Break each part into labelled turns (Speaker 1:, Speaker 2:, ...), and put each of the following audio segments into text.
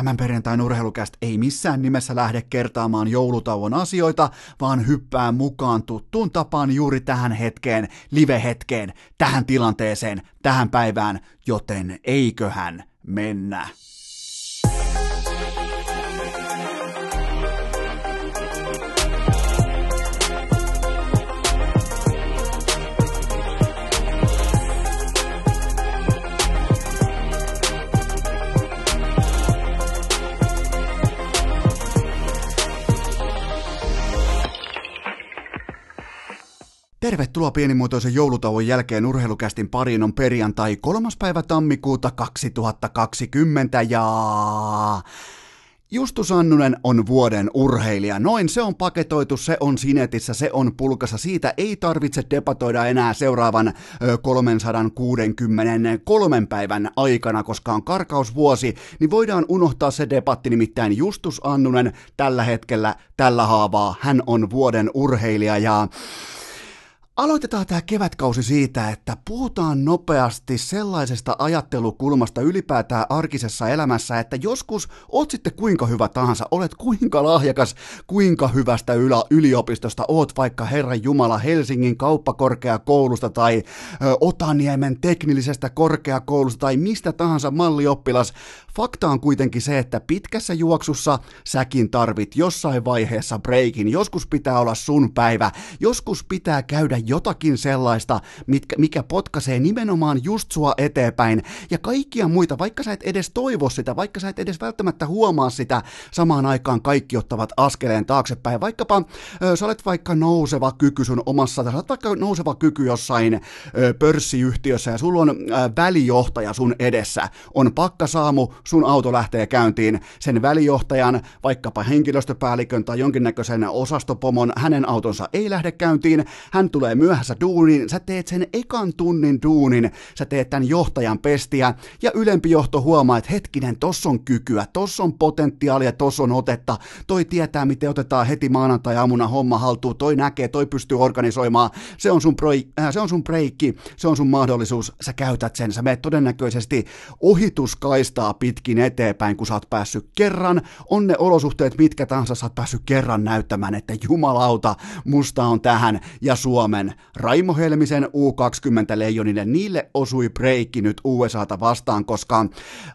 Speaker 1: Tämän perjantain urheilukästä ei missään nimessä lähde kertaamaan joulutauon asioita, vaan hyppää mukaan tuttuun tapaan juuri tähän hetkeen, live-hetkeen, tähän tilanteeseen, tähän päivään, joten eiköhän mennä. Tervetuloa pienimuotoisen joulutauon jälkeen urheilukästin pariin on perjantai 3. päivä tammikuuta 2020 ja... Justus Annunen on vuoden urheilija. Noin, se on paketoitu, se on sinetissä, se on pulkassa. Siitä ei tarvitse debatoida enää seuraavan 363 päivän aikana, koska on karkausvuosi, niin voidaan unohtaa se debatti, nimittäin Justus Annunen tällä hetkellä, tällä haavaa, hän on vuoden urheilija ja Aloitetaan tämä kevätkausi siitä, että puhutaan nopeasti sellaisesta ajattelukulmasta ylipäätään arkisessa elämässä, että joskus oot sitten kuinka hyvä tahansa, olet kuinka lahjakas, kuinka hyvästä ylä, yliopistosta oot vaikka Herran Jumala Helsingin kauppakorkeakoulusta tai Otaniemen teknillisestä korkeakoulusta tai mistä tahansa mallioppilas. Fakta on kuitenkin se, että pitkässä juoksussa säkin tarvit jossain vaiheessa breikin. Joskus pitää olla sun päivä, joskus pitää käydä jotakin sellaista, mitkä, mikä potkaisee nimenomaan just sua eteenpäin. Ja kaikkia muita, vaikka sä et edes toivo sitä, vaikka sä et edes välttämättä huomaa sitä, samaan aikaan kaikki ottavat askeleen taaksepäin. Vaikkapa ö, sä olet vaikka nouseva kyky sun omassa, sä olet vaikka nouseva kyky jossain ö, pörssiyhtiössä ja sulla on ö, välijohtaja sun edessä, on pakkasaamu, sun auto lähtee käyntiin, sen välijohtajan, vaikkapa henkilöstöpäällikön tai jonkinnäköisen osastopomon, hänen autonsa ei lähde käyntiin, hän tulee myöhässä duuniin, sä teet sen ekan tunnin duunin, sä teet tämän johtajan pestiä, ja ylempi johto huomaa, että hetkinen, tossa on kykyä, tossa on potentiaalia, tossa on otetta, toi tietää, miten otetaan heti maanantai-aamuna homma haltuun, toi näkee, toi pystyy organisoimaan, se on sun, proi, äh, se on sun breikki, se on sun mahdollisuus, sä käytät sen, sä meet todennäköisesti ohituskaistaa pitkin eteenpäin, kun sä oot päässyt kerran, on ne olosuhteet mitkä tahansa, sä oot päässyt kerran näyttämään, että jumalauta, musta on tähän, ja Suomen Raimo Helmisen U20 leijonille, niille osui breikki nyt USAta vastaan, koska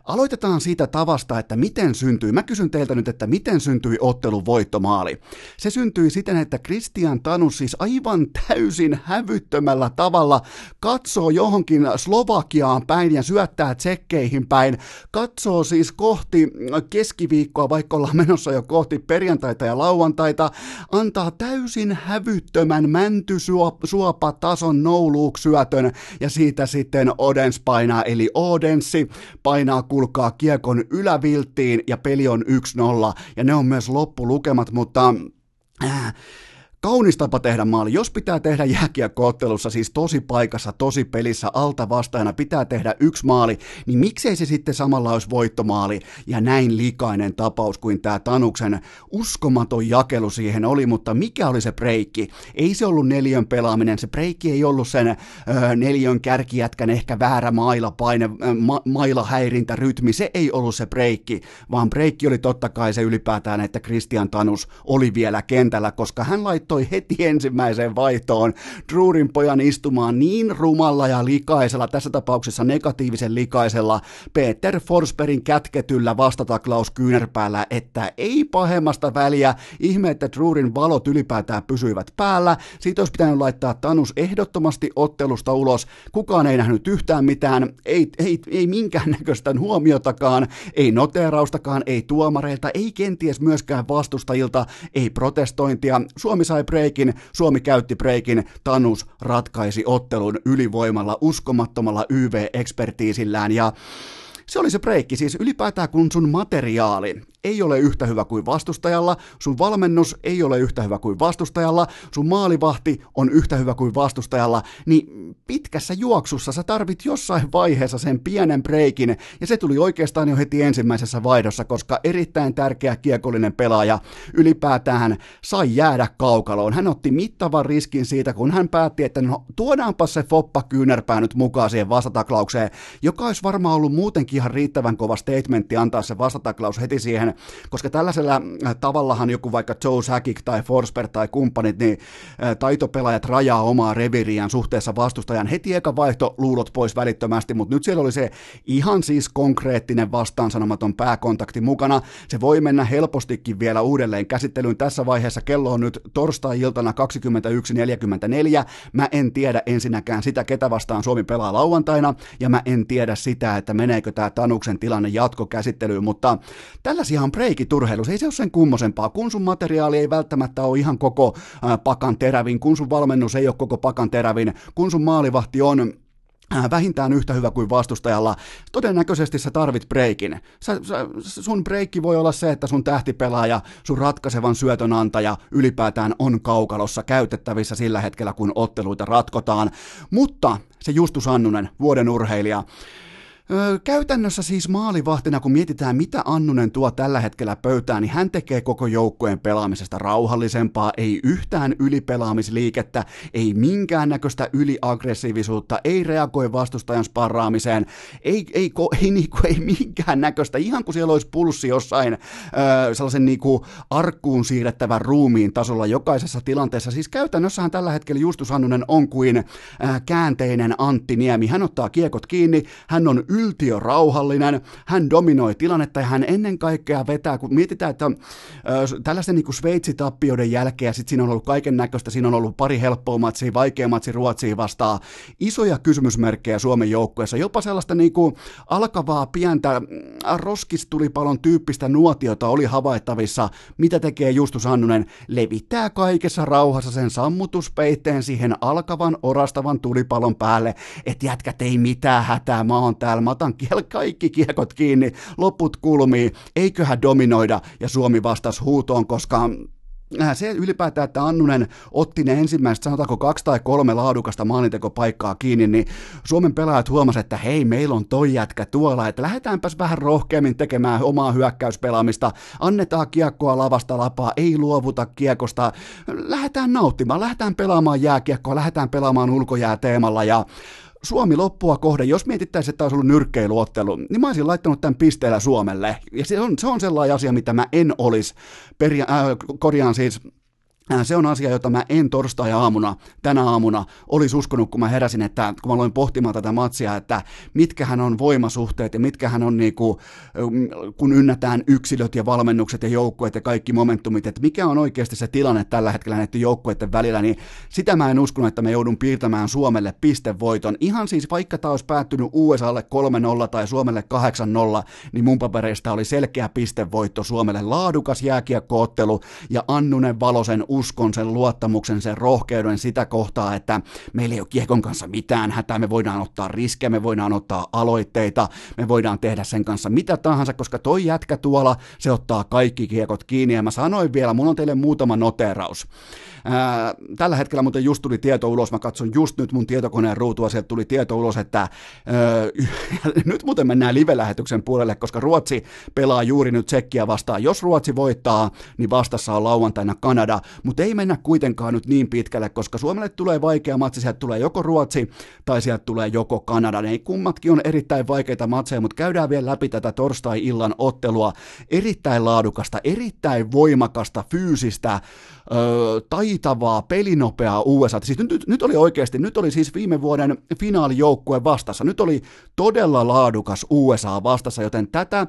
Speaker 1: aloitetaan siitä tavasta, että miten syntyi. Mä kysyn teiltä nyt, että miten syntyi ottelun voittomaali. Se syntyi siten, että Christian Tanus siis aivan täysin hävyttömällä tavalla katsoo johonkin Slovakiaan päin ja syöttää tsekkeihin päin, katsoo siis kohti keskiviikkoa, vaikka ollaan menossa jo kohti perjantaita ja lauantaita, antaa täysin hävyttömän mäntysuop suopatason nouluuksyötön ja siitä sitten Odens painaa, eli Odenssi painaa kulkaa kiekon ylävilttiin ja peli on 1-0 ja ne on myös loppulukemat, mutta äh, Kaunis tapa tehdä maali. Jos pitää tehdä jääkiekkoottelussa, siis tosi paikassa, tosi pelissä, alta vastaajana pitää tehdä yksi maali, niin miksei se sitten samalla olisi voittomaali ja näin likainen tapaus kuin tämä Tanuksen uskomaton jakelu siihen oli, mutta mikä oli se breikki? Ei se ollut neljön pelaaminen, se breikki ei ollut sen ö, neljön kärkijätkän ehkä väärä mailapaine, ma, mailahäirintä, rytmi, se ei ollut se breikki, vaan breikki oli totta kai se ylipäätään, että Christian Tanus oli vielä kentällä, koska hän laittoi laittoi heti ensimmäiseen vaihtoon. Drurin pojan istumaan niin rumalla ja likaisella, tässä tapauksessa negatiivisen likaisella, Peter Forsbergin kätketyllä vastataklaus kyynärpäällä, että ei pahemmasta väliä, ihme, että Drurin valot ylipäätään pysyivät päällä, siitä olisi pitänyt laittaa Tanus ehdottomasti ottelusta ulos, kukaan ei nähnyt yhtään mitään, ei, ei, ei minkäännäköistä huomiotakaan, ei noteeraustakaan, ei tuomareilta, ei kenties myöskään vastustajilta, ei protestointia, Suomi sai breikin, Suomi käytti breikin, Tanus ratkaisi ottelun ylivoimalla, uskomattomalla YV-ekspertiisillään ja se oli se breikki, siis ylipäätään kun sun materiaali ei ole yhtä hyvä kuin vastustajalla, sun valmennus ei ole yhtä hyvä kuin vastustajalla, sun maalivahti on yhtä hyvä kuin vastustajalla, niin pitkässä juoksussa sä tarvit jossain vaiheessa sen pienen breikin, ja se tuli oikeastaan jo heti ensimmäisessä vaihdossa, koska erittäin tärkeä kiekollinen pelaaja ylipäätään sai jäädä kaukaloon. Hän otti mittavan riskin siitä, kun hän päätti, että no tuodaanpa se Foppa kyynärpää nyt mukaan siihen vastataklaukseen, joka olisi varmaan ollut muutenkin ihan riittävän kova statementti antaa se vastataklaus heti siihen, koska tällaisella äh, tavallahan joku vaikka Joe Sakic tai Forsberg tai kumppanit, niin äh, taitopelaajat rajaa omaa reviriään suhteessa vastustajan heti eka vaihto luulot pois välittömästi, mutta nyt siellä oli se ihan siis konkreettinen vastaansanomaton pääkontakti mukana. Se voi mennä helpostikin vielä uudelleen käsittelyyn. Tässä vaiheessa kello on nyt torstai-iltana 21.44. Mä en tiedä ensinnäkään sitä, ketä vastaan Suomi pelaa lauantaina, ja mä en tiedä sitä, että meneekö tämä Tanuksen tilanne jatkokäsittelyyn, mutta tällaisia on breikiturheilu, ei se ole sen kummosempaa, kun sun materiaali ei välttämättä ole ihan koko pakan terävin, kun sun valmennus ei ole koko pakan terävin, kun sun maalivahti on vähintään yhtä hyvä kuin vastustajalla, todennäköisesti sä tarvit breikin. Sä, sä, sun breikki voi olla se, että sun tähtipelaaja, sun ratkaisevan syötön antaja ylipäätään on kaukalossa käytettävissä sillä hetkellä, kun otteluita ratkotaan. Mutta se Justus Annunen, vuoden urheilija, Käytännössä siis maalivahtina, kun mietitään mitä Annunen tuo tällä hetkellä pöytään, niin hän tekee koko joukkueen pelaamisesta rauhallisempaa, ei yhtään ylipelaamisliikettä, ei minkäännäköistä yliaggressiivisuutta, ei reagoi vastustajan sparraamiseen, ei, ei, ei, niinku, ei minkäännäköistä, ihan kuin siellä olisi pulssi jossain ö, sellaisen niinku arkkuun siirrettävän ruumiin tasolla jokaisessa tilanteessa. Siis käytännössähän tällä hetkellä Justus Annunen on kuin ö, käänteinen Antti Niemi. Hän ottaa kiekot kiinni, hän on yltiö rauhallinen, hän dominoi tilannetta ja hän ennen kaikkea vetää, kun mietitään, että tällaisten niin Sveitsi-tappioiden jälkeen, sitten siinä on ollut kaiken näköistä, siinä on ollut pari helppoa matsia, vaikea matsi Ruotsiin vastaan, isoja kysymysmerkkejä Suomen joukkueessa, jopa sellaista niin kuin alkavaa pientä roskistulipalon tyyppistä nuotiota oli havaittavissa, mitä tekee Justus Annunen, levittää kaikessa rauhassa sen sammutuspeitteen siihen alkavan orastavan tulipalon päälle, että jätkät ei mitään hätää, mä oon täällä, mä otan kaikki kiekot kiinni, loput kulmii, eiköhän dominoida, ja Suomi vastasi huutoon, koska äh, se ylipäätään, että Annunen otti ne ensimmäiset, sanotaanko kaksi tai kolme laadukasta maalintekopaikkaa kiinni, niin Suomen pelaajat huomasivat, että hei, meillä on toi jätkä tuolla, että lähdetäänpäs vähän rohkeammin tekemään omaa hyökkäyspelaamista, annetaan kiekkoa lavasta lapaa, ei luovuta kiekosta, lähdetään nauttimaan, lähdetään pelaamaan jääkiekkoa, lähdetään pelaamaan ulkojääteemalla ja Suomi loppua kohden, jos mietittäisiin, että olisi ollut nyrkkeiluottelu, niin mä olisin laittanut tämän pisteellä Suomelle. Ja se on, se on sellainen asia, mitä mä en olisi, peria- äh, korjaan siis se on asia, jota mä en torstai-aamuna, tänä aamuna, olisi uskonut, kun mä heräsin, että kun mä aloin pohtimaan tätä matsia, että mitkähän on voimasuhteet ja mitkähän on niinku, mm, kun ynnätään yksilöt ja valmennukset ja joukkueet ja kaikki momentumit, että mikä on oikeasti se tilanne tällä hetkellä näiden joukkueiden välillä, niin sitä mä en uskonut, että me joudun piirtämään Suomelle pistevoiton. Ihan siis vaikka tämä olisi päättynyt USAlle 3-0 tai Suomelle 8-0, niin mun papereista oli selkeä pistevoitto Suomelle laadukas jääkiekkoottelu ja Annunen Valosen uskon, sen luottamuksen, sen rohkeuden sitä kohtaa, että meillä ei ole kiekon kanssa mitään hätää, me voidaan ottaa riskejä, me voidaan ottaa aloitteita, me voidaan tehdä sen kanssa mitä tahansa, koska toi jätkä tuolla, se ottaa kaikki kiekot kiinni, ja mä sanoin vielä, mulla on teille muutama noteraus. Ää, tällä hetkellä muuten just tuli tieto ulos, mä katson just nyt mun tietokoneen ruutua, sieltä tuli tieto ulos, että ää, nyt muuten mennään live-lähetyksen puolelle, koska Ruotsi pelaa juuri nyt Tsekkiä vastaan. Jos Ruotsi voittaa, niin vastassa on lauantaina Kanada, mutta ei mennä kuitenkaan nyt niin pitkälle, koska Suomelle tulee vaikea matsi, sieltä tulee joko Ruotsi tai sieltä tulee joko Kanada. Ne kummatkin on erittäin vaikeita matseja, mutta käydään vielä läpi tätä torstai-illan ottelua. Erittäin laadukasta, erittäin voimakasta, fyysistä, öö, taitavaa, pelinopeaa USA. Siis nyt, nyt, nyt oli oikeasti, nyt oli siis viime vuoden finaalijoukkue vastassa. Nyt oli todella laadukas USA vastassa, joten tätä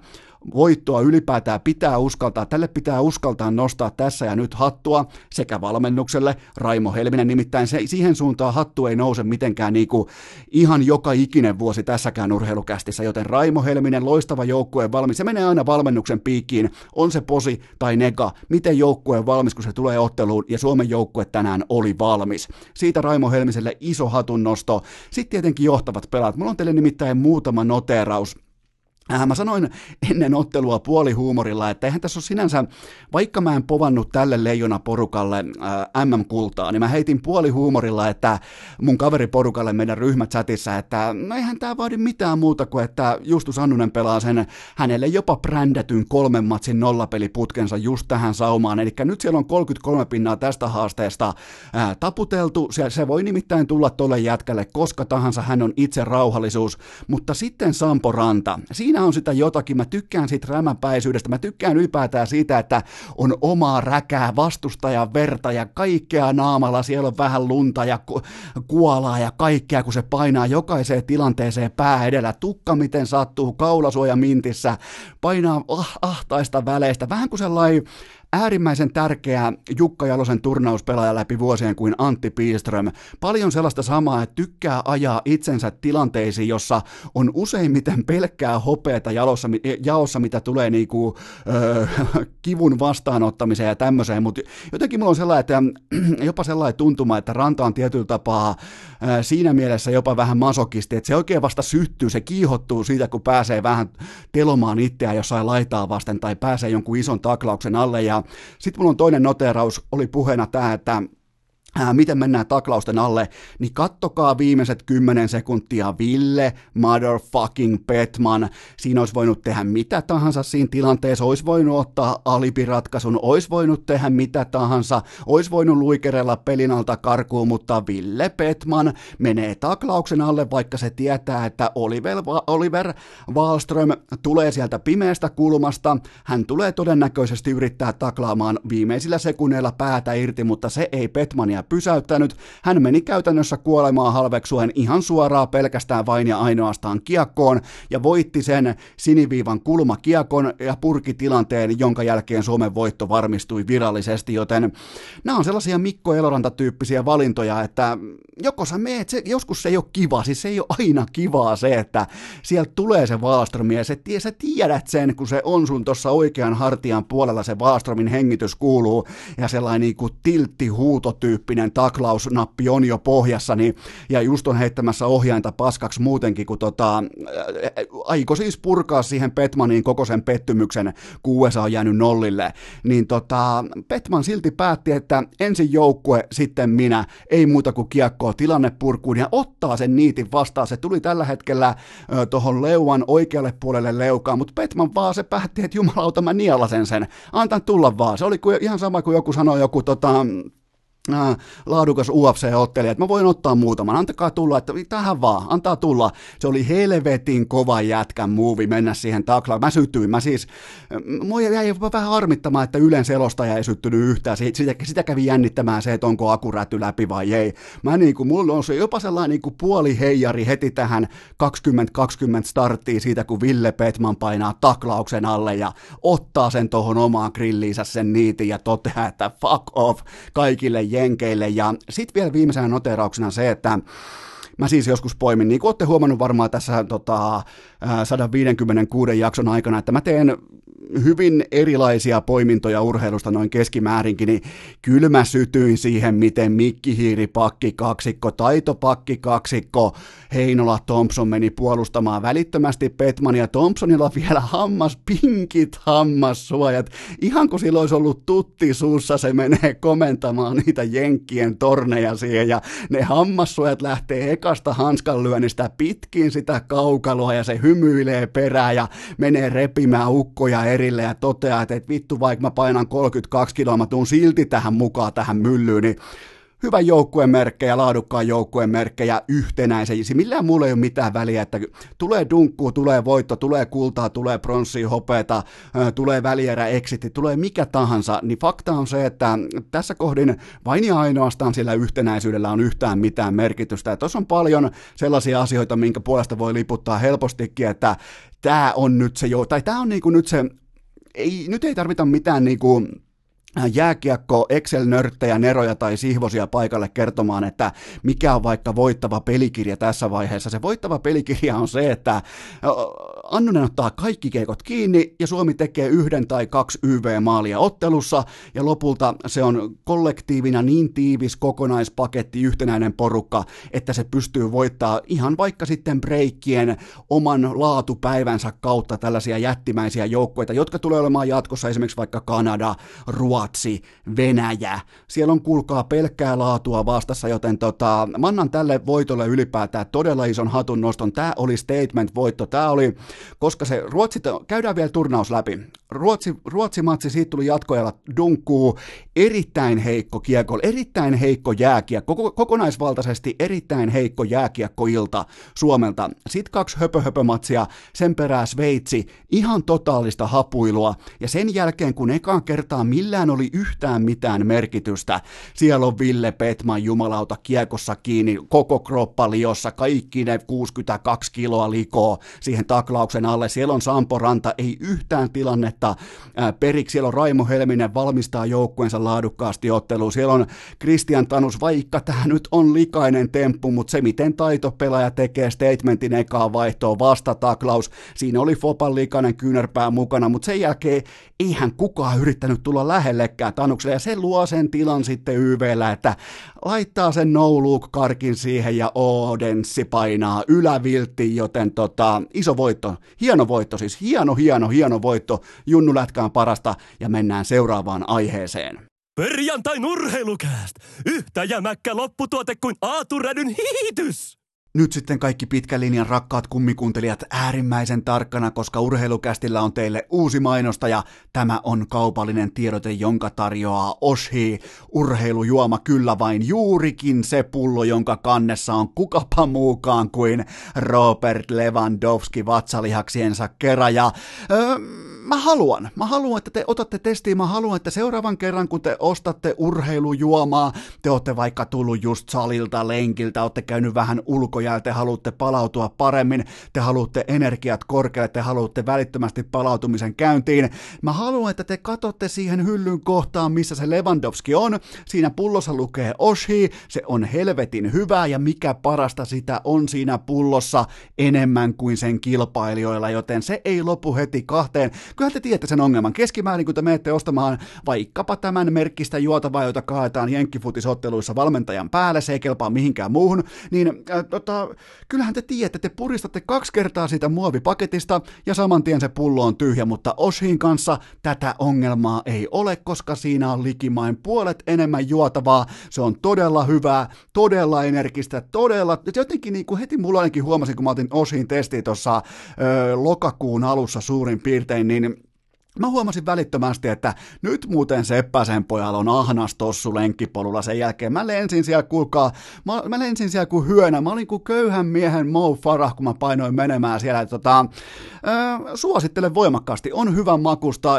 Speaker 1: voittoa ylipäätään pitää uskaltaa, tälle pitää uskaltaa nostaa tässä ja nyt hattua sekä valmennukselle, Raimo Helminen nimittäin se, siihen suuntaan hattu ei nouse mitenkään niin kuin ihan joka ikinen vuosi tässäkään urheilukästissä, joten Raimo Helminen, loistava joukkue valmis, se menee aina valmennuksen piikkiin, on se posi tai nega, miten joukkue valmis, kun se tulee otteluun, ja Suomen joukkue tänään oli valmis. Siitä Raimo Helmiselle iso hatun nosto. Sitten tietenkin johtavat pelaat. Mulla on teille nimittäin muutama noteraus mä sanoin ennen ottelua puolihuumorilla, että eihän tässä ole sinänsä, vaikka mä en povannut tälle leijona porukalle äh, MM-kultaa, niin mä heitin puolihuumorilla, että mun kaveriporukalle meidän ryhmächatissa, että no eihän tää vaadi mitään muuta kuin, että Justus Annunen pelaa sen hänelle jopa brändätyn kolmen matsin nollapeliputkensa just tähän saumaan, eli nyt siellä on 33 pinnaa tästä haasteesta äh, taputeltu, se, se voi nimittäin tulla tolle jätkälle koska tahansa, hän on itse rauhallisuus, mutta sitten Sampo Ranta, siinä siinä on sitä jotakin, mä tykkään siitä rämäpäisyydestä, mä tykkään ylipäätään siitä, että on omaa räkää, vastustajan verta ja kaikkea naamalla, siellä on vähän lunta ja ku- kuolaa ja kaikkea, kun se painaa jokaiseen tilanteeseen pää edellä, tukka miten sattuu, kaulasuoja mintissä, painaa ah, ahtaista väleistä, vähän kuin sellainen äärimmäisen tärkeä Jukka Jalosen turnauspelaaja läpi vuosien kuin Antti Piiström. Paljon sellaista samaa, että tykkää ajaa itsensä tilanteisiin, jossa on useimmiten pelkkää hopeeta jalossa, jaossa, mitä tulee niinku, ö, kivun vastaanottamiseen ja tämmöiseen, mutta jotenkin mulla on sellainen, että jopa sellainen tuntuma, että Ranta on tietyllä tapaa ö, siinä mielessä jopa vähän masokisti, että se oikein vasta syttyy, se kiihottuu siitä, kun pääsee vähän telomaan itseään jossain laitaa vasten tai pääsee jonkun ison taklauksen alle ja sitten mulla on toinen noteraus, oli puheena tämä, että ää, miten mennään taklausten alle, niin kattokaa viimeiset 10 sekuntia Ville motherfucking Petman. Siinä olisi voinut tehdä mitä tahansa siinä tilanteessa, olisi voinut ottaa alipiratkaisun, olisi voinut tehdä mitä tahansa, olisi voinut luikerella pelin alta karkuun, mutta Ville Petman menee taklauksen alle, vaikka se tietää, että Oliver, Oliver Wallström tulee sieltä pimeästä kulmasta, hän tulee todennäköisesti yrittää taklaamaan viimeisillä sekunneilla päätä irti, mutta se ei Petmania pysäyttänyt. Hän meni käytännössä kuolemaan halveksuen ihan suoraan pelkästään vain ja ainoastaan kiekkoon ja voitti sen siniviivan kulma kiekon ja purki tilanteen, jonka jälkeen Suomen voitto varmistui virallisesti, joten nämä on sellaisia Mikko Eloranta-tyyppisiä valintoja, että joko sä meet, se, joskus se ei ole kiva, siis se ei ole aina kivaa se, että sieltä tulee se Wallström ja se, sä tiedät sen, kun se on sun tuossa oikean hartian puolella se Wallströmin hengitys kuuluu ja sellainen niin kuin tiltti tyyppinen taklausnappi on jo pohjassa, niin, ja just on heittämässä ohjainta paskaksi muutenkin, kun tota, aiko siis purkaa siihen Petmaniin koko sen pettymyksen, kun USA on jäänyt nollille, niin tota, Petman silti päätti, että ensin joukkue, sitten minä, ei muuta kuin kiekkoa tilannepurkuun ja ottaa sen niitin vastaan. Se tuli tällä hetkellä tuohon leuan oikealle puolelle leukaan, mutta Petman vaan se päätti, että jumalauta mä nielasen sen, antan tulla vaan. Se oli kuin, ihan sama kuin joku sanoi joku tota, äh, laadukas UFC-ottelija, että mä voin ottaa muutaman, antakaa tulla, että tähän vaan, antaa tulla. Se oli helvetin kova jätkän muuvi mennä siihen taklaan. Mä sytyin, mä siis, mua jäi vähän harmittamaan, että Ylen selostaja ei syttynyt yhtään. Sitä, sitä kävi jännittämään se, että onko akurätty läpi vai ei. Mä niinku, mulla on se jopa sellainen niinku puoli heijari heti tähän 2020 starttiin siitä, kun Ville Petman painaa taklauksen alle ja ottaa sen tohon omaan grilliinsä sen niitin ja toteaa, että fuck off kaikille Jenkeille. Ja sitten vielä viimeisenä noterauksena se, että Mä siis joskus poimin, niin kuin olette huomannut varmaan tässä tota, 156 jakson aikana, että mä teen hyvin erilaisia poimintoja urheilusta noin keskimäärinkin, niin kyllä mä sytyin siihen, miten Mikki pakki kaksikko, taitopakki kaksikko, Heinola Thompson meni puolustamaan välittömästi Petmania. Thompsonilla vielä hammas, pinkit hammassuojat. Ihan kuin sillä olisi ollut tutti suussa, se menee komentamaan niitä jenkkien torneja siihen ja ne hammassuojat lähtee ekasta hanskanlyönnistä pitkin sitä kaukaloa ja se hymyilee perään ja menee repimään ukkoja erille ja toteaa, että, että vittu vaikka mä painan 32 kiloa, mä tuun silti tähän mukaan tähän myllyyn, niin hyvän joukkueen merkkejä, laadukkaan joukkueen merkkejä, yhtenäisiä. Millään muulla ei ole mitään väliä, että tulee dunkkuu, tulee voitto, tulee kultaa, tulee pronssia, hopeeta, tulee välierä, exitti, tulee mikä tahansa, niin fakta on se, että tässä kohdin vain ja ainoastaan sillä yhtenäisyydellä on yhtään mitään merkitystä. Ja tuossa on paljon sellaisia asioita, minkä puolesta voi liputtaa helpostikin, että tämä on nyt se jo, tai tämä on niinku nyt se, ei, nyt ei tarvita mitään niinku jääkiekko Excel-nörttejä, neroja tai sihvosia paikalle kertomaan, että mikä on vaikka voittava pelikirja tässä vaiheessa. Se voittava pelikirja on se, että Annunen ottaa kaikki keikot kiinni ja Suomi tekee yhden tai kaksi YV-maalia ottelussa ja lopulta se on kollektiivina niin tiivis kokonaispaketti, yhtenäinen porukka, että se pystyy voittaa ihan vaikka sitten breikkien oman laatupäivänsä kautta tällaisia jättimäisiä joukkoita, jotka tulee olemaan jatkossa esimerkiksi vaikka Kanada, Ruotsi, Venäjä. Siellä on kuulkaa pelkkää laatua vastassa, joten tota, mä annan tälle voitolle ylipäätään todella ison hatun noston. Tämä oli statement-voitto. Tämä oli koska se Ruotsi, käydään vielä turnaus läpi. Ruotsi, Ruotsi-matsi, siitä tuli jatkoajalla dunkkuu, erittäin heikko kiekko, erittäin heikko jääkiekko, koko, kokonaisvaltaisesti erittäin heikko jääkiekkoilta Suomelta. Sitten kaksi höpö-höpö-matsia, sen perää Sveitsi, ihan totaalista hapuilua, ja sen jälkeen kun ekaan kertaa millään oli yhtään mitään merkitystä, siellä on Ville Petman jumalauta kiekossa kiinni, koko kroppa liossa, kaikki ne 62 kiloa likoa siihen taklauksen alle, siellä on Sampo Ranta, ei yhtään tilannetta. Periksi, siellä on Raimo Helminen valmistaa joukkueensa laadukkaasti otteluun, siellä on Christian Tanus, vaikka tämä nyt on likainen temppu, mutta se miten taitopelaaja tekee statementin ekaa vaihtoa, vastataklaus, siinä oli Fopan likainen kyynärpää mukana, mutta sen jälkeen eihän kukaan yrittänyt tulla lähellekään Tanukselle, ja se luo sen tilan sitten YVllä, että laittaa sen no karkin siihen ja Odenssi painaa yläviltti, joten tota, iso voitto, hieno voitto siis, hieno, hieno, hieno voitto, Junnu Lätkään parasta ja mennään seuraavaan aiheeseen.
Speaker 2: Perjantai urheilukääst! Yhtä jämäkkä lopputuote kuin Aatu Rädyn hiitys!
Speaker 1: Nyt sitten kaikki pitkän linjan rakkaat kummikuuntelijat äärimmäisen tarkkana, koska urheilukästillä on teille uusi mainosta ja tämä on kaupallinen tiedote, jonka tarjoaa Oshi. Urheilujuoma kyllä vain juurikin se pullo, jonka kannessa on kukapa muukaan kuin Robert Lewandowski vatsalihaksiensa kerran. Ja, öö, mä haluan, mä haluan, että te otatte testiin, mä haluan, että seuraavan kerran kun te ostatte urheilujuomaa, te olette vaikka tullut just salilta, lenkiltä, olette käynyt vähän ulkojäällä, te haluatte palautua paremmin, te haluatte energiat korkealle, te haluatte välittömästi palautumisen käyntiin. Mä haluan, että te katsotte siihen hyllyn kohtaan, missä se Lewandowski on. Siinä pullossa lukee Oshi, se on helvetin hyvä ja mikä parasta sitä on siinä pullossa enemmän kuin sen kilpailijoilla, joten se ei lopu heti kahteen Kyllä te tiedätte sen ongelman. Keskimäärin, kun te menette ostamaan vaikkapa tämän merkkistä juotavaa, jota kaataan jenkkifutisotteluissa valmentajan päälle, se ei kelpaa mihinkään muuhun, niin äh, tota, kyllähän te tiedätte, te puristatte kaksi kertaa siitä muovipaketista ja saman tien se pullo on tyhjä, mutta Oshin kanssa tätä ongelmaa ei ole, koska siinä on likimain puolet enemmän juotavaa. Se on todella hyvää, todella energistä, todella, jotenkin niin kuin heti mulla ainakin huomasin, kun mä otin Oshin testiä tuossa lokakuun alussa suurin piirtein, niin Mä huomasin välittömästi, että nyt muuten Seppäsen pojalla on ahnas tossu lenkkipolulla sen jälkeen. Mä lensin siellä, kuulkaa, mä, mä lensin siellä kuin hyönä. Mä olin kuin köyhän miehen Mo Farah, kun mä painoin menemään siellä. Tota, äh, suosittelen voimakkaasti. On hyvän makusta,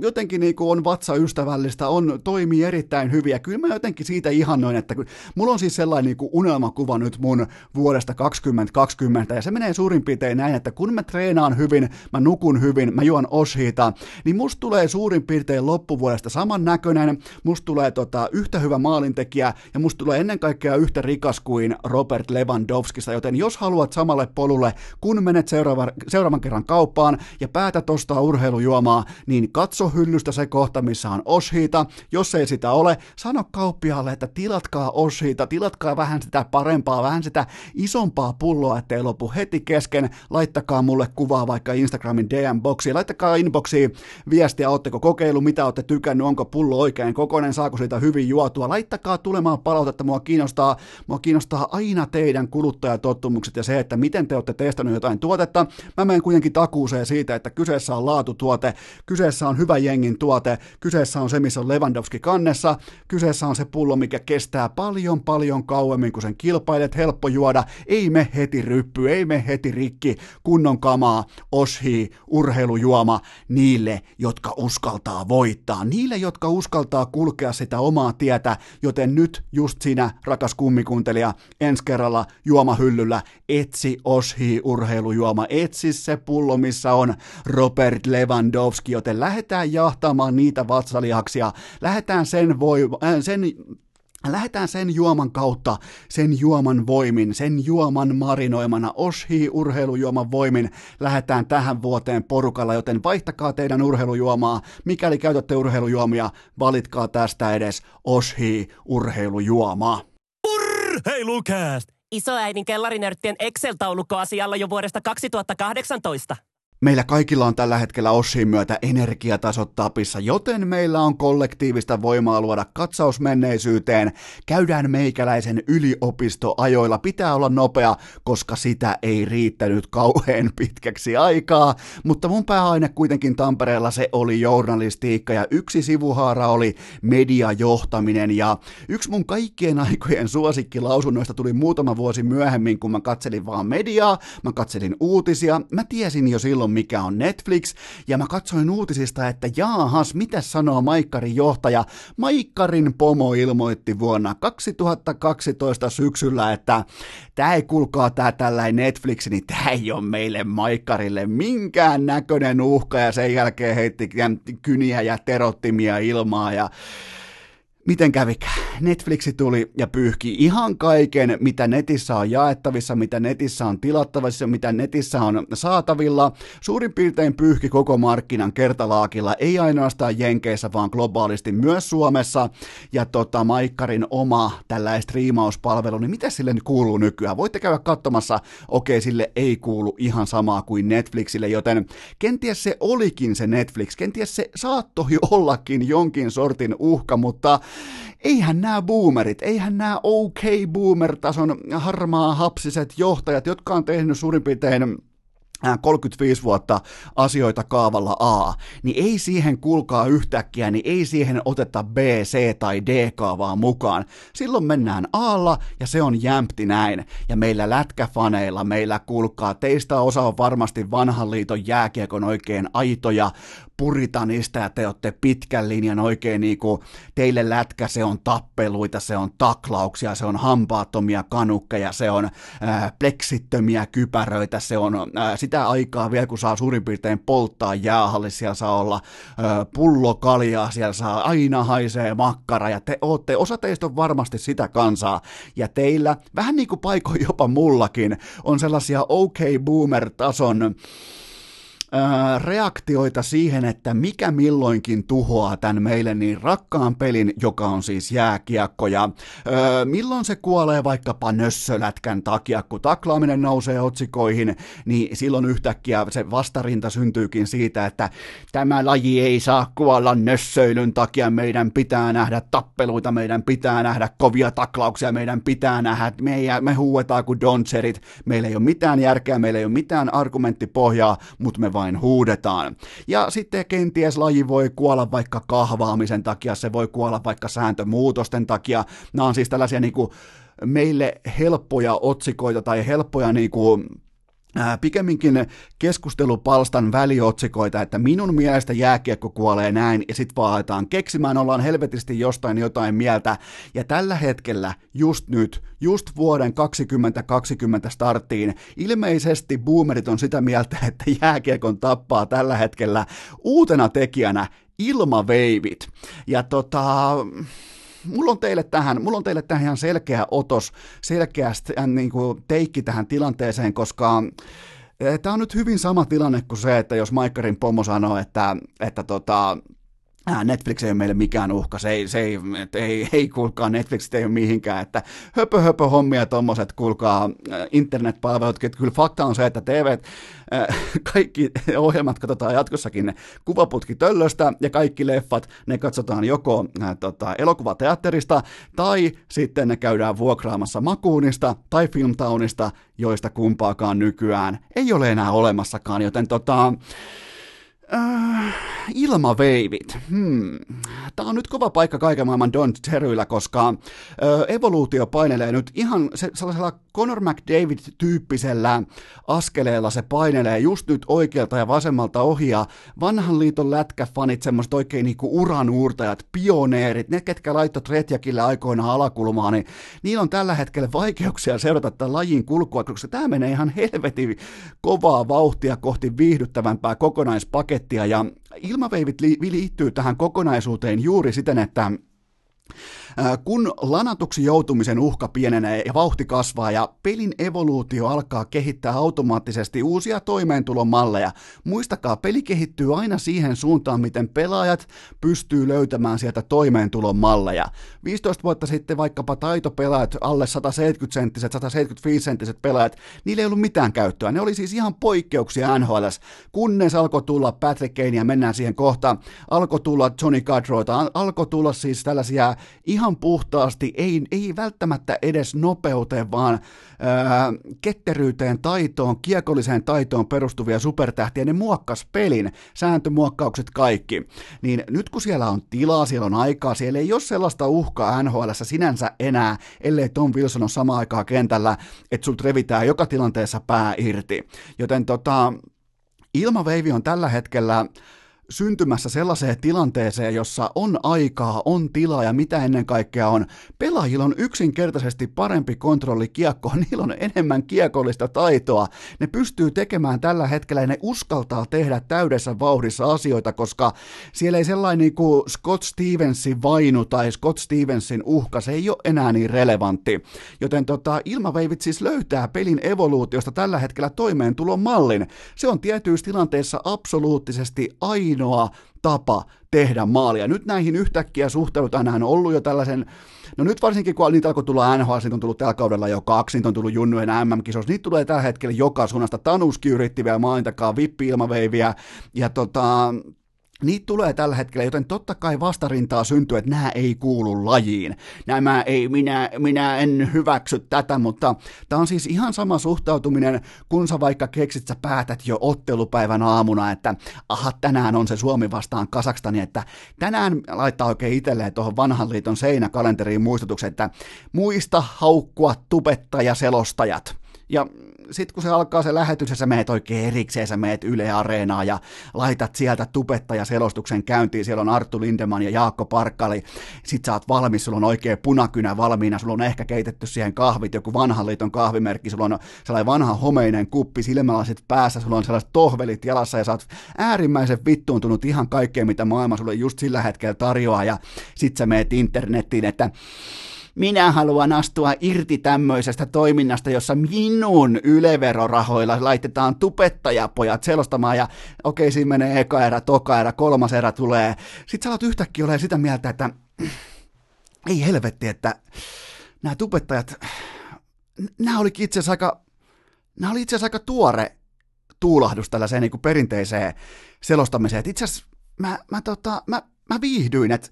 Speaker 1: jotenkin niin kuin on vatsaystävällistä, on, toimii erittäin hyviä. Kyllä mä jotenkin siitä ihannoin, että kun, mulla on siis sellainen niin kuin unelmakuva nyt mun vuodesta 2020, ja se menee suurin piirtein näin, että kun mä treenaan hyvin, mä nukun hyvin, mä juon oshiita, niin musta tulee suurin piirtein loppuvuodesta saman näköinen, musta tulee tota, yhtä hyvä maalintekijä ja musta tulee ennen kaikkea yhtä rikas kuin Robert Lewandowskista, joten jos haluat samalle polulle, kun menet seuraava, seuraavan kerran kauppaan ja päätät ostaa urheilujuomaa, niin katso hyllystä se kohta, missä on Oshiita. Jos ei sitä ole, sano kauppiaalle, että tilatkaa Oshiita, tilatkaa vähän sitä parempaa, vähän sitä isompaa pulloa, ettei lopu heti kesken. Laittakaa mulle kuvaa vaikka Instagramin DM-boksiin, laittakaa inboxiin viestiä, ootteko kokeilu, mitä olette tykännyt, onko pullo oikein kokoinen, saako siitä hyvin juotua. Laittakaa tulemaan palautetta, mua kiinnostaa, mua kiinnostaa aina teidän kuluttajatottumukset ja se, että miten te olette testannut jotain tuotetta. Mä menen kuitenkin takuuseen siitä, että kyseessä on laatutuote, kyseessä on hyvä jengin tuote, kyseessä on se, missä on Lewandowski kannessa, kyseessä on se pullo, mikä kestää paljon paljon kauemmin kuin sen kilpailet, helppo juoda, ei me heti ryppy, ei me heti rikki, kunnon kamaa, oshi, urheilujuoma, niille niille, jotka uskaltaa voittaa, niille, jotka uskaltaa kulkea sitä omaa tietä, joten nyt just sinä, rakas kummikuntelija, ensi kerralla juomahyllyllä etsi Oshi urheilujuoma, etsi se pullo, missä on Robert Lewandowski, joten lähdetään jahtamaan niitä vatsalihaksia, lähdetään sen, voi, äh, sen Lähdetään sen juoman kautta, sen juoman voimin, sen juoman marinoimana, Oshi urheilujuoman voimin, lähdetään tähän vuoteen porukalla, joten vaihtakaa teidän urheilujuomaa. Mikäli käytätte urheilujuomia, valitkaa tästä edes Oshi urheilujuomaa.
Speaker 2: Urheilukääst! Isoäidin kellarinörttien Excel-taulukko asialla jo vuodesta 2018.
Speaker 1: Meillä kaikilla on tällä hetkellä Oshin myötä energiatasot tapissa, joten meillä on kollektiivista voimaa luoda katsaus menneisyyteen. Käydään meikäläisen yliopistoajoilla. Pitää olla nopea, koska sitä ei riittänyt kauhean pitkäksi aikaa. Mutta mun pääaine kuitenkin Tampereella se oli journalistiikka ja yksi sivuhaara oli mediajohtaminen. Ja yksi mun kaikkien aikojen suosikkilausunnoista tuli muutama vuosi myöhemmin, kun mä katselin vaan mediaa, mä katselin uutisia. Mä tiesin jo silloin, mikä on Netflix, ja mä katsoin uutisista, että jaahas, mitä sanoo Maikkarin johtaja. Maikkarin pomo ilmoitti vuonna 2012 syksyllä, että tämä ei kulkaa tää tällainen Netflix, niin tämä ei ole meille Maikkarille minkään näköinen uhka, ja sen jälkeen heitti kyniä ja terottimia ilmaa, ja Miten kävikään? Netflixi tuli ja pyyhki ihan kaiken, mitä netissä on jaettavissa, mitä netissä on tilattavissa, mitä netissä on saatavilla. Suurin piirtein pyyhki koko markkinan kertalaakilla, ei ainoastaan Jenkeissä, vaan globaalisti myös Suomessa. Ja tota, Maikkarin oma tällainen striimauspalvelu, niin mitä sille nyt kuuluu nykyään? Voitte käydä katsomassa, okei, sille ei kuulu ihan samaa kuin Netflixille, joten kenties se olikin se Netflix, kenties se saattoi ollakin jonkin sortin uhka, mutta eihän nämä boomerit, eihän nämä OK-boomer-tason harmaa hapsiset johtajat, jotka on tehnyt suurin piirtein 35 vuotta asioita kaavalla A, niin ei siihen kulkaa yhtäkkiä, niin ei siihen oteta B, C tai D-kaavaa mukaan. Silloin mennään Aalla ja se on jämpti näin. Ja meillä lätkäfaneilla, meillä kulkaa, teistä osa on varmasti vanhan liiton jääkiekon oikein aitoja puritanista ja te olette pitkän linjan oikein niin kuin, teille lätkä se on tappeluita, se on taklauksia, se on hampaattomia kanukkeja, se on äh, pleksittömiä kypäröitä, se on äh, sitä aikaa vielä kun saa suurin piirtein polttaa jäähallissa, siellä saa olla äh, pullokaljaa, siellä saa aina haisee makkara ja te ootte, osa teistä on varmasti sitä kansaa. Ja teillä, vähän niin kuin paikoin jopa mullakin, on sellaisia OK Boomer-tason reaktioita siihen, että mikä milloinkin tuhoaa tämän meille niin rakkaan pelin, joka on siis jääkiekko. Ja öö, milloin se kuolee vaikkapa nössölätkän takia, kun taklaaminen nousee otsikoihin, niin silloin yhtäkkiä se vastarinta syntyykin siitä, että tämä laji ei saa kuolla nössöilyn takia, meidän pitää nähdä tappeluita, meidän pitää nähdä kovia taklauksia, meidän pitää nähdä, me, me huuetaan kuin doncherit, meillä ei ole mitään järkeä, meillä ei ole mitään argumenttipohjaa, mutta me vaan vain huudetaan. Ja sitten kenties laji voi kuolla vaikka kahvaamisen takia, se voi kuolla vaikka sääntömuutosten takia. Nämä on siis tällaisia niin kuin meille helppoja otsikoita tai helppoja niin kuin pikemminkin keskustelupalstan väliotsikoita, että minun mielestä jääkiekko kuolee näin, ja sitten vaan aletaan keksimään, ollaan helvetisti jostain jotain mieltä, ja tällä hetkellä, just nyt, just vuoden 2020 starttiin, ilmeisesti boomerit on sitä mieltä, että jääkiekon tappaa tällä hetkellä uutena tekijänä ilmaveivit. Ja tota, mulla on teille tähän, mulla on teille tähän ihan selkeä otos, selkeästi äh, niin kuin teikki tähän tilanteeseen, koska äh, Tämä on nyt hyvin sama tilanne kuin se, että jos Maikkarin pomo sanoo, että, että tota, Netflix ei ole meille mikään uhka, se ei, se ei, ei, ei kuulkaa, Netflix ei ole mihinkään, että höpö höpö hommia tommoset, kuulkaa internetpalvelut, että kyllä fakta on se, että TV, kaikki ohjelmat katsotaan jatkossakin kuvaputki töllöstä ja kaikki leffat, ne katsotaan joko ää, tota, elokuvateatterista tai sitten ne käydään vuokraamassa Makuunista tai Filmtownista, joista kumpaakaan nykyään ei ole enää olemassakaan, joten tota, Äh, ilmaveivit. Hmm. Tämä on nyt kova paikka kaiken maailman Don Terryllä, koska äh, evoluutio painelee nyt ihan se, sellaisella Conor McDavid-tyyppisellä askeleella se painelee just nyt oikealta ja vasemmalta ohi, ja vanhan liiton lätkäfanit, semmoiset oikein niinku uranuurtajat, pioneerit, ne ketkä laittoi Tretjakille aikoinaan alakulmaa, niin niillä on tällä hetkellä vaikeuksia seurata tämän lajin kulkua, koska tämä menee ihan helvetin kovaa vauhtia kohti viihdyttävämpää kokonaispakettia, ja ilmaveivit liittyy tähän kokonaisuuteen juuri siten, että kun lanatuksi joutumisen uhka pienenee ja vauhti kasvaa ja pelin evoluutio alkaa kehittää automaattisesti uusia toimeentulomalleja, muistakaa, peli kehittyy aina siihen suuntaan, miten pelaajat pystyy löytämään sieltä toimeentulomalleja. 15 vuotta sitten vaikkapa taitopelaajat, alle 170-senttiset, 175-senttiset pelaajat, niillä ei ollut mitään käyttöä. Ne oli siis ihan poikkeuksia NHL, kunnes alkoi tulla Patrick Kane ja mennään siihen kohtaan, alkoi tulla Johnny Gaudreauta, alkoi tulla siis tällaisia ihan puhtaasti, ei, ei välttämättä edes nopeuteen, vaan ää, ketteryyteen, taitoon, kiekolliseen taitoon perustuvia supertähtiä, ne muokkas pelin, sääntömuokkaukset kaikki. Niin nyt kun siellä on tilaa, siellä on aikaa, siellä ei ole sellaista uhkaa NHL sinänsä enää, ellei Tom Wilson ole samaan aikaa kentällä, että sut revitään joka tilanteessa pää irti. Joten tota, ilmaveivi on tällä hetkellä syntymässä sellaiseen tilanteeseen, jossa on aikaa, on tilaa ja mitä ennen kaikkea on. Pelaajilla on yksinkertaisesti parempi kontrolli kiekkoon, niillä on enemmän kiekollista taitoa. Ne pystyy tekemään tällä hetkellä ja ne uskaltaa tehdä täydessä vauhdissa asioita, koska siellä ei sellainen niin kuin Scott Stevensin vainu tai Scott Stevensin uhka, se ei ole enää niin relevantti. Joten tota, ilmaveivit siis löytää pelin evoluutiosta tällä hetkellä toimeentulon mallin. Se on tietyissä tilanteissa absoluuttisesti aina ainoa tapa tehdä maalia. Nyt näihin yhtäkkiä suhteutaan, on ollut jo tällaisen No nyt varsinkin, kun niitä alkoi tulla NHL, niitä on tullut tällä kaudella jo kaksi, niitä on tullut junnujen MM-kisoissa, niitä tulee tällä hetkellä joka suunnasta. Tanuski yritti vielä mainitakaan vippi-ilmaveiviä, ja tota, Niitä tulee tällä hetkellä, joten totta kai vastarintaa syntyy, että nämä ei kuulu lajiin. Nämä ei, minä, minä en hyväksy tätä, mutta tämä on siis ihan sama suhtautuminen, kun sä vaikka keksit, sä päätät jo ottelupäivän aamuna, että aha, tänään on se Suomi vastaan Kasakstani, että tänään laittaa oikein itselleen tuohon vanhan liiton seinäkalenteriin muistutuksen, että muista haukkua tubettaja selostajat. Ja sitten kun se alkaa se lähetys ja sä meet oikein erikseen, sä meet Yle Areenaa ja laitat sieltä tubettaja selostuksen käyntiin, siellä on Arttu Lindeman ja Jaakko Parkkali, sit sä oot valmis, sulla on oikein punakynä valmiina, sulla on ehkä keitetty siihen kahvit, joku vanhan liiton kahvimerkki, sulla on sellainen vanha homeinen kuppi, silmälasit päässä, sulla on sellaiset tohvelit jalassa ja sä oot äärimmäisen vittuuntunut ihan kaikkeen, mitä maailma sulle just sillä hetkellä tarjoaa. Ja sit sä meet internettiin, että minä haluan astua irti tämmöisestä toiminnasta, jossa minun yleverorahoilla laitetaan tupettajapojat selostamaan ja okei, okay, siinä menee eka erä, toka erä, kolmas erä tulee. Sitten sä alat yhtäkkiä olemaan sitä mieltä, että ei helvetti, että nämä tupettajat, nämä olikin itse asiassa aika, nämä oli itse asiassa aika tuore tuulahdus tällaiseen niin kuin perinteiseen selostamiseen. itse asiassa mä, mä, tota, mä, mä viihdyin, että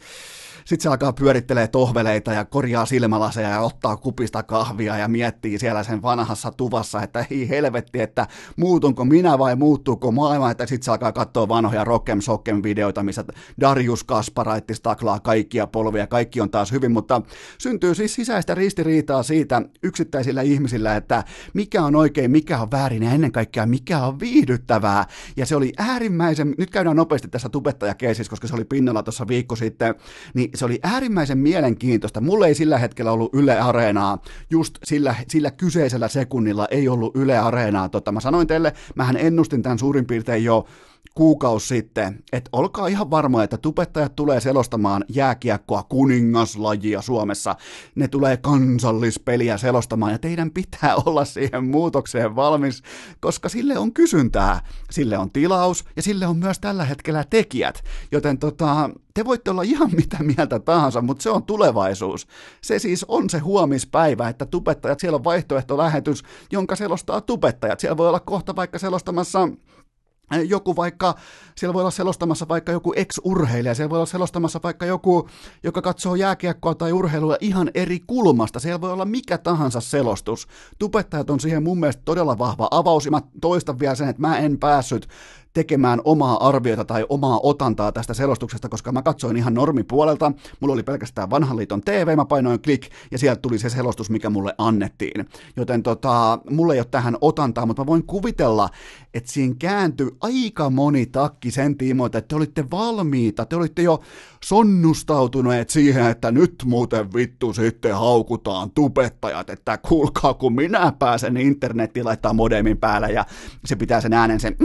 Speaker 1: sitten se alkaa pyörittelee tohveleita ja korjaa silmälaseja ja ottaa kupista kahvia ja miettii siellä sen vanhassa tuvassa, että ei helvetti, että muutunko minä vai muuttuuko maailma, että sitten se alkaa katsoa vanhoja Rockem Sockem videoita, missä Darius Kasparaitis taklaa kaikkia polvia, kaikki on taas hyvin, mutta syntyy siis sisäistä ristiriitaa siitä yksittäisillä ihmisillä, että mikä on oikein, mikä on väärin ja ennen kaikkea mikä on viihdyttävää. Ja se oli äärimmäisen, nyt käydään nopeasti tässä tubettajakeisissä, koska se oli pinnalla tuossa viikko sitten, niin se oli äärimmäisen mielenkiintoista. Mulle ei sillä hetkellä ollut Yle Areenaa, just sillä, sillä kyseisellä sekunnilla ei ollut Yle Areenaa. Tota, mä sanoin teille, mähän ennustin tämän suurin piirtein jo kuukausi sitten, että olkaa ihan varmoja, että tubettajat tulee selostamaan jääkiekkoa kuningaslajia Suomessa. Ne tulee kansallispeliä selostamaan ja teidän pitää olla siihen muutokseen valmis, koska sille on kysyntää, sille on tilaus ja sille on myös tällä hetkellä tekijät. Joten tota, te voitte olla ihan mitä mieltä tahansa, mutta se on tulevaisuus. Se siis on se huomispäivä, että tubettajat, siellä on vaihtoehtolähetys, jonka selostaa tubettajat. Siellä voi olla kohta vaikka selostamassa joku vaikka, siellä voi olla selostamassa vaikka joku ex-urheilija, siellä voi olla selostamassa vaikka joku, joka katsoo jääkiekkoa tai urheilua ihan eri kulmasta, siellä voi olla mikä tahansa selostus. Tupettajat on siihen mun mielestä todella vahva avaus, ja mä toistan vielä sen, että mä en päässyt tekemään omaa arviota tai omaa otantaa tästä selostuksesta, koska mä katsoin ihan normipuolelta, mulla oli pelkästään vanhan liiton TV, mä painoin klik, ja sieltä tuli se selostus, mikä mulle annettiin. Joten tota, mulle ei ole tähän otantaa, mutta mä voin kuvitella, että siinä kääntyi aika moni takki sen tiimoilta, että te olitte valmiita, te olitte jo sonnustautuneet siihen, että nyt muuten vittu sitten haukutaan tubettajat, että kuulkaa, kun minä pääsen internettiin laittaa modemin päälle ja se pitää sen äänen sen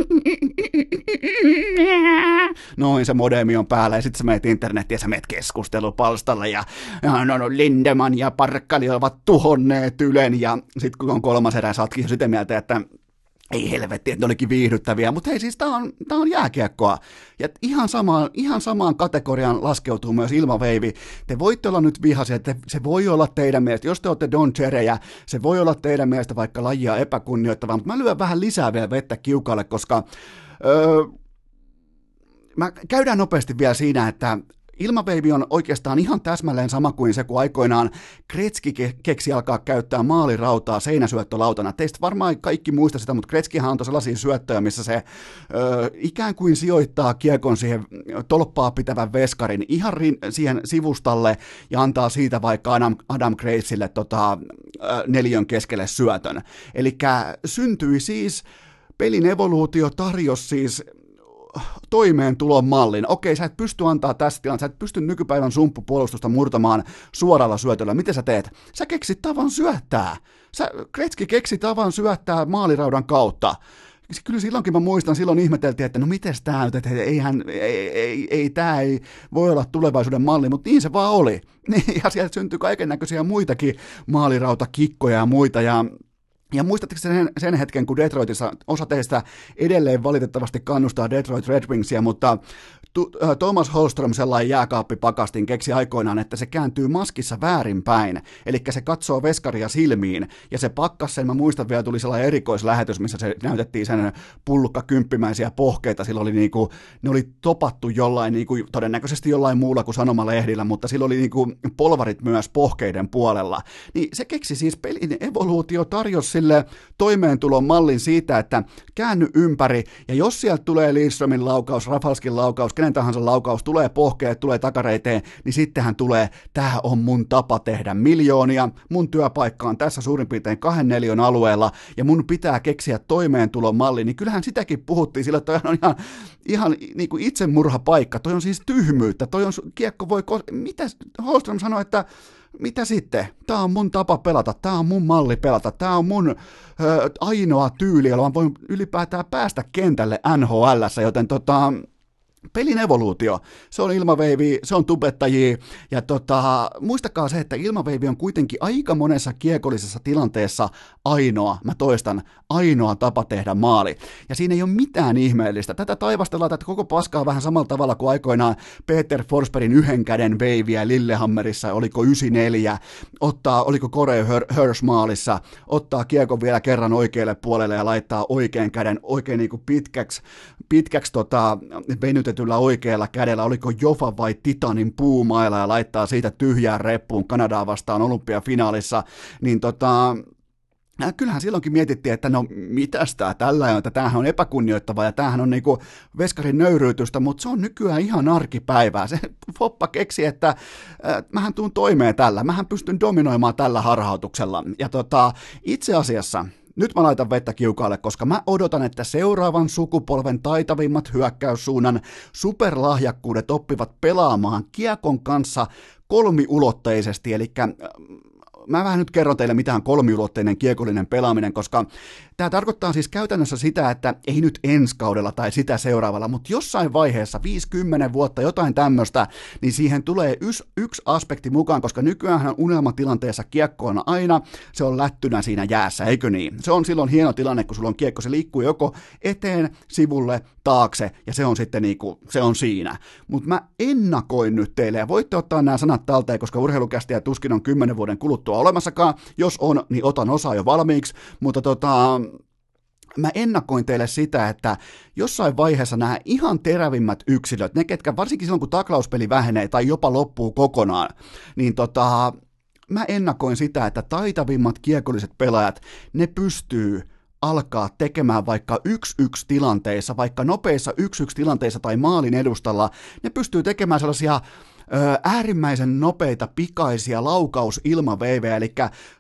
Speaker 1: noin se modemi on päällä ja sitten sä menet internettiin ja sä menet keskustelupalstalle ja, ja no, no, Lindeman ja Parkkali ovat tuhonneet Ylen ja sitten kun on kolmas erä, sä ootkin sitä mieltä, että ei helvetti, että ne olikin viihdyttäviä, mutta hei siis tää on, tää on jääkiekkoa. Ja ihan samaan, ihan samaan kategoriaan laskeutuu myös ilmaveivi. Te voitte olla nyt vihaisia, että se voi olla teidän mielestä, jos te olette Don Cherejä, se voi olla teidän mielestä vaikka lajia epäkunnioittavaa, mutta mä lyön vähän lisää vielä vettä kiukalle, koska öö, mä käydään nopeasti vielä siinä, että Ilmaveivi on oikeastaan ihan täsmälleen sama kuin se, kun aikoinaan Kretski keksi alkaa käyttää maalirautaa seinäsyöttölautana. Teistä varmaan kaikki muista sitä, mutta Kretskihan on sellaisia syöttöjä, missä se ö, ikään kuin sijoittaa kiekon siihen tolppaa pitävän veskarin ihan rin, siihen sivustalle ja antaa siitä vaikka Adam, Adam Graceille tota, neljön keskelle syötön. Eli syntyi siis pelin evoluutio tarjosi siis toimeentulon mallin. Okei, sä et pysty antaa tässä tilanteessa, sä et pysty nykypäivän sumppupuolustusta murtamaan suoralla syötöllä. Miten sä teet? Sä keksit tavan syöttää. Sä, Kretski keksi tavan syöttää maaliraudan kautta kyllä silloinkin mä muistan, silloin ihmeteltiin, että no miten tämä nyt, että eihän, ei, ei, ei tämä ei voi olla tulevaisuuden malli, mutta niin se vaan oli. Ja sieltä syntyi kaiken näköisiä muitakin maalirautakikkoja ja muita, ja ja muistatteko sen, sen hetken, kun Detroitissa osa teistä edelleen valitettavasti kannustaa Detroit Red Wingsia, mutta Thomas Holström sellainen jääkaappipakastin keksi aikoinaan, että se kääntyy maskissa väärinpäin, eli se katsoo veskaria silmiin, ja se pakkas sen, mä muistan vielä, tuli sellainen erikoislähetys, missä se näytettiin sen pullukka kymppimäisiä pohkeita, sillä oli niinku, ne oli topattu jollain, niinku, todennäköisesti jollain muulla kuin sanomalehdillä, mutta sillä oli niinku polvarit myös pohkeiden puolella. Niin se keksi siis pelin evoluutio tarjosi sille toimeentulon mallin siitä, että käänny ympäri, ja jos sieltä tulee Lindströmin laukaus, Rafalskin laukaus, kenen tahansa laukaus, tulee pohkeet, tulee takareiteen, niin sittenhän tulee, tämä on mun tapa tehdä miljoonia, mun työpaikka on tässä suurin piirtein kahden neljön alueella, ja mun pitää keksiä toimeentulon malli, niin kyllähän sitäkin puhuttiin sillä, että on ihan, ihan niin kuin itsemurhapaikka, toi on siis tyhmyyttä, toi on, kiekko voi, mitä Holström sanoi, että mitä sitten? Tämä on mun tapa pelata, tämä on mun malli pelata, tämä on mun ö, ainoa tyyli, jolla voin ylipäätään päästä kentälle NHL, joten tota, pelin evoluutio. Se on ilmaveivi, se on tubettajia, ja tota, muistakaa se, että ilmaveivi on kuitenkin aika monessa kiekollisessa tilanteessa ainoa, mä toistan, ainoa tapa tehdä maali. Ja siinä ei ole mitään ihmeellistä. Tätä taivastellaan tätä koko paskaa vähän samalla tavalla kuin aikoinaan Peter Forsbergin yhden käden veiviä Lillehammerissa, oliko 94, ottaa, oliko Kore Hirsch maalissa, ottaa kiekon vielä kerran oikealle puolelle ja laittaa oikean käden oikein niin kuin pitkäksi, pitkäksi tota, venytetyllä oikealla kädellä, oliko Jofa vai Titanin puumailla ja laittaa siitä tyhjään reppuun Kanadaa vastaan olympiafinaalissa, niin tota, Ja kyllähän silloinkin mietittiin, että no mitäs tää tällä on, että tämähän on epäkunnioittava ja tämähän on niinku veskarin nöyryytystä, mutta se on nykyään ihan arkipäivää. Se Foppa keksi, että äh, mähän tuun toimeen tällä, mähän pystyn dominoimaan tällä harhautuksella. Ja tota, itse asiassa nyt mä laitan vettä kiukaalle, koska mä odotan, että seuraavan sukupolven taitavimmat hyökkäyssuunnan superlahjakkuudet oppivat pelaamaan kiekon kanssa kolmiulotteisesti, eli mä vähän nyt kerron teille, mitä on kolmiulotteinen kiekollinen pelaaminen, koska tämä tarkoittaa siis käytännössä sitä, että ei nyt ensi kaudella tai sitä seuraavalla, mutta jossain vaiheessa, 50 vuotta, jotain tämmöistä, niin siihen tulee yksi, yksi aspekti mukaan, koska nykyään unelmatilanteessa kiekko on aina, se on lättynä siinä jäässä, eikö niin? Se on silloin hieno tilanne, kun sulla on kiekko, se liikkuu joko eteen, sivulle, taakse, ja se on sitten niinku, se on siinä. Mutta mä ennakoin nyt teille, ja voitte ottaa nämä sanat talteen, koska urheilukästiä tuskin on 10 vuoden kuluttua olemassakaan. Jos on, niin otan osaa jo valmiiksi, mutta tota, mä ennakoin teille sitä, että jossain vaiheessa nämä ihan terävimmät yksilöt, ne ketkä varsinkin silloin kun taklauspeli vähenee tai jopa loppuu kokonaan, niin tota, mä ennakoin sitä, että taitavimmat kiekolliset pelaajat, ne pystyy alkaa tekemään vaikka yksi-yksi tilanteissa, vaikka nopeissa yksi-yksi tilanteissa tai maalin edustalla, ne pystyy tekemään sellaisia äärimmäisen nopeita, pikaisia laukaus-ilmaveivejä, eli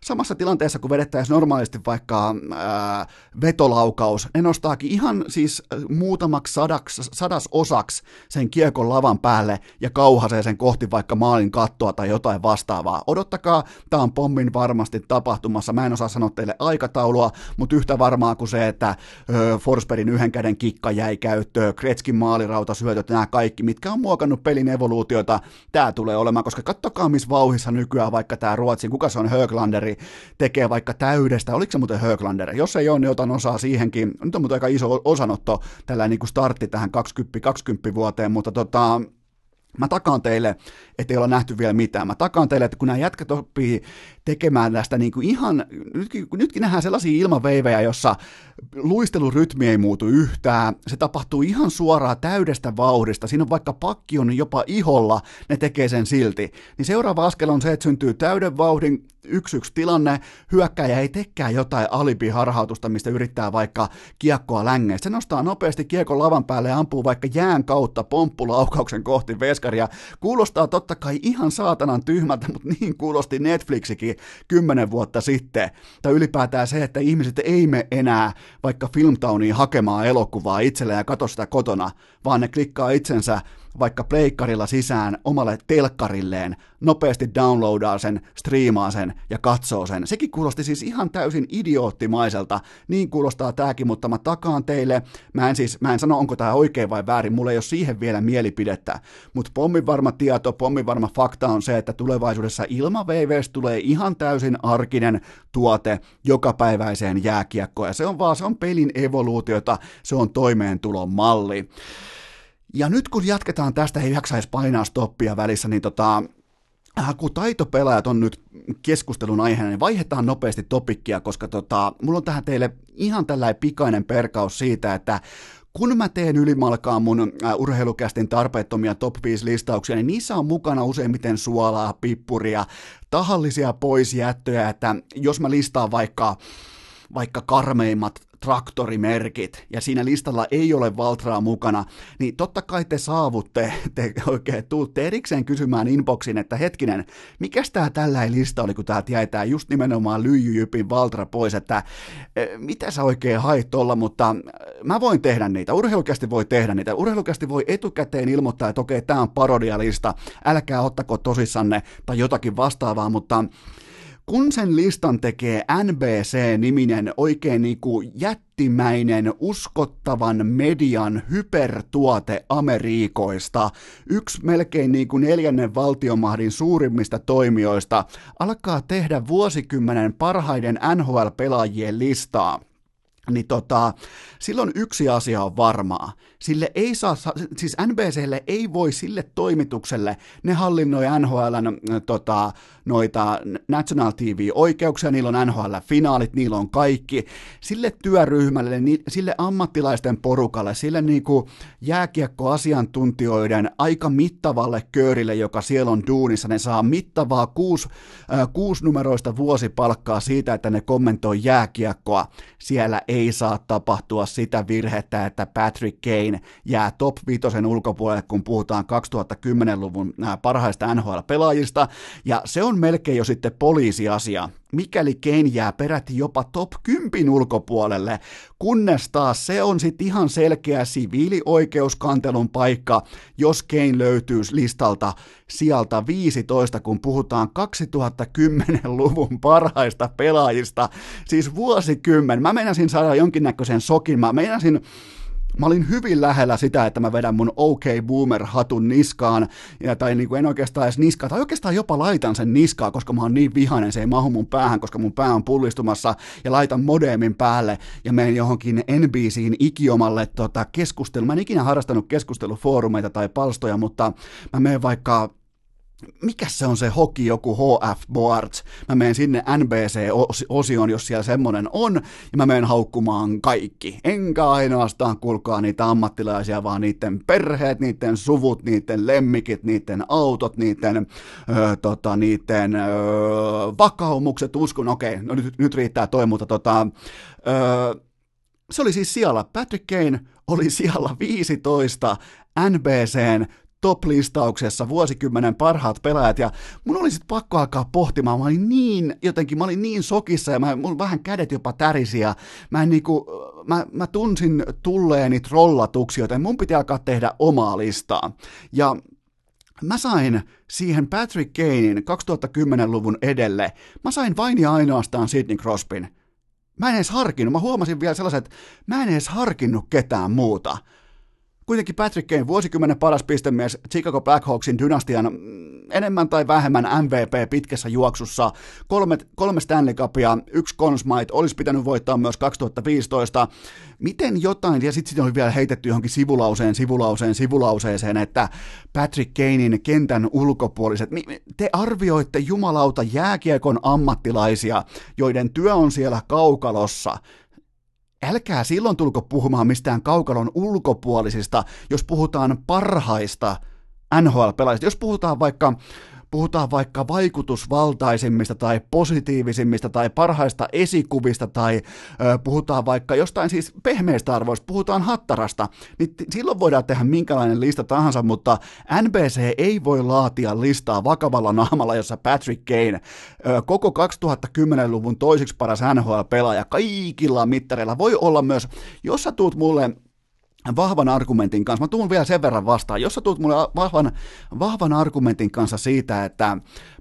Speaker 1: samassa tilanteessa, kun vedettäisiin normaalisti vaikka ää, vetolaukaus, ne nostaakin ihan siis muutamaksi sadaks, sadas osaksi sen kiekon lavan päälle ja kauhasee sen kohti vaikka maalin kattoa tai jotain vastaavaa. Odottakaa, tämä on pommin varmasti tapahtumassa. Mä en osaa sanoa teille aikataulua, mutta yhtä varmaa kuin se, että ö, Forsbergin yhden käden kikka jäi käyttöön, Kretskin maalirauta syötöt, nämä kaikki, mitkä on muokannut pelin evoluutiota, tämä tulee olemaan, koska kattokaa missä vauhissa nykyään vaikka tämä Ruotsin, kuka se on Höglanderi, tekee vaikka täydestä, oliko se muuten Höglanderi? Jos ei ole, niin otan osaa siihenkin, nyt on muuten aika iso osanotto, tällä niin kuin startti tähän 20, 20 vuoteen, mutta tota, Mä takaan teille, että ei olla nähty vielä mitään. Mä takaan teille, että kun nämä jätkät oppii tekemään tästä niin kuin ihan, nytkin, nytkin nähdään sellaisia ilmaveivejä, jossa luistelurytmi ei muutu yhtään, se tapahtuu ihan suoraan täydestä vauhdista, siinä on vaikka pakki on jopa iholla, ne tekee sen silti. Niin seuraava askel on se, että syntyy täyden vauhdin yksi yksi tilanne, hyökkäjä ei tekää jotain alibiharhautusta, mistä yrittää vaikka kiekkoa längeä. Se nostaa nopeasti kiekon lavan päälle ja ampuu vaikka jään kautta pomppulaukauksen kohti veskaria. Kuulostaa totta kai ihan saatanan tyhmältä, mutta niin kuulosti Netflixikin kymmenen vuotta sitten. Tai ylipäätään se, että ihmiset ei me enää vaikka Filmtowniin hakemaan elokuvaa itselleen ja katso sitä kotona, vaan ne klikkaa itsensä vaikka pleikkarilla sisään omalle telkkarilleen, nopeasti downloadaa sen, striimaa sen ja katsoo sen. Sekin kuulosti siis ihan täysin idioottimaiselta, niin kuulostaa tääkin, mutta mä takaan teille, mä en siis, mä en sano onko tämä oikein vai väärin, mulla ei ole siihen vielä mielipidettä, mutta pommin varma tieto, pommin varma fakta on se, että tulevaisuudessa ilmaveiveistä tulee ihan täysin arkinen tuote jokapäiväiseen jääkiekkoon, ja se on vaan, se on pelin evoluutiota, se on toimeentulon malli. Ja nyt kun jatketaan tästä, ei jaksaisi painaa stoppia välissä, niin tota, äh, kun taitopelaajat on nyt keskustelun aiheena, niin vaihdetaan nopeasti topikkia, koska tota, mulla on tähän teille ihan tällainen pikainen perkaus siitä, että kun mä teen ylimalkaan mun äh, urheilukästin tarpeettomia top 5 listauksia, niin niissä on mukana useimmiten suolaa, pippuria, tahallisia poisjättöjä, että jos mä listaan vaikka vaikka karmeimmat traktorimerkit ja siinä listalla ei ole Valtraa mukana, niin totta kai te saavutte, te oikein tuutte erikseen kysymään inboxin, että hetkinen, mikä tämä tällä lista oli, kun täältä jäi tämä just nimenomaan lyijyjypin Valtra pois, että e, mitä sä oikein hait tuolla, mutta e, mä voin tehdä niitä, urheilukästi voi tehdä niitä, urheilukästi voi etukäteen ilmoittaa, että okei, tämä on parodialista, älkää ottako tosissanne tai jotakin vastaavaa, mutta kun sen listan tekee NBC-niminen oikein niin kuin jättimäinen uskottavan median hypertuote Amerikoista, yksi melkein niin kuin neljännen valtiomahdin suurimmista toimijoista, alkaa tehdä vuosikymmenen parhaiden NHL-pelaajien listaa, niin tota, silloin yksi asia on varmaa. Sille ei saa, siis NBClle ei voi sille toimitukselle, ne hallinnoi NHLn tota, noita National TV-oikeuksia, niillä on NHL-finaalit, niillä on kaikki. Sille työryhmälle, sille ammattilaisten porukalle, sille niinku jääkiekkoasiantuntijoiden aika mittavalle köörille, joka siellä on duunissa, ne saa mittavaa kuusi, äh, kuusinumeroista vuosipalkkaa siitä, että ne kommentoi jääkiekkoa. Siellä ei saa tapahtua sitä virhettä, että Patrick Kane jää top 5 ulkopuolelle, kun puhutaan 2010-luvun parhaista NHL-pelaajista, ja se on melkein jo sitten poliisiasia, mikäli Kane jää peräti jopa top 10 ulkopuolelle, kunnes taas se on sitten ihan selkeä siviilioikeuskantelun paikka, jos Kane löytyy listalta sieltä 15, kun puhutaan 2010-luvun parhaista pelaajista, siis vuosikymmen. Mä meinasin saada jonkinnäköisen sokin, mä meinasin mä olin hyvin lähellä sitä, että mä vedän mun OK Boomer-hatun niskaan, ja, tai niin kuin en oikeastaan edes niskaa, tai oikeastaan jopa laitan sen niskaa, koska mä oon niin vihainen, se ei mahu mun päähän, koska mun pää on pullistumassa, ja laitan modemin päälle, ja menen johonkin NBCin ikiomalle tota, keskusteluun. Mä en ikinä harrastanut keskustelufoorumeita tai palstoja, mutta mä menen vaikka mikä se on se hoki, joku HF Boards. Mä menen sinne NBC-osioon, jos siellä semmonen on, ja mä menen haukkumaan kaikki. Enkä ainoastaan kulkaa niitä ammattilaisia, vaan niiden perheet, niiden suvut, niiden lemmikit, niiden autot, niiden, ö, tota, niiden ö, vakaumukset, uskon, okei, no nyt, nyt riittää toi, mutta tota, ö, se oli siis siellä. Patrick Kane oli siellä 15 NBCn top-listauksessa vuosikymmenen parhaat pelaajat, ja mun oli sitten pakko alkaa pohtimaan, mä olin niin, jotenkin, mä olin niin sokissa, ja mä, mun vähän kädet jopa tärisi, ja mä, en niinku, mä, mä tunsin tulleeni trollatuksi, joten mun piti alkaa tehdä omaa listaa. Ja mä sain siihen Patrick Kanein 2010-luvun edelle, mä sain vain ja ainoastaan Sidney Crosbyn. Mä en edes harkinnut, mä huomasin vielä sellaiset, että mä en edes harkinnut ketään muuta. Kuitenkin Patrick Kane, vuosikymmenen paras pistemies Chicago Blackhawksin dynastian mm, enemmän tai vähemmän MVP pitkässä juoksussa. Kolme, kolme Stanley Cupia, yksi Conn Smythe, olisi pitänyt voittaa myös 2015. Miten jotain, ja sitten sit oli vielä heitetty johonkin sivulauseen, sivulauseen, sivulauseeseen, että Patrick Kanein kentän ulkopuoliset, te arvioitte jumalauta jääkiekon ammattilaisia, joiden työ on siellä kaukalossa, älkää silloin tulko puhumaan mistään kaukalon ulkopuolisista, jos puhutaan parhaista NHL-pelaajista. Jos puhutaan vaikka puhutaan vaikka vaikutusvaltaisimmista tai positiivisimmista tai parhaista esikuvista tai ö, puhutaan vaikka jostain siis pehmeistä arvoista, puhutaan hattarasta, niin t- silloin voidaan tehdä minkälainen lista tahansa, mutta NBC ei voi laatia listaa vakavalla naamalla, jossa Patrick Kane, ö, koko 2010-luvun toiseksi paras NHL-pelaaja kaikilla mittareilla, voi olla myös, jos sä tuut mulle vahvan argumentin kanssa. Mä tuun vielä sen verran vastaan. Jos sä tulet mulle vahvan, vahvan argumentin kanssa siitä, että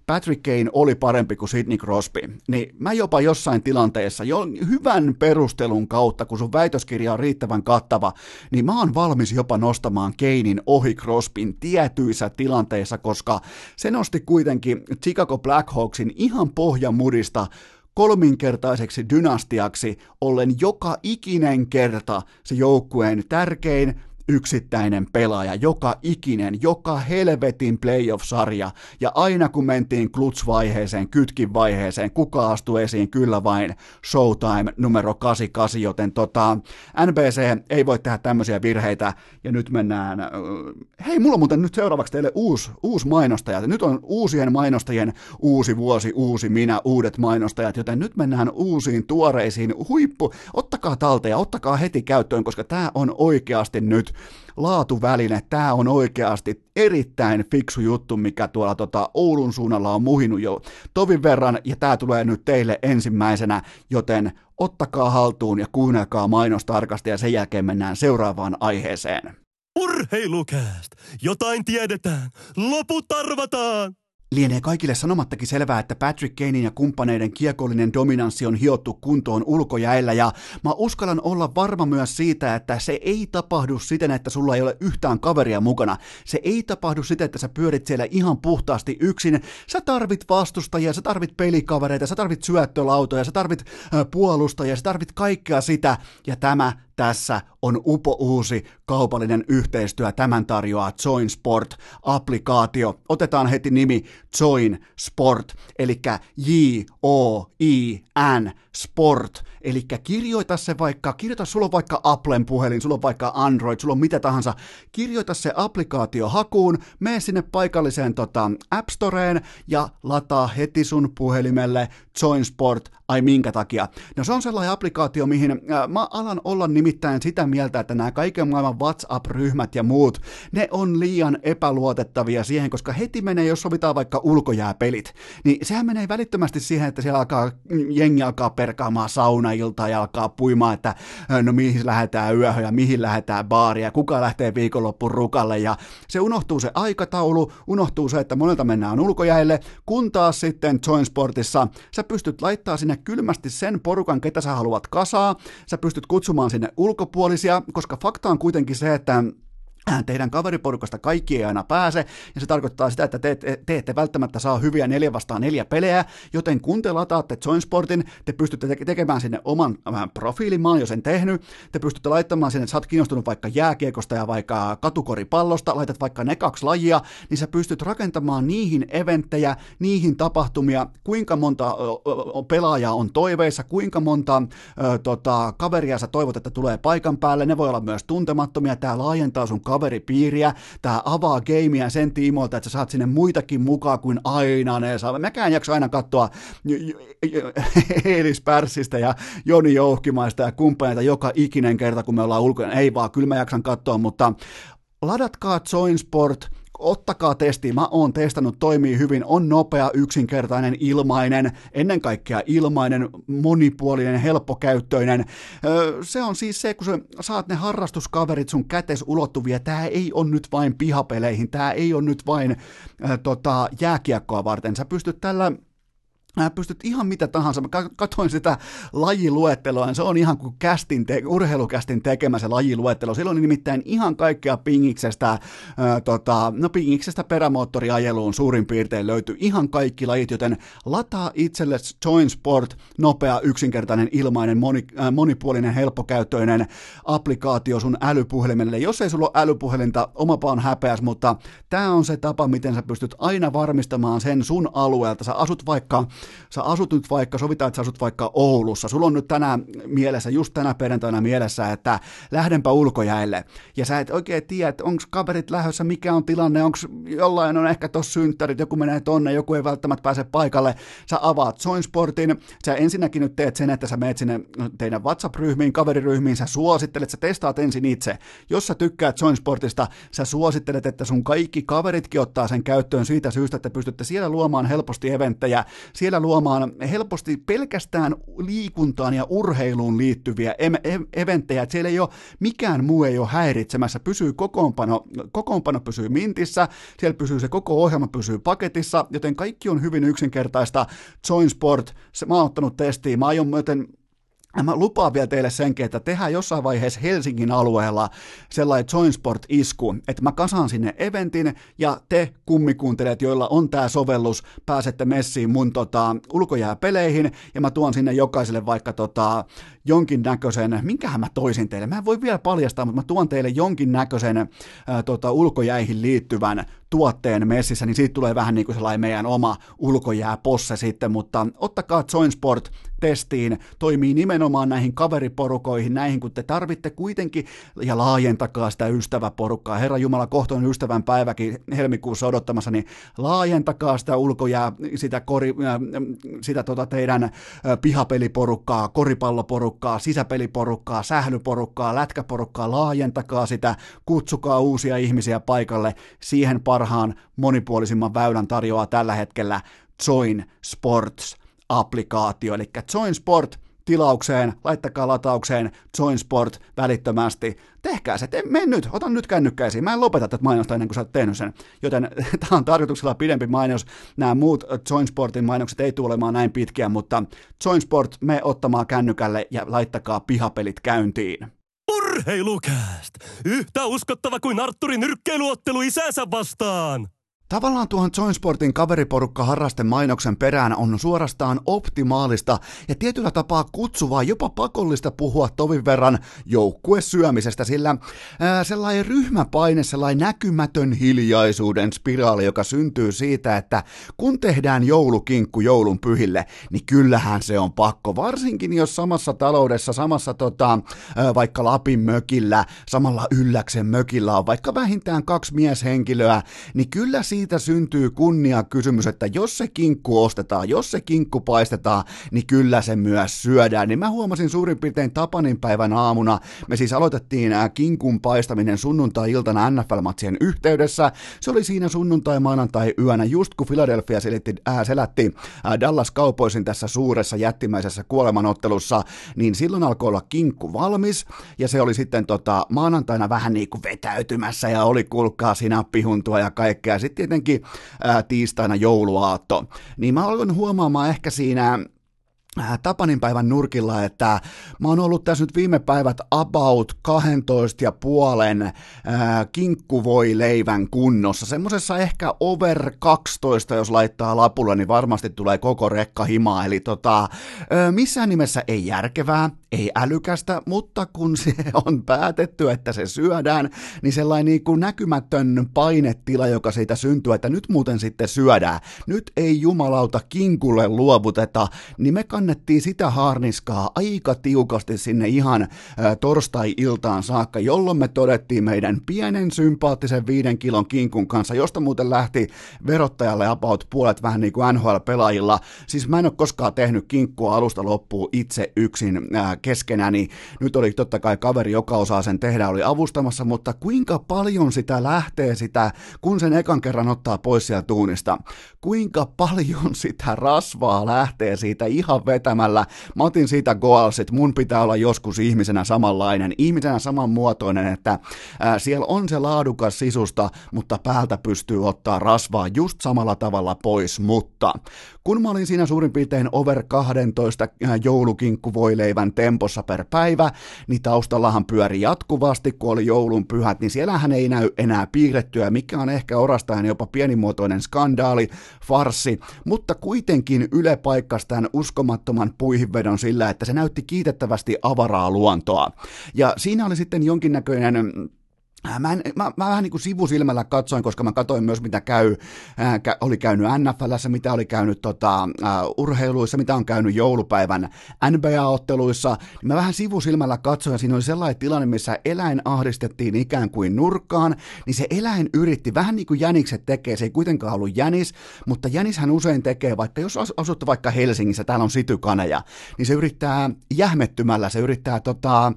Speaker 1: Patrick Kane oli parempi kuin Sidney Crosby, niin mä jopa jossain tilanteessa, jo hyvän perustelun kautta, kun sun väitöskirja on riittävän kattava, niin mä oon valmis jopa nostamaan Kanein ohi Crosbyn tietyissä tilanteissa, koska se nosti kuitenkin Chicago Blackhawksin ihan pohjamudista kolminkertaiseksi dynastiaksi, ollen joka ikinen kerta se joukkueen tärkein, yksittäinen pelaaja, joka ikinen, joka helvetin playoff-sarja, ja aina kun mentiin klutsvaiheeseen, kytkin vaiheeseen, kuka astui esiin, kyllä vain Showtime numero 88, joten tota, NBC ei voi tehdä tämmöisiä virheitä, ja nyt mennään, hei, mulla on muuten nyt seuraavaksi teille uusi, uusi mainostaja, nyt on uusien mainostajien uusi vuosi, uusi minä, uudet mainostajat, joten nyt mennään uusiin tuoreisiin. Huippu, ottakaa talteja, ottakaa heti käyttöön, koska tämä on oikeasti nyt laatuväline. Tämä on oikeasti erittäin fiksu juttu, mikä tuolla tota Oulun suunnalla on muhinut jo tovin verran, ja tämä tulee nyt teille ensimmäisenä, joten ottakaa haltuun ja kuunnelkaa mainos tarkasti, ja sen jälkeen mennään seuraavaan aiheeseen.
Speaker 2: Urheilukääst! Jotain tiedetään! Loput arvataan!
Speaker 1: Lienee kaikille sanomattakin selvää, että Patrick Kanein ja kumppaneiden kiekollinen dominanssi on hiottu kuntoon ulkojäillä ja mä uskallan olla varma myös siitä, että se ei tapahdu siten, että sulla ei ole yhtään kaveria mukana. Se ei tapahdu siten, että sä pyörit siellä ihan puhtaasti yksin. Sä tarvit vastustajia, sä tarvit pelikavereita, sä tarvit syöttölautoja, sä tarvit puolustajia, sä tarvit kaikkea sitä ja tämä tässä on upo uusi kaupallinen yhteistyö. Tämän tarjoaa Join Sport-applikaatio. Otetaan heti nimi Join Sport, eli J-O-I-N Sport. Eli kirjoita se vaikka, kirjoita, sulla on vaikka Applen puhelin, sulla on vaikka Android, sulla on mitä tahansa. Kirjoita se applikaatio hakuun, mene sinne paikalliseen tota, App Storeen ja lataa heti sun puhelimelle Join Sport. Ai minkä takia? No se on sellainen applikaatio, mihin äh, mä alan olla nimittäin sitä mieltä, että nämä kaiken maailman WhatsApp-ryhmät ja muut, ne on liian epäluotettavia siihen, koska heti menee, jos sovitaan vaikka ulkojääpelit, niin sehän menee välittömästi siihen, että siellä alkaa, jengi alkaa perkaamaan saunailta ja alkaa puimaan, että no mihin lähdetään yöhön ja mihin lähdetään baaria, kuka lähtee viikonloppuun rukalle. Ja se unohtuu se aikataulu, unohtuu se, että monelta mennään ulkojäille, kun taas sitten Join Sportissa sä pystyt laittaa sinne kylmästi sen porukan, ketä sä haluat kasaa, sä pystyt kutsumaan sinne ulkopuolisia, koska fakta on kuitenkin se, että teidän kaveriporukasta kaikki ei aina pääse, ja se tarkoittaa sitä, että te, te, te ette välttämättä saa hyviä neljä vastaan neljä pelejä, joten kun te lataatte Joinsportin, te pystytte te- tekemään sinne oman vähän profiilin, mä oon jo sen tehnyt, te pystytte laittamaan sinne, että sä oot kiinnostunut vaikka jääkiekosta ja vaikka katukoripallosta, laitat vaikka ne kaksi lajia, niin sä pystyt rakentamaan niihin eventtejä, niihin tapahtumia, kuinka monta pelaajaa on toiveissa, kuinka monta ö, tota, kaveria sä toivot, että tulee paikan päälle, ne voi olla myös tuntemattomia, tää laajentaa sun kaveripiiriä, tämä avaa gameia sen tiimoilta, että sä saat sinne muitakin mukaan kuin aina ne saa. Mäkään jaksa aina katsoa Eelis Pärssistä ja Joni Jouhkimaista ja kumppaneita joka ikinen kerta, kun me ollaan ulkona. Ei vaan, kyllä mä jaksan katsoa, mutta ladatkaa Joinsport, ottakaa testi, mä oon testannut, toimii hyvin, on nopea, yksinkertainen, ilmainen, ennen kaikkea ilmainen, monipuolinen, helppokäyttöinen. Se on siis se, kun sä saat ne harrastuskaverit sun kätes ulottuvia, tää ei on nyt vain pihapeleihin, tää ei on nyt vain äh, tota, jääkiekkoa varten, sä pystyt tällä pystyt ihan mitä tahansa. Mä katsoin sitä lajiluetteloa, se on ihan kuin kästin te- urheilukästin tekemä se lajiluettelo. Silloin nimittäin ihan kaikkea pingiksestä, ää, tota, no pingiksestä perämoottoriajeluun suurin piirtein löytyy ihan kaikki lajit, joten lataa itselle Join Sport, nopea, yksinkertainen, ilmainen, moni, ää, monipuolinen, helppokäyttöinen applikaatio sun älypuhelimelle. Jos ei sulla ole älypuhelinta, omapa on häpeäs, mutta tämä on se tapa, miten sä pystyt aina varmistamaan sen sun alueelta. Sä asut vaikka sä asut nyt vaikka, sovitaan, että sä asut vaikka Oulussa, sulla on nyt tänä mielessä, just tänä perjantaina mielessä, että lähdenpä ulkojäille, ja sä et oikein tiedä, että onko kaverit lähdössä, mikä on tilanne, onko jollain on ehkä tossa synttärit, joku menee tonne, joku ei välttämättä pääse paikalle, sä avaat Joinsportin, sä ensinnäkin nyt teet sen, että sä meet sinne teidän WhatsApp-ryhmiin, kaveriryhmiin, sä suosittelet, sä testaat ensin itse, jos sä tykkäät Joinsportista, sä suosittelet, että sun kaikki kaveritkin ottaa sen käyttöön siitä syystä, että pystytte siellä luomaan helposti eventtejä, siellä siellä luomaan helposti pelkästään liikuntaan ja urheiluun liittyviä eventtejä, että siellä ei ole, mikään muu ei ole häiritsemässä, pysyy kokoonpano, kokoonpano pysyy mintissä, siellä pysyy se koko ohjelma pysyy paketissa, joten kaikki on hyvin yksinkertaista. Join Sport, se, mä oon ottanut testiin, mä aion myöten mä lupaan vielä teille senkin, että tehdään jossain vaiheessa Helsingin alueella sellainen Joinsport-isku, että mä kasaan sinne eventin ja te kummikuuntelijat, joilla on tämä sovellus, pääsette messiin mun tota, ulkojääpeleihin ja mä tuon sinne jokaiselle vaikka tota, jonkinnäköisen, minkähän mä toisin teille, mä en voi vielä paljastaa, mutta mä tuon teille jonkinnäköisen ää, tota, ulkojäihin liittyvän tuotteen messissä, niin siitä tulee vähän niin kuin sellainen meidän oma ulkojääposse sitten, mutta ottakaa Joinsport testiin, toimii nimenomaan näihin kaveriporukoihin, näihin kun te tarvitte kuitenkin, ja laajentakaa sitä ystäväporukkaa, Herra Jumala, kohta on ystävän päiväkin helmikuussa odottamassa, niin laajentakaa sitä ulkojää, sitä, kori, äh, sitä tota teidän äh, pihapeliporukkaa, koripalloporukkaa, sisäpeliporukkaa, sählyporukkaa, lätkäporukkaa, laajentakaa sitä, kutsukaa uusia ihmisiä paikalle, siihen parhaan monipuolisimman väylän tarjoaa tällä hetkellä Join Sports applikaatio, eli Join Sport tilaukseen, laittakaa lataukseen Join Sport välittömästi. Tehkää se, mene nyt, otan nyt kännykkäisiin. Mä en lopeta tätä mainosta ennen kuin sä oot tehnyt sen. Joten tämä on tarkoituksella pidempi mainos. Nämä muut Join Sportin mainokset ei tule olemaan näin pitkiä, mutta Join Sport, me ottamaan kännykälle ja laittakaa pihapelit käyntiin.
Speaker 2: Urheilukääst! Yhtä uskottava kuin Arturin nyrkkeiluottelu isänsä vastaan!
Speaker 1: Tavallaan tuohon Joinsportin kaveriporukka harrasten mainoksen perään on suorastaan optimaalista ja tietyllä tapaa kutsuvaa, jopa pakollista puhua tovin verran joukkuesyömisestä, sillä ää, sellainen ryhmäpaine, sellainen näkymätön hiljaisuuden spiraali, joka syntyy siitä, että kun tehdään joulukinkku joulun pyhille, niin kyllähän se on pakko, varsinkin jos samassa taloudessa, samassa tota, ää, vaikka Lapin mökillä, samalla Ylläksen mökillä on vaikka vähintään kaksi mieshenkilöä, niin kyllä siitä syntyy kunnia kysymys, että jos se kinkku ostetaan, jos se kinkku paistetaan, niin kyllä se myös syödään. Niin mä huomasin suurin piirtein Tapanin päivän aamuna, me siis aloitettiin kinkun paistaminen sunnuntai-iltana NFL-matsien yhteydessä. Se oli siinä sunnuntai-maanantai-yönä, just kun Philadelphia selitti, äh, selätti äh, Dallas Cowboysin tässä suuressa jättimäisessä kuolemanottelussa, niin silloin alkoi olla kinkku valmis, ja se oli sitten tota, maanantaina vähän niin kuin vetäytymässä, ja oli kulkaa sinappihuntua ja kaikkea. Sitten tietenkin ää, tiistaina jouluaatto. Niin mä aloin huomaamaan ehkä siinä Tapanin päivän nurkilla, että mä oon ollut tässä nyt viime päivät about 12 ja puolen äh, kinkkuvoileivän kunnossa. Semmosessa ehkä over 12, jos laittaa lapulla, niin varmasti tulee koko rekka himaa. Eli tota, äh, missään nimessä ei järkevää, ei älykästä, mutta kun se on päätetty, että se syödään, niin sellainen niin kuin näkymätön painetila, joka siitä syntyy, että nyt muuten sitten syödään. Nyt ei jumalauta kinkulle luovuteta, niin me kannettiin sitä harniskaa aika tiukasti sinne ihan torstai-iltaan saakka, jolloin me todettiin meidän pienen sympaattisen viiden kilon kinkun kanssa, josta muuten lähti verottajalle about puolet vähän niin kuin NHL-pelaajilla. Siis mä en ole koskaan tehnyt kinkkua alusta loppuun itse yksin keskenäni. Nyt oli totta kai kaveri, joka osaa sen tehdä, oli avustamassa, mutta kuinka paljon sitä lähtee sitä, kun sen ekan kerran ottaa pois sieltä tuunista, kuinka paljon sitä rasvaa lähtee siitä ihan vetämällä. Mä otin siitä goals, että mun pitää olla joskus ihmisenä samanlainen, ihmisenä samanmuotoinen, että ää, siellä on se laadukas sisusta, mutta päältä pystyy ottaa rasvaa just samalla tavalla pois, mutta kun mä olin siinä suurin piirtein over 12 joulukinkkuvoileivän tempossa per päivä, niin taustallahan pyöri jatkuvasti, kun oli joulun pyhät, niin siellähän ei näy enää piirrettyä, mikä on ehkä orastajan jopa pienimuotoinen skandaali, farsi, mutta kuitenkin Yle paikkasi tämän uskomattoman puihinvedon sillä, että se näytti kiitettävästi avaraa luontoa. Ja siinä oli sitten jonkinnäköinen Äh, mä, en, mä, mä vähän niin kuin sivusilmällä katsoin, koska mä katsoin myös, mitä käy, ää, äh, kä, oli käynyt NFLssä, mitä oli käynyt tota, ää, äh, urheiluissa, mitä on käynyt joulupäivän NBA-otteluissa. Niin mä vähän sivusilmällä katsoin, ja siinä oli sellainen tilanne, missä eläin ahdistettiin ikään kuin nurkkaan, niin se eläin yritti, vähän niin kuin jänikset tekee, se ei kuitenkaan ollut jänis, mutta jänishän usein tekee, vaikka jos asutte vaikka Helsingissä, täällä on sitykaneja, niin se yrittää jähmettymällä, se yrittää tota,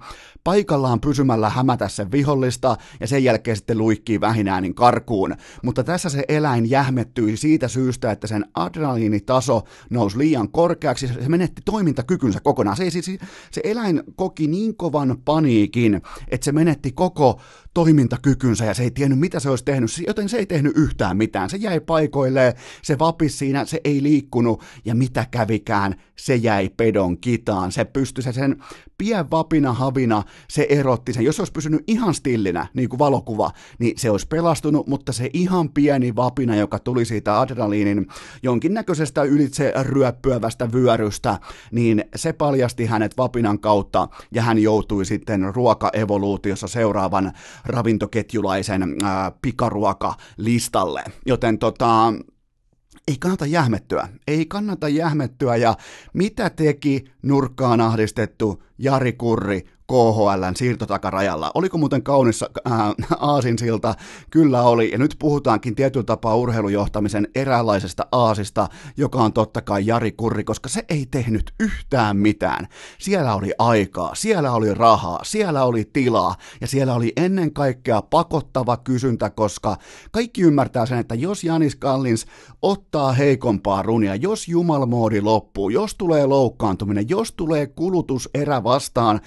Speaker 1: paikallaan pysymällä hämätä sen vihollista, ja sen jälkeen sitten luikkii vähinäänin karkuun. Mutta tässä se eläin jähmettyi siitä syystä, että sen adrenaliinitaso nousi liian korkeaksi, se menetti toimintakykynsä kokonaan. Se, se, se, se eläin koki niin kovan paniikin, että se menetti koko toimintakykynsä ja se ei tiennyt mitä se olisi tehnyt, joten se ei tehnyt yhtään mitään. Se jäi paikoilleen, se vapisi siinä, se ei liikkunut ja mitä kävikään, se jäi pedon kitaan. Se pystyi se sen pien vapina havina, se erotti sen. Jos se olisi pysynyt ihan stillinä, niin kuin valokuva, niin se olisi pelastunut, mutta se ihan pieni vapina, joka tuli siitä adrenaliinin jonkinnäköisestä ylitse ryöppyävästä vyörystä, niin se paljasti hänet vapinan kautta ja hän joutui sitten ruokaevoluutiossa seuraavan ravintoketjulaisen ää, pikaruokalistalle. Joten tota, ei kannata jähmettyä, ei kannata jähmettyä ja mitä teki nurkkaan ahdistettu Jari Kurri KHLn siirtotakarajalla. Oliko muuten kaunis äh, aasinsilta? Kyllä oli. Ja nyt puhutaankin tietyllä tapaa urheilujohtamisen eräänlaisesta aasista, joka on totta kai Jari Kurri, koska se ei tehnyt yhtään mitään. Siellä oli aikaa, siellä oli rahaa, siellä oli tilaa ja siellä oli ennen kaikkea pakottava kysyntä, koska kaikki ymmärtää sen, että jos Janis Kallins ottaa heikompaa runia, jos jumalmoodi loppuu, jos tulee loukkaantuminen, jos tulee kulutuserä vastaan,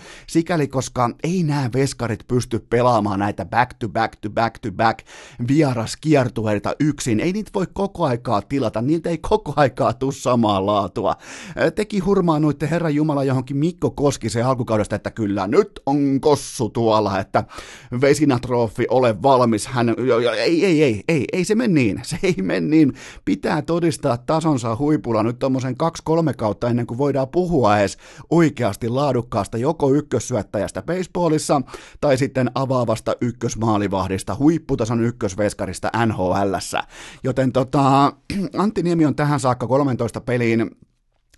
Speaker 1: sikäli koska ei nämä veskarit pysty pelaamaan näitä back to back to back to back vieraskiertueita yksin. Ei niitä voi koko aikaa tilata, niitä ei koko aikaa tuu samaa laatua. Teki hurmaa noitten Herran Jumala johonkin Mikko se alkukaudesta, että kyllä nyt on kossu tuolla, että vesinatrofi ole valmis. Hän, ei, ei, ei, ei, ei se mene niin, se ei mene niin. Pitää todistaa tasonsa huipulla nyt tuommoisen kaksi-kolme kautta ennen kuin voidaan puhua edes oikeasti laadukkaasta joko ykkössyä syöttäjästä baseballissa tai sitten avaavasta ykkösmaalivahdista, huipputason ykkösveskarista NHLssä. Joten tota, Antti Niemi on tähän saakka 13 peliin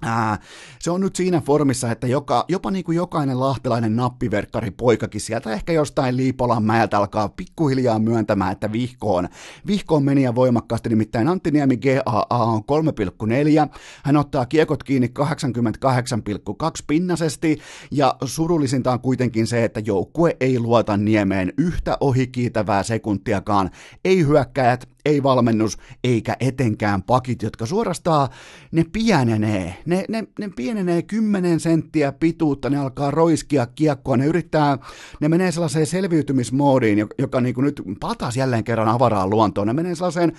Speaker 1: Ää, se on nyt siinä formissa, että joka, jopa niin kuin jokainen lahtelainen nappiverkkari poikakin sieltä ehkä jostain Liipolan mäeltä alkaa pikkuhiljaa myöntämään, että vihkoon. Vihkoon meni ja voimakkaasti, nimittäin Antti Niemi GAA on 3,4. Hän ottaa kiekot kiinni 88,2 pinnasesti ja surullisinta on kuitenkin se, että joukkue ei luota Niemeen yhtä ohikiitävää sekuntiakaan. Ei hyökkäjät, ei valmennus, eikä etenkään pakit, jotka suorastaan ne pienenee. Ne, ne, ne pienenee 10 senttiä pituutta, ne alkaa roiskia kiekkoa, ne yrittää, ne menee sellaiseen selviytymismoodiin, joka, joka niin kuin nyt patas jälleen kerran avaraan luontoon. Ne menee sellaiseen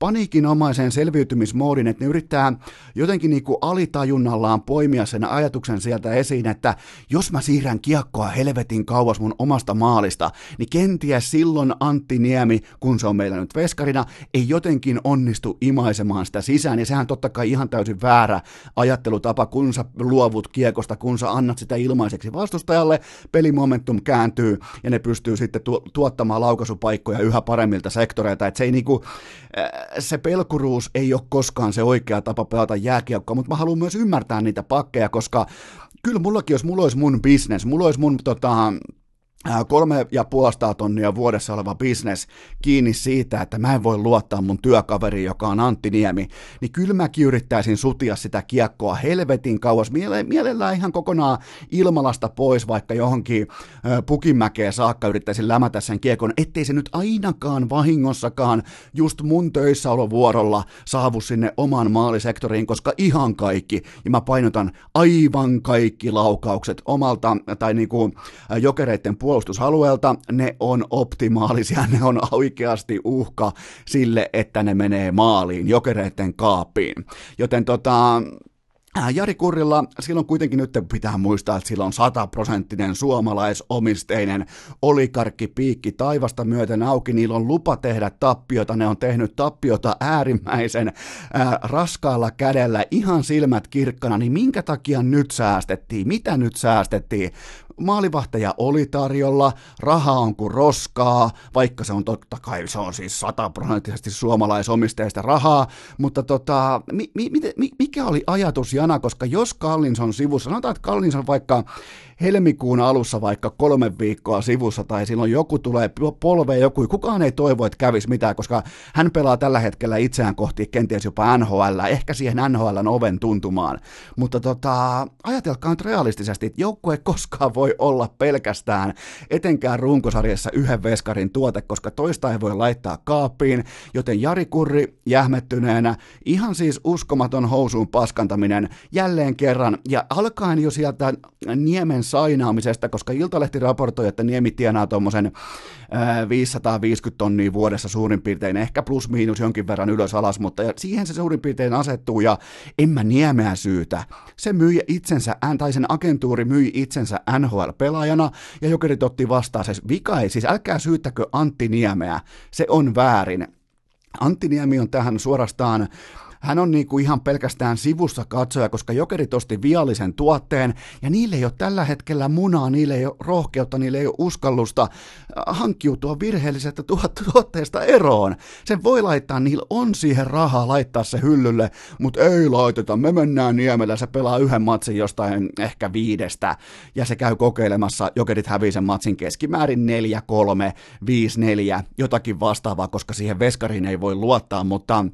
Speaker 1: paniikinomaiseen selviytymismoodin, että ne yrittää jotenkin niin kuin alitajunnallaan poimia sen ajatuksen sieltä esiin, että jos mä siirrän kiekkoa helvetin kauas mun omasta maalista, niin kenties silloin Antti Niemi, kun se on meillä nyt veskarina, ei jotenkin onnistu imaisemaan sitä sisään, ja sehän totta kai ihan täysin väärä ajatus ajattelutapa, kun sä luovut kiekosta, kun sä annat sitä ilmaiseksi vastustajalle, pelimomentum kääntyy ja ne pystyy sitten tu- tuottamaan laukaisupaikkoja yhä paremmilta sektoreilta. Et se, ei niinku, äh, se pelkuruus ei ole koskaan se oikea tapa pelata jääkiekkoa, mutta mä haluan myös ymmärtää niitä pakkeja, koska kyllä mullakin, jos mulla olisi mun business, mulla olisi mun tota, kolme ja puolesta tonnia vuodessa oleva bisnes kiinni siitä, että mä en voi luottaa mun työkaveriin, joka on Antti Niemi, niin kyllä mäkin yrittäisin sutia sitä kiekkoa helvetin kauas, Miele- mielellään ihan kokonaan ilmalasta pois, vaikka johonkin pukimäkeen saakka yrittäisin lämätä sen kiekon, ettei se nyt ainakaan vahingossakaan just mun töissäolovuorolla saavu sinne oman maalisektoriin, koska ihan kaikki, ja mä painotan aivan kaikki laukaukset omalta, tai niinku jokereiden puolelta, puolustusalueelta, ne on optimaalisia, ne on oikeasti uhka sille, että ne menee maaliin, jokereiden kaappiin. Joten tota, Äh, Jari Kurrilla, silloin kuitenkin nyt pitää muistaa, että sillä on sataprosenttinen suomalaisomisteinen olikarkkipiikki taivasta myöten auki, niillä on lupa tehdä tappiota, ne on tehnyt tappiota äärimmäisen ää, äh, raskaalla kädellä, ihan silmät kirkkana, niin minkä takia nyt säästettiin, mitä nyt säästettiin? Maalivahteja oli tarjolla, rahaa on kuin roskaa, vaikka se on totta kai, se on siis sataprosenttisesti suomalaisomisteista rahaa, mutta tota, mi, mi, mi, mikä oli ajatus Jana, koska jos Kallins on sivussa, sanotaan, että Kallins on vaikka helmikuun alussa vaikka kolme viikkoa sivussa tai silloin joku tulee polveen joku, kukaan ei toivo, että kävisi mitään, koska hän pelaa tällä hetkellä itseään kohti kenties jopa NHL, ehkä siihen NHL oven tuntumaan. Mutta tota, ajatelkaa nyt realistisesti, että joukko ei koskaan voi olla pelkästään etenkään runkosarjassa yhden veskarin tuote, koska toista ei voi laittaa kaappiin, joten Jari Kurri jähmettyneenä, ihan siis uskomaton housuun paskantaminen jälleen kerran, ja alkaen jo sieltä Niemen sainaamisesta, koska Iltalehti raportoi, että Niemi tienaa tuommoisen 550 tonnia vuodessa suurin piirtein, ehkä plus miinus jonkin verran ylös alas, mutta siihen se suurin piirtein asettuu ja en mä Niemeä syytä. Se myi itsensä, tai sen agentuuri myi itsensä NHL-pelaajana ja Jokerit otti vastaan se vika ei, siis älkää syyttäkö Antti Niemeä, se on väärin. Antti Niemi on tähän suorastaan hän on niin kuin ihan pelkästään sivussa katsoja, koska jokerit osti viallisen tuotteen, ja niille ei ole tällä hetkellä munaa, niille ei ole rohkeutta, niille ei ole uskallusta äh, hankkiutua virheellisestä tuotteesta eroon. Sen voi laittaa, niillä on siihen rahaa laittaa se hyllylle, mutta ei laiteta, me mennään Niemellä, se pelaa yhden matsin jostain ehkä viidestä, ja se käy kokeilemassa, jokerit hävii sen matsin keskimäärin 4-3, 5-4, jotakin vastaavaa, koska siihen veskariin ei voi luottaa, mutta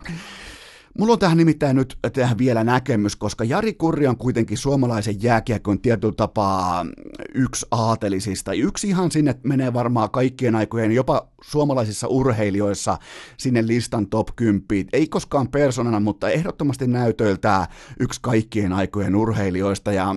Speaker 1: Mulla on tähän nimittäin nyt tähän vielä näkemys, koska Jari Kurri on kuitenkin suomalaisen jääkiekon tietyllä tapaa yksi aatelisista. Yksi ihan sinne menee varmaan kaikkien aikojen, jopa suomalaisissa urheilijoissa sinne listan top 10. Ei koskaan persoonana, mutta ehdottomasti näytöiltää yksi kaikkien aikojen urheilijoista. Ja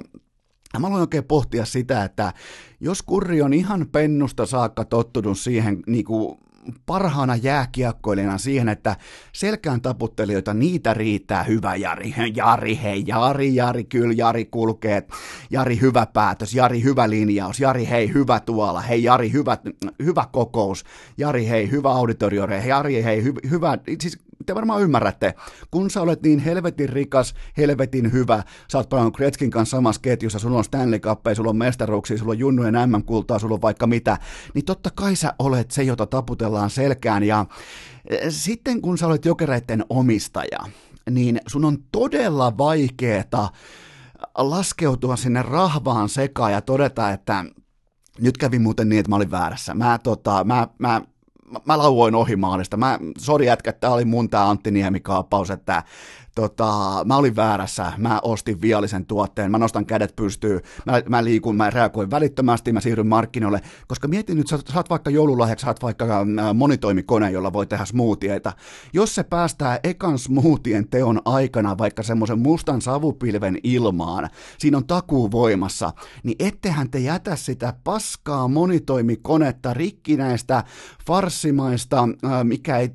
Speaker 1: Mä aloin oikein pohtia sitä, että jos Kurri on ihan pennusta saakka tottunut siihen niin kuin parhaana jääkiekkoilijana siihen, että selkään taputtelijoita, niitä riittää hyvä Jari. Jari, hei, Jari, Jari, kyllä Jari kulkee. Jari, hyvä päätös. Jari, hyvä linjaus. Jari, hei, hyvä tuolla. Hei, Jari, hyvä, hyvä kokous. Jari, hei, hyvä auditorio. Jari, hei, hy, hyvä. Siis te varmaan ymmärrätte, kun sä olet niin helvetin rikas, helvetin hyvä, sä oot pelannut Kretskin kanssa samassa ketjussa, sulla on Stanley Cupia, sulla on mestaruuksia, sulla on junnujen M-kultaa, sulla on vaikka mitä, niin totta kai sä olet se, jota taputellaan selkään ja e, sitten kun sä olet jokereiden omistaja, niin sun on todella vaikeeta laskeutua sinne rahvaan sekaan ja todeta, että nyt kävi muuten niin, että mä olin väärässä. Mä, tota, mä, mä mä, mä lauoin ohi maalista. Mä, sori jätkä, tämä oli mun tämä Antti Niemi-kaappaus, että tota, mä olin väärässä, mä ostin viallisen tuotteen, mä nostan kädet pystyyn, mä, mä liikun, mä reagoin välittömästi, mä siirryn markkinoille, koska mietin nyt, sä saat vaikka joululahjaksi, saat vaikka äh, monitoimikone, jolla voi tehdä smoothieita. Jos se päästää ekan smoothien teon aikana vaikka semmoisen mustan savupilven ilmaan, siinä on takuu voimassa, niin ettehän te jätä sitä paskaa monitoimikonetta rikkinäistä, farssimaista, äh, mikä ei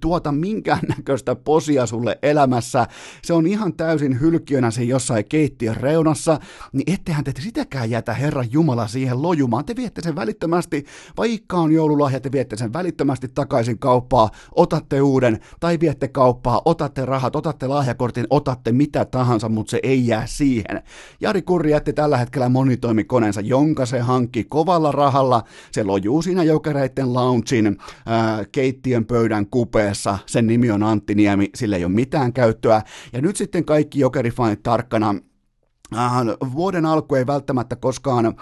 Speaker 1: tuota minkäännäköistä posia sulle elämässä, se on ihan täysin hylkiönä siinä jossain keittiön reunassa, niin ettehän te sitäkään jätä Herran Jumala siihen lojumaan. Te viette sen välittömästi, vaikka on joululahja, te viette sen välittömästi takaisin kauppaa, otatte uuden, tai viette kauppaa, otatte rahat, otatte lahjakortin, otatte mitä tahansa, mutta se ei jää siihen. Jari Kurri jätti tällä hetkellä monitoimikoneensa, jonka se hankki kovalla rahalla. Se lojuu siinä jokereiden loungein ää, keittiön pöydän kupeessa. Sen nimi on Antti Niemi, sillä ei ole mitään käyttöä. Ja nyt sitten kaikki jokerifanit tarkkana Äh, vuoden alku ei välttämättä koskaan äh,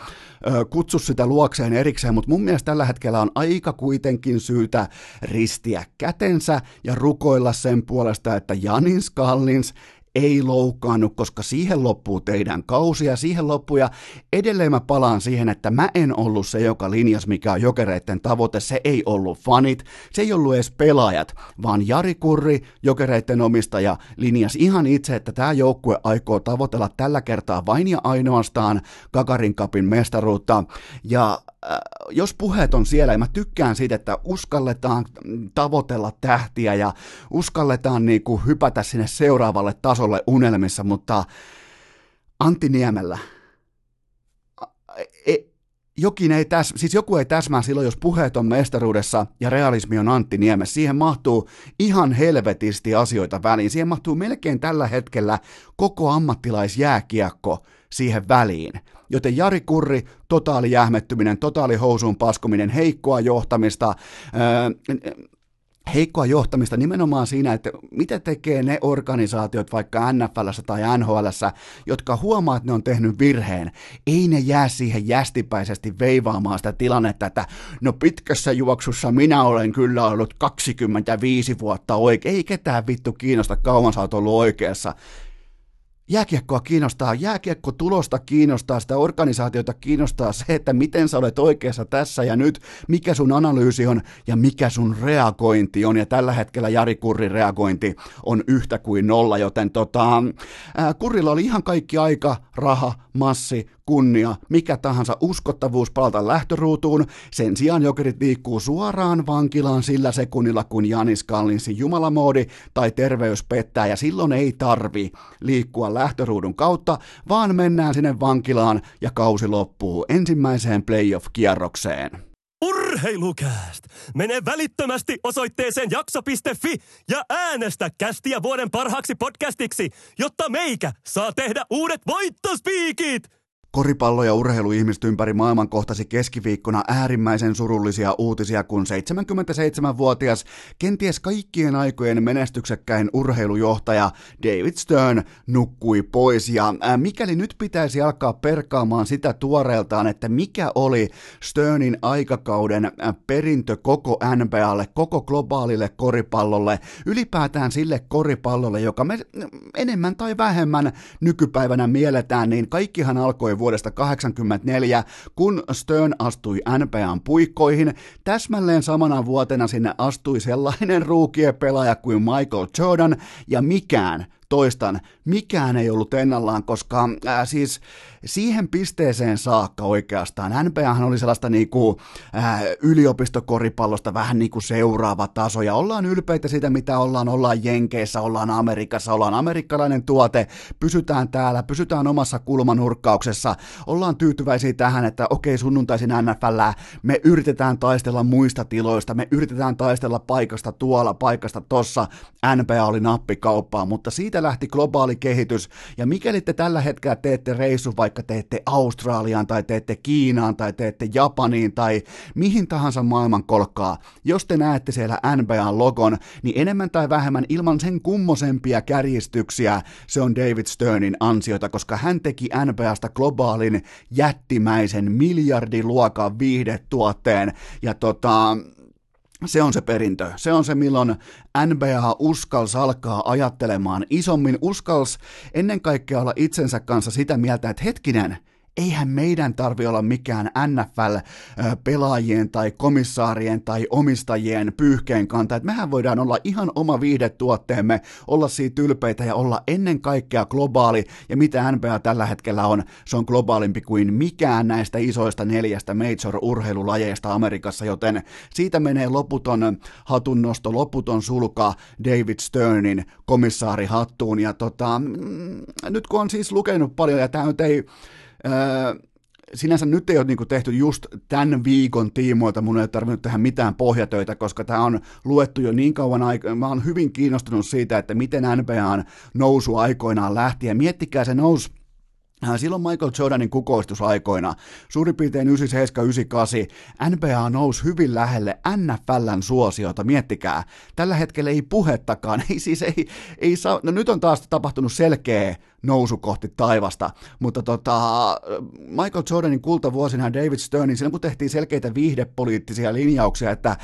Speaker 1: kutsu sitä luokseen erikseen, mutta mun mielestä tällä hetkellä on aika kuitenkin syytä ristiä kätensä ja rukoilla sen puolesta, että Janins Kallins ei loukkaannut, koska siihen loppuu teidän kausi ja siihen loppuu. Ja edelleen mä palaan siihen, että mä en ollut se, joka linjas mikä on jokereiden tavoite, se ei ollut fanit, se ei ollut edes pelaajat, vaan Jari Kurri, jokereiden omistaja, linjas ihan itse, että tämä joukkue aikoo tavoitella tällä kertaa vain ja ainoastaan Kakarin kapin mestaruutta. Ja Äh, jos puheet on siellä, ja mä tykkään siitä, että uskalletaan tavoitella tähtiä ja uskalletaan niin kuin hypätä sinne seuraavalle tasolle unelmissa, mutta Antti Niemellä, e, jokin ei täs, siis joku ei täsmää silloin, jos puheet on mestaruudessa ja realismi on Antti Niemes. Siihen mahtuu ihan helvetisti asioita väliin. Siihen mahtuu melkein tällä hetkellä koko ammattilaisjääkiekko siihen väliin. Joten Jari Kurri, totaali jähmettyminen, totaali housuun paskuminen, heikkoa johtamista, heikkoa johtamista nimenomaan siinä, että mitä tekee ne organisaatiot vaikka NFLssä tai NHLssä, jotka huomaa, että ne on tehnyt virheen. Ei ne jää siihen jästipäisesti veivaamaan sitä tilannetta, että no pitkässä juoksussa minä olen kyllä ollut 25 vuotta oikein. Ei ketään vittu kiinnosta, kauan sä oot ollut oikeassa jääkiekkoa kiinnostaa, jääkiekko tulosta kiinnostaa, sitä organisaatiota kiinnostaa se, että miten sä olet oikeassa tässä ja nyt, mikä sun analyysi on ja mikä sun reagointi on. Ja tällä hetkellä Jari Kurrin reagointi on yhtä kuin nolla, joten tota, ää, Kurrilla oli ihan kaikki aika, raha, massi, kunnia, mikä tahansa uskottavuus palata lähtöruutuun. Sen sijaan jokerit liikkuu suoraan vankilaan sillä sekunnilla, kun Janis Kallinsin jumalamoodi tai terveys pettää, ja silloin ei tarvi liikkua lähtöruudun kautta, vaan mennään sinne vankilaan ja kausi loppuu ensimmäiseen playoff-kierrokseen.
Speaker 2: Urheilukääst! Mene välittömästi osoitteeseen jakso.fi ja äänestä kästiä vuoden parhaaksi podcastiksi, jotta meikä saa tehdä uudet voittospiikit!
Speaker 1: Koripallo- ja urheiluihmiset ympäri maailman kohtasi keskiviikkona äärimmäisen surullisia uutisia, kun 77-vuotias, kenties kaikkien aikojen menestyksekkäin urheilujohtaja David Stern nukkui pois. Ja mikäli nyt pitäisi alkaa perkaamaan sitä tuoreeltaan, että mikä oli Sternin aikakauden perintö koko NBAlle, koko globaalille koripallolle, ylipäätään sille koripallolle, joka me enemmän tai vähemmän nykypäivänä mielletään, niin kaikkihan alkoi vuodesta 1984, kun Stern astui NBAn puikkoihin. Täsmälleen samana vuotena sinne astui sellainen ruukiepelaaja kuin Michael Jordan, ja mikään, toistan, mikään ei ollut ennallaan, koska ää, siis siihen pisteeseen saakka oikeastaan. NBAhan oli sellaista niinku, ää, yliopistokoripallosta vähän niin kuin seuraava taso, ja ollaan ylpeitä siitä, mitä ollaan. Ollaan Jenkeissä, ollaan Amerikassa, ollaan amerikkalainen tuote, pysytään täällä, pysytään omassa kulmanurkkauksessa, ollaan tyytyväisiä tähän, että okei, sunnuntaisin NFL, me yritetään taistella muista tiloista, me yritetään taistella paikasta tuolla, paikasta tossa, NBA oli nappikauppaa, mutta siitä lähti globaali kehitys, ja mikäli te tällä hetkellä teette reissu vaikka teette Australiaan tai teette Kiinaan tai teette Japaniin tai mihin tahansa maailmankolkkaa, jos te näette siellä NBA-logon, niin enemmän tai vähemmän ilman sen kummosempia kärjistyksiä se on David Sternin ansiota, koska hän teki NBAsta globaalin jättimäisen miljardiluokan viihdetuotteen. Ja tota, se on se perintö. Se on se, milloin NBA uskals alkaa ajattelemaan isommin. Uskals ennen kaikkea olla itsensä kanssa sitä mieltä, että hetkinen, eihän meidän tarvi olla mikään NFL-pelaajien tai komissaarien tai omistajien pyyhkeen kanta, että mehän voidaan olla ihan oma viihdetuotteemme, olla siitä ylpeitä ja olla ennen kaikkea globaali, ja mitä NBA tällä hetkellä on, se on globaalimpi kuin mikään näistä isoista neljästä major-urheilulajeista Amerikassa, joten siitä menee loputon hatunnosto, loputon sulka David Sternin komissaari hattuun, ja tota, mm, nyt kun on siis lukenut paljon, ja tämä nyt ei, Öö, sinänsä nyt ei ole niin tehty just tämän viikon tiimoilta, mun ei ole tarvinnut tehdä mitään pohjatöitä, koska tämä on luettu jo niin kauan aikaa. Mä oon hyvin kiinnostunut siitä, että miten NBAn nousu aikoinaan lähti, ja miettikää se nousu Äh, silloin Michael Jordanin kukoistusaikoina, suurin piirtein 97-98, NBA nousi hyvin lähelle NFLn suosiota, miettikää. Tällä hetkellä ei puhettakaan, ei siis ei, ei saa, no nyt on taas tapahtunut selkeä nousu kohti taivasta, mutta tota, Michael Jordanin kultavuosina David Sternin, silloin kun tehtiin selkeitä viihdepoliittisia linjauksia, että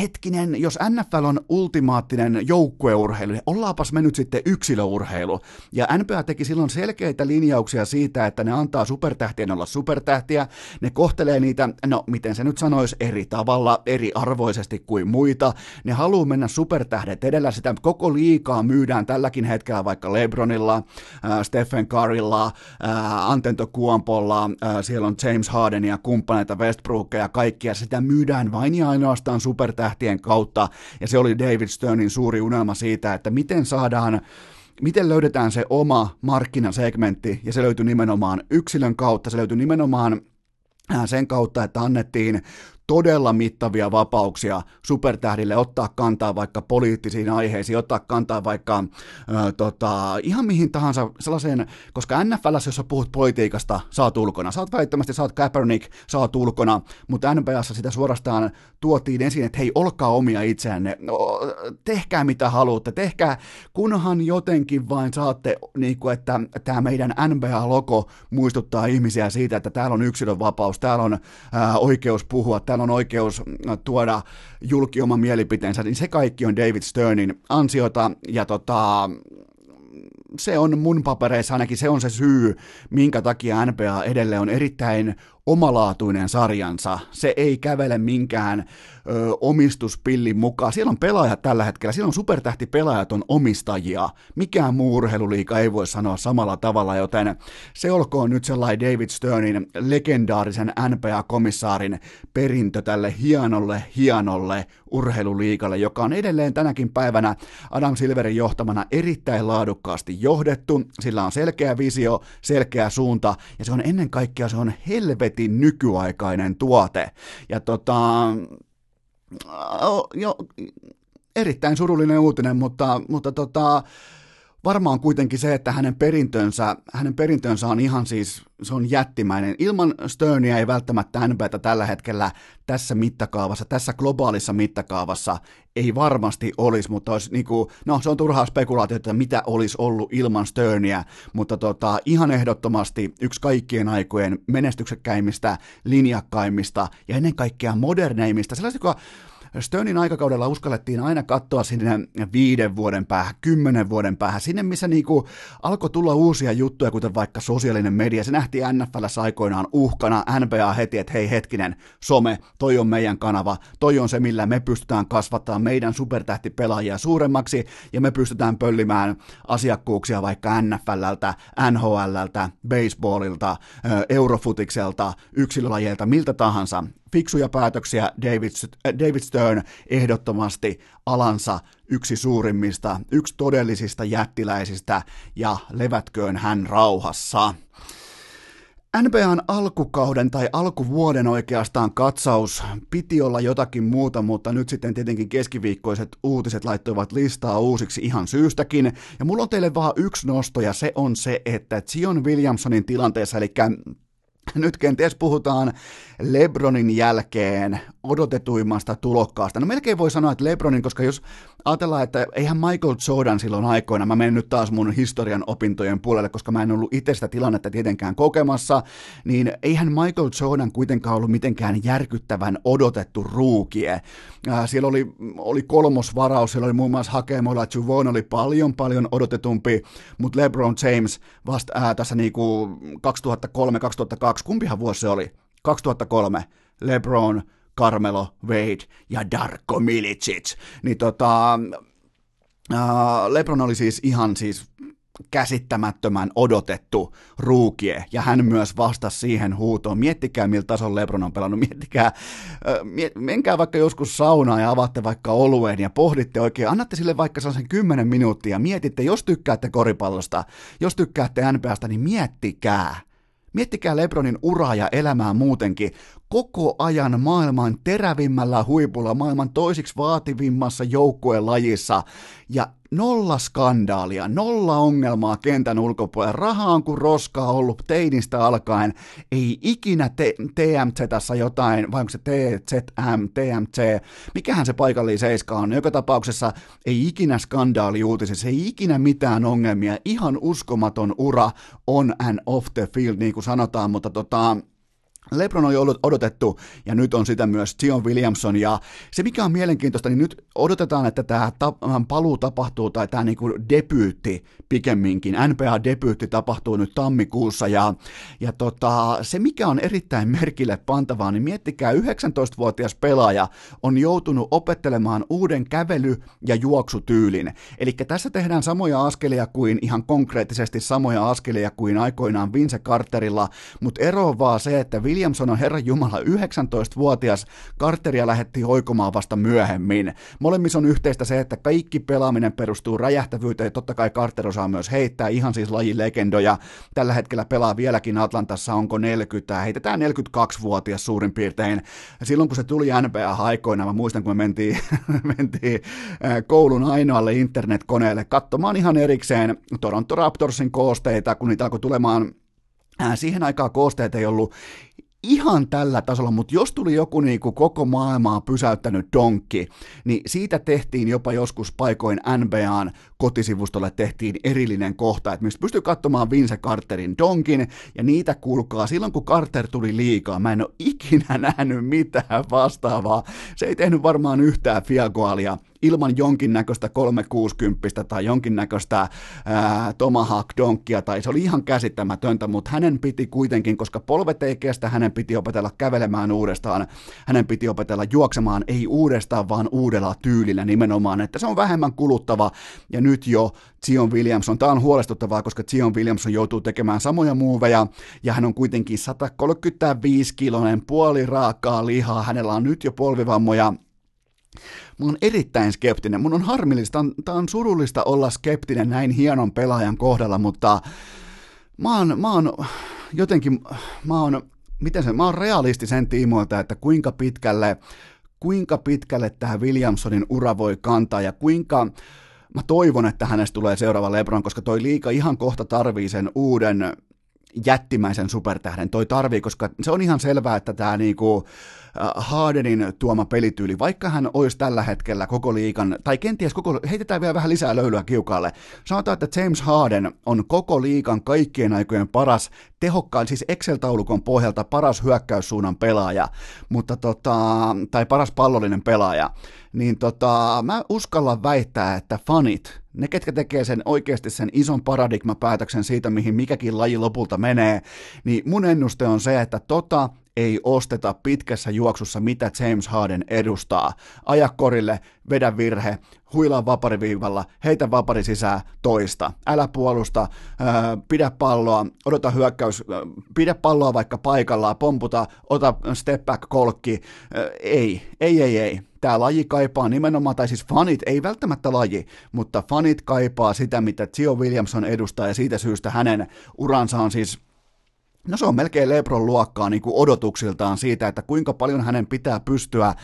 Speaker 1: hetkinen, jos NFL on ultimaattinen joukkueurheilu, niin ollaapas me nyt sitten yksilöurheilu. Ja NBA teki silloin selkeitä linjauksia siitä, että ne antaa supertähtien olla supertähtiä, ne kohtelee niitä, no miten se nyt sanoisi, eri tavalla, eri arvoisesti kuin muita. Ne haluaa mennä supertähdet edellä, sitä koko liikaa myydään tälläkin hetkellä vaikka Lebronilla, äh, Stephen Currylla, äh, Antento Kuampolla, äh, siellä on James Harden ja kumppaneita Westbrookia ja kaikkia, sitä myydään vain ja ainoastaan super supertähtien kautta, ja se oli David Sternin suuri unelma siitä, että miten saadaan miten löydetään se oma markkinasegmentti, ja se löytyi nimenomaan yksilön kautta, se löytyi nimenomaan äh, sen kautta, että annettiin todella mittavia vapauksia supertähdille ottaa kantaa vaikka poliittisiin aiheisiin, ottaa kantaa vaikka ö, tota, ihan mihin tahansa sellaiseen, koska NFL, jos puhut politiikasta, saat ulkona. Saat välittömästi, saat Kaepernick, saat ulkona, mutta NBAssa sitä suorastaan tuotiin esiin, että hei, olkaa omia itseänne, no, tehkää mitä haluatte, tehkää, kunhan jotenkin vain saatte, niin kuin, että tämä meidän NBA-logo muistuttaa ihmisiä siitä, että täällä on yksilön vapaus, täällä on ää, oikeus puhua, täällä on oikeus äh, tuoda julki oma mielipiteensä, niin se kaikki on David Sternin ansiota, ja tota, se on mun papereissa ainakin se on se syy, minkä takia NBA edelleen on erittäin omalaatuinen sarjansa. Se ei kävele minkään ö, omistuspillin mukaan. Siellä on pelaajat tällä hetkellä, siellä on supertähtipelaajat on omistajia. Mikään muu urheiluliika ei voi sanoa samalla tavalla, joten se olkoon nyt sellainen David Sternin legendaarisen NBA-komissaarin perintö tälle hienolle, hienolle urheiluliikalle, joka on edelleen tänäkin päivänä Adam Silverin johtamana erittäin laadukkaasti johdettu. Sillä on selkeä visio, selkeä suunta ja se on ennen kaikkea se on helvetin nykyaikainen tuote. Ja tota, jo, erittäin surullinen uutinen, mutta, mutta tota, varmaan kuitenkin se, että hänen perintönsä, hänen perintönsä on ihan siis, se on jättimäinen. Ilman Sternia ei välttämättä NBtä tällä hetkellä tässä mittakaavassa, tässä globaalissa mittakaavassa ei varmasti olisi, mutta olisi niin kuin, no se on turhaa spekulaatiota, että mitä olisi ollut ilman Sternia, mutta tota, ihan ehdottomasti yksi kaikkien aikojen menestyksekkäimmistä, linjakkaimmista ja ennen kaikkea moderneimmista, sellaista, joka Sternin aikakaudella uskallettiin aina katsoa sinne viiden vuoden päähän, kymmenen vuoden päähän, sinne missä niinku alkoi tulla uusia juttuja, kuten vaikka sosiaalinen media. Se nähtiin NFLssä aikoinaan uhkana, NBA heti, että hei hetkinen, some, toi on meidän kanava, toi on se, millä me pystytään kasvattamaan meidän supertähtipelaajia suuremmaksi, ja me pystytään pöllimään asiakkuuksia vaikka NFLltä, NHLltä, baseballilta, Eurofutikselta, yksilölajeilta, miltä tahansa fiksuja päätöksiä David, äh, David Stern ehdottomasti alansa yksi suurimmista, yksi todellisista jättiläisistä ja levätköön hän rauhassa. NBAn alkukauden tai alkuvuoden oikeastaan katsaus piti olla jotakin muuta, mutta nyt sitten tietenkin keskiviikkoiset uutiset laittoivat listaa uusiksi ihan syystäkin. Ja mulla on teille vaan yksi nosto ja se on se, että Zion Williamsonin tilanteessa, eli nyt kenties puhutaan Lebronin jälkeen odotetuimmasta tulokkaasta. No melkein voi sanoa, että Lebronin, koska jos ajatellaan, että eihän Michael Jordan silloin aikoina, mä menen nyt taas mun historian opintojen puolelle, koska mä en ollut itse sitä tilannetta tietenkään kokemassa, niin eihän Michael Jordan kuitenkaan ollut mitenkään järkyttävän odotettu ruukie. Siellä oli, oli kolmosvaraus, siellä oli muun muassa Hakemoilla, Juvon oli paljon paljon odotetumpi, mutta LeBron James vasta ää, tässä niinku 2003-2002, kumpihan vuosi se oli? 2003, LeBron, Carmelo Wade ja Darko Milicic. Niin tota, ää, LeBron oli siis ihan siis käsittämättömän odotettu ruukie, ja hän myös vastasi siihen huutoon. Miettikää, millä tasolla Lebron on pelannut, miettikää, menkää vaikka joskus saunaan ja avaatte vaikka olueen ja pohditte oikein, annatte sille vaikka sellaisen 10 minuuttia, mietitte, jos tykkäätte koripallosta, jos tykkäätte NBAsta, niin miettikää, Miettikää Lebronin uraa ja elämää muutenkin koko ajan maailman terävimmällä huipulla, maailman toisiksi vaativimmassa joukkuelajissa ja nolla skandaalia, nolla ongelmaa kentän ulkopuolella. Raha on kuin roskaa ollut teinistä alkaen. Ei ikinä te- TMZ jotain, vai onko se TZM, TMC, mikähän se paikallinen seiska on. Joka tapauksessa ei ikinä skandaali uutisissa, ei ikinä mitään ongelmia. Ihan uskomaton ura on and off the field, niin kuin sanotaan, mutta tota, Lebron oli odotettu ja nyt on sitä myös Zion Williamson ja se mikä on mielenkiintoista, niin nyt odotetaan, että tämä paluu tapahtuu tai tämä niinku debyytti pikemminkin, NBA-debyytti tapahtuu nyt tammikuussa ja, ja tota, se mikä on erittäin merkille pantavaa, niin miettikää 19-vuotias pelaaja on joutunut opettelemaan uuden kävely- ja juoksutyylin. Eli tässä tehdään samoja askelia kuin ihan konkreettisesti samoja askelia kuin aikoinaan Vince Carterilla, mutta ero on vaan se, että Williamson on Herran Jumala 19-vuotias, Carteria lähetti oikomaan vasta myöhemmin. Molemmissa on yhteistä se, että kaikki pelaaminen perustuu räjähtävyyteen, totta kai Carter osaa myös heittää, ihan siis lajin legendoja. Tällä hetkellä pelaa vieläkin Atlantassa, onko 40, heitetään 42-vuotias suurin piirtein. Silloin kun se tuli NBA-aikoina, mä muistan kun me mentiin, mentiin koulun ainoalle internetkoneelle katsomaan ihan erikseen Toronto Raptorsin koosteita, kun niitä alkoi tulemaan Siihen aikaan koosteet ei ollut ihan tällä tasolla, mutta jos tuli joku niin kuin koko maailmaa pysäyttänyt donkki, niin siitä tehtiin jopa joskus paikoin NBAn kotisivustolle tehtiin erillinen kohta, että mistä pystyy katsomaan Vince Carterin donkin, ja niitä kuulkaa, silloin kun Carter tuli liikaa, mä en ole ikinä nähnyt mitään vastaavaa. Se ei tehnyt varmaan yhtään fiagoalia ilman jonkinnäköistä 360 tai jonkinnäköistä ää, tomahawk donkkia, tai se oli ihan käsittämätöntä, mutta hänen piti kuitenkin, koska polvet ei kestä, hänen piti opetella kävelemään uudestaan, hänen piti opetella juoksemaan, ei uudestaan, vaan uudella tyylillä nimenomaan, että se on vähemmän kuluttava, ja nyt jo Zion Williamson, tämä on huolestuttavaa, koska Zion Williamson joutuu tekemään samoja muuveja, ja hän on kuitenkin 135 kilonen puoli raakaa lihaa, hänellä on nyt jo polvivammoja, Mä oon erittäin skeptinen. Mun on harmillista, tää on surullista olla skeptinen näin hienon pelaajan kohdalla, mutta mä oon, mä oon jotenkin, mä oon, miten se, mä oon realisti sen tiimoilta, että kuinka pitkälle, kuinka pitkälle tämä Williamsonin ura voi kantaa ja kuinka, mä toivon, että hänestä tulee seuraava Lebron, koska toi liika ihan kohta tarvii sen uuden jättimäisen supertähden. Toi tarvii, koska se on ihan selvää, että tämä niinku, Äh, Hardenin tuoma pelityyli, vaikka hän olisi tällä hetkellä koko liikan, tai kenties koko, heitetään vielä vähän lisää löylyä kiukaalle. Sanotaan, että James Harden on koko liikan kaikkien aikojen paras, tehokkaan, siis Excel-taulukon pohjalta paras hyökkäyssuunnan pelaaja, mutta tota, tai paras pallollinen pelaaja, niin tota, mä uskallan väittää, että fanit, ne ketkä tekee sen oikeasti sen ison paradigmapäätöksen siitä, mihin mikäkin laji lopulta menee, niin mun ennuste on se, että tota ei osteta pitkässä juoksussa, mitä James Harden edustaa. Aja korille, vedä virhe, huilaa vapariviivalla, heitä vapari sisään toista. Älä puolusta, ää, pidä palloa, odota hyökkäys, ää, pidä palloa vaikka paikallaan, pomputa, ota step back kolkki. Ää, ei, ei, ei, ei. Tämä laji kaipaa nimenomaan, tai siis fanit, ei välttämättä laji, mutta fanit kaipaa sitä, mitä Gio Williamson edustaa, ja siitä syystä hänen uransa on siis No se on melkein Lebron luokkaa niin kuin odotuksiltaan siitä, että kuinka paljon hänen pitää pystyä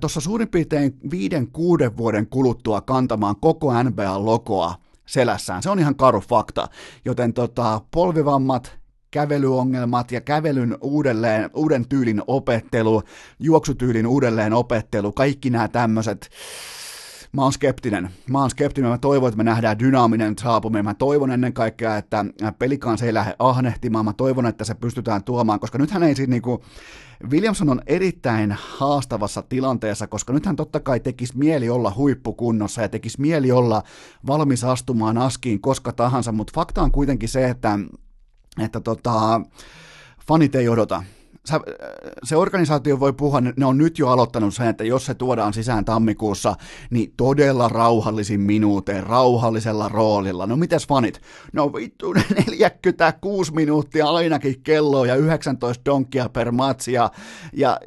Speaker 1: tuossa suurin piirtein viiden, kuuden vuoden kuluttua kantamaan koko NBA-logoa selässään. Se on ihan karu fakta. Joten tota, polvivammat, kävelyongelmat ja kävelyn uudelleen, uuden tyylin opettelu, juoksutyylin uudelleen opettelu, kaikki nämä tämmöiset mä oon skeptinen. Mä oon skeptinen, mä toivon, että me nähdään dynaaminen saapuminen. Mä toivon ennen kaikkea, että pelikaan se ei lähde ahnehtimaan. Mä toivon, että se pystytään tuomaan, koska nythän ei siis niinku, Williamson on erittäin haastavassa tilanteessa, koska nythän totta kai tekisi mieli olla huippukunnossa ja tekisi mieli olla valmis astumaan askiin koska tahansa, mutta fakta on kuitenkin se, että, että tota, fanit ei odota sä, se organisaatio voi puhua, ne on nyt jo aloittanut sen, että jos se tuodaan sisään tammikuussa, niin todella rauhallisin minuuteen, rauhallisella roolilla. No mitäs fanit? No vittu, 46 minuuttia ainakin kelloa ja 19 donkia per matsi ja, ja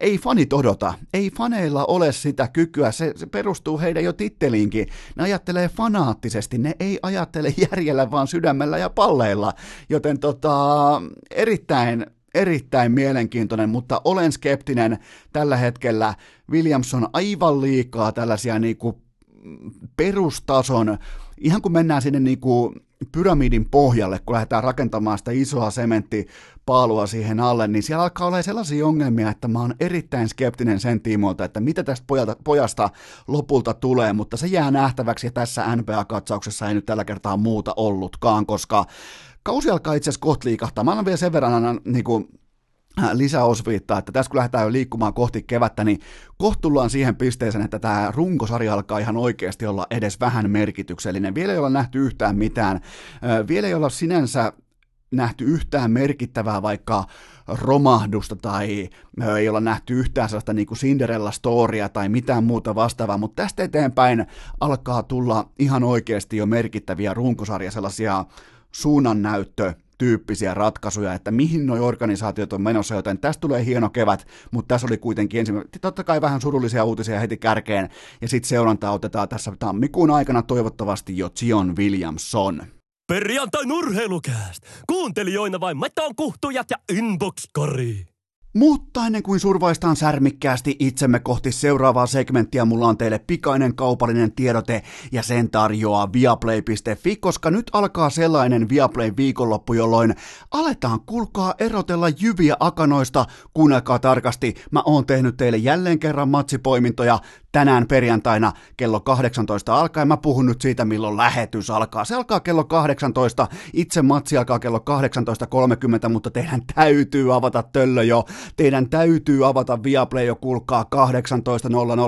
Speaker 1: ei fanit odota. Ei faneilla ole sitä kykyä, se, se perustuu heidän jo titteliinkin. Ne ajattelee fanaattisesti, ne ei ajattele järjellä, vaan sydämellä ja palleilla. Joten tota, erittäin erittäin mielenkiintoinen, mutta olen skeptinen tällä hetkellä. Williamson aivan liikaa tällaisia niin kuin perustason, ihan kun mennään sinne niin kuin pyramidin pohjalle, kun lähdetään rakentamaan sitä isoa sementtipaalua siihen alle, niin siellä alkaa olla sellaisia ongelmia, että mä oon erittäin skeptinen sen tiimoilta, että mitä tästä pojalta, pojasta lopulta tulee, mutta se jää nähtäväksi ja tässä NBA-katsauksessa ei nyt tällä kertaa muuta ollutkaan, koska kausi alkaa itse asiassa kohta liikahtaa. Mä annan vielä sen verran annan, niin kuin, äh, lisäosviittaa, että tässä kun lähdetään jo liikkumaan kohti kevättä, niin kohta tullaan siihen pisteeseen, että tämä runkosarja alkaa ihan oikeasti olla edes vähän merkityksellinen. Vielä ei olla nähty yhtään mitään. Vielä ei olla sinänsä nähty yhtään merkittävää vaikka romahdusta tai ei olla nähty yhtään sellaista niin kuin Cinderella-storia tai mitään muuta vastaavaa, mutta tästä eteenpäin alkaa tulla ihan oikeasti jo merkittäviä runkosarja sellaisia suunnannäyttö tyyppisiä ratkaisuja, että mihin nuo organisaatiot on menossa, joten tästä tulee hieno kevät, mutta tässä oli kuitenkin ensimmäinen, totta kai vähän surullisia uutisia heti kärkeen, ja sitten seuranta otetaan tässä tammikuun aikana toivottavasti jo Zion Williamson.
Speaker 2: Perjantai urheilukääst! Kuuntelijoina vain meton kuhtujat ja inbox-kari.
Speaker 1: Mutta ennen kuin survaistaan särmikkäästi itsemme kohti seuraavaa segmenttiä, mulla on teille pikainen kaupallinen tiedote ja sen tarjoaa viaplay.fi, koska nyt alkaa sellainen Viaplay viikonloppu, jolloin aletaan kulkaa erotella jyviä akanoista. Kuunnelkaa tarkasti, mä oon tehnyt teille jälleen kerran matsipoimintoja tänään perjantaina kello 18 alkaen. Mä puhun nyt siitä, milloin lähetys alkaa. Se alkaa kello 18, itse matsi alkaa kello 18.30, mutta teidän täytyy avata töllö jo. Teidän täytyy avata Viaplay jo kulkaa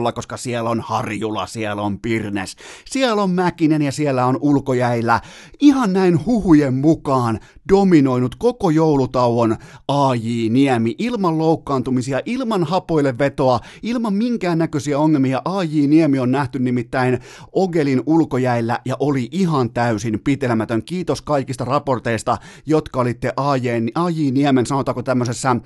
Speaker 1: 18.00, koska siellä on Harjula, siellä on Pirnes, siellä on Mäkinen ja siellä on ulkojäillä. Ihan näin huhujen mukaan dominoinut koko joulutauon AJ Niemi ilman loukkaantumisia, ilman hapoille vetoa, ilman minkäännäköisiä ongelmia. AJ Niemi on nähty nimittäin Ogelin ulkojäillä ja oli ihan täysin pitelemätön. Kiitos kaikista raporteista, jotka olitte AJ, AJ Niemen, sanotaanko tämmöisessä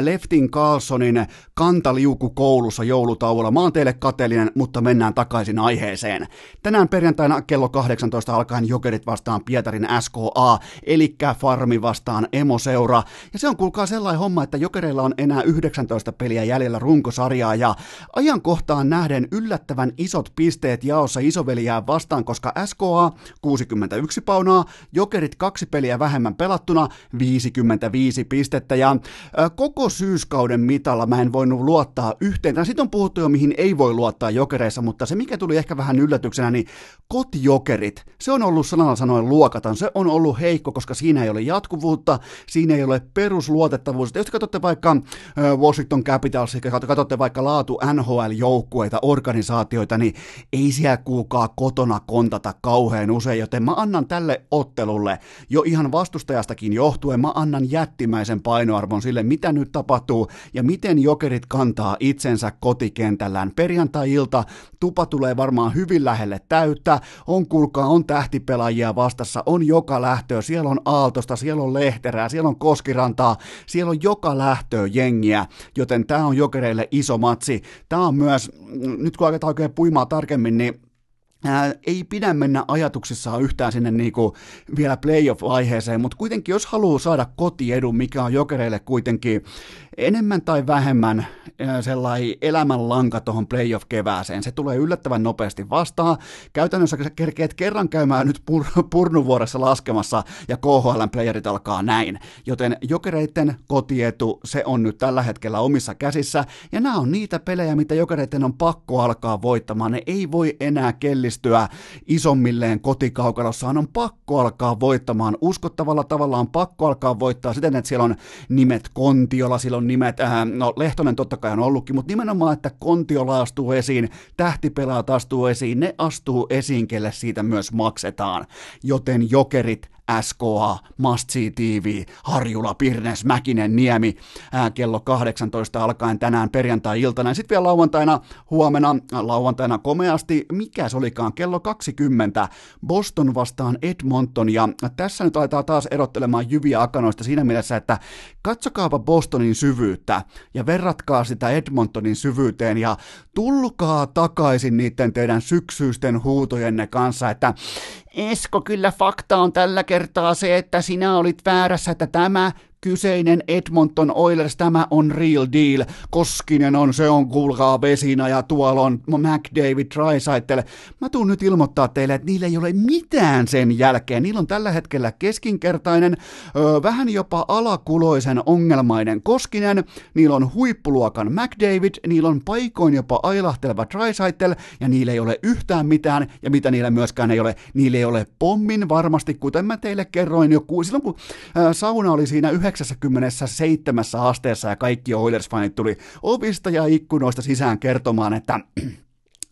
Speaker 1: Leftin Carlsonin kantaliukukoulussa joulutauolla. Mä oon teille kateellinen, mutta mennään takaisin aiheeseen. Tänään perjantaina kello 18 alkaen Jokerit vastaan Pietarin SKA, eli Farmi vastaan Emoseura. Ja se on kuulkaa sellainen homma, että Jokereilla on enää 19 peliä jäljellä runkosarjaa ja ajankohtaan nähden yllättävän isot pisteet jaossa isoveliään vastaan, koska SKA 61 paunaa, Jokerit kaksi peliä vähemmän pelattuna 55 pistettä ja koko syyskauden mitalla mä en voinut luottaa yhteen. Tai sitten on puhuttu jo mihin ei voi luottaa Jokereissa, mutta se mikä tuli ehkä vähän yllätyksenä, niin kotijokerit, se on ollut sanalla sanoen luokatan, se on ollut heikko, koska siinä ei ole jatkuvuutta, siinä ei ole perusluotettavuutta. Jos katsotte vaikka Washington Capitals, katsotte vaikka laatu NHL-joukkueita, organisaatioita, niin ei siellä kuulkaa kotona kontata kauhean usein, joten mä annan tälle ottelulle jo ihan vastustajastakin johtuen, mä annan jättimäisen painoarvon sille, mitä nyt tapahtuu ja miten jokerit kantaa itsensä kotikentällään. Perjantai-ilta tupa tulee varmaan hyvin lähelle täyttä, on kuulkaa, on tähtipelaajia vastassa, on joka lähtöä, siellä on Aaltosta, siellä on Lehterää, siellä on Koskirantaa, siellä on joka lähtöä jengiä, joten tämä on jokereille iso matsi. Tämä on myös, nyt kun aletaan oikein puimaa tarkemmin, niin ää, ei pidä mennä ajatuksissaan yhtään sinne niinku vielä playoff-vaiheeseen, mutta kuitenkin jos haluaa saada kotiedun, mikä on jokereille kuitenkin enemmän tai vähemmän sellainen elämänlanka tuohon playoff-kevääseen. Se tulee yllättävän nopeasti vastaan. Käytännössä sä kerkeet kerran käymään nyt pur- purnuvuoressa laskemassa ja KHL-playerit alkaa näin. Joten jokereiden kotietu, se on nyt tällä hetkellä omissa käsissä. Ja nämä on niitä pelejä, mitä jokereiden on pakko alkaa voittamaan. Ne ei voi enää kellistyä isommilleen kotikaukalossaan. On pakko alkaa voittamaan. Uskottavalla tavalla on pakko alkaa voittaa siten, että siellä on nimet Kontiola, siellä on nimet, äh, no Lehtonen totta kai on ollutkin, mutta nimenomaan, että Kontiola astuu esiin, tähtipelaat astuu esiin, ne astuu esiin, kelle siitä myös maksetaan. Joten jokerit SKA, Must See TV, Harjula, Pirnes, Mäkinen, Niemi, ää, kello 18 alkaen tänään perjantai-iltana. Ja sitten vielä lauantaina, huomenna, lauantaina komeasti, mikä se olikaan, kello 20, Boston vastaan Edmonton. Ja tässä nyt aletaan taas erottelemaan jyviä akanoista siinä mielessä, että katsokaapa Bostonin syvyyttä ja verratkaa sitä Edmontonin syvyyteen. Ja tulkaa takaisin niiden teidän syksyisten huutojenne kanssa, että Esko, kyllä fakta on tällä kertaa se, että sinä olit väärässä, että tämä kyseinen Edmonton Oilers, tämä on real deal. Koskinen on, se on kuulkaa vesina ja tuolla on McDavid, Drysaitel. Mä tuun nyt ilmoittaa teille, että niillä ei ole mitään sen jälkeen. Niillä on tällä hetkellä keskinkertainen, ö, vähän jopa alakuloisen ongelmainen Koskinen, niillä on huippuluokan McDavid, niillä on paikoin jopa ailahteleva Drysaitel ja niillä ei ole yhtään mitään ja mitä niillä myöskään ei ole, niillä ei ole pommin varmasti, kuten mä teille kerroin jo, silloin kun ö, sauna oli siinä 97 asteessa ja kaikki Oilers-fanit tuli ovista ja ikkunoista sisään kertomaan, että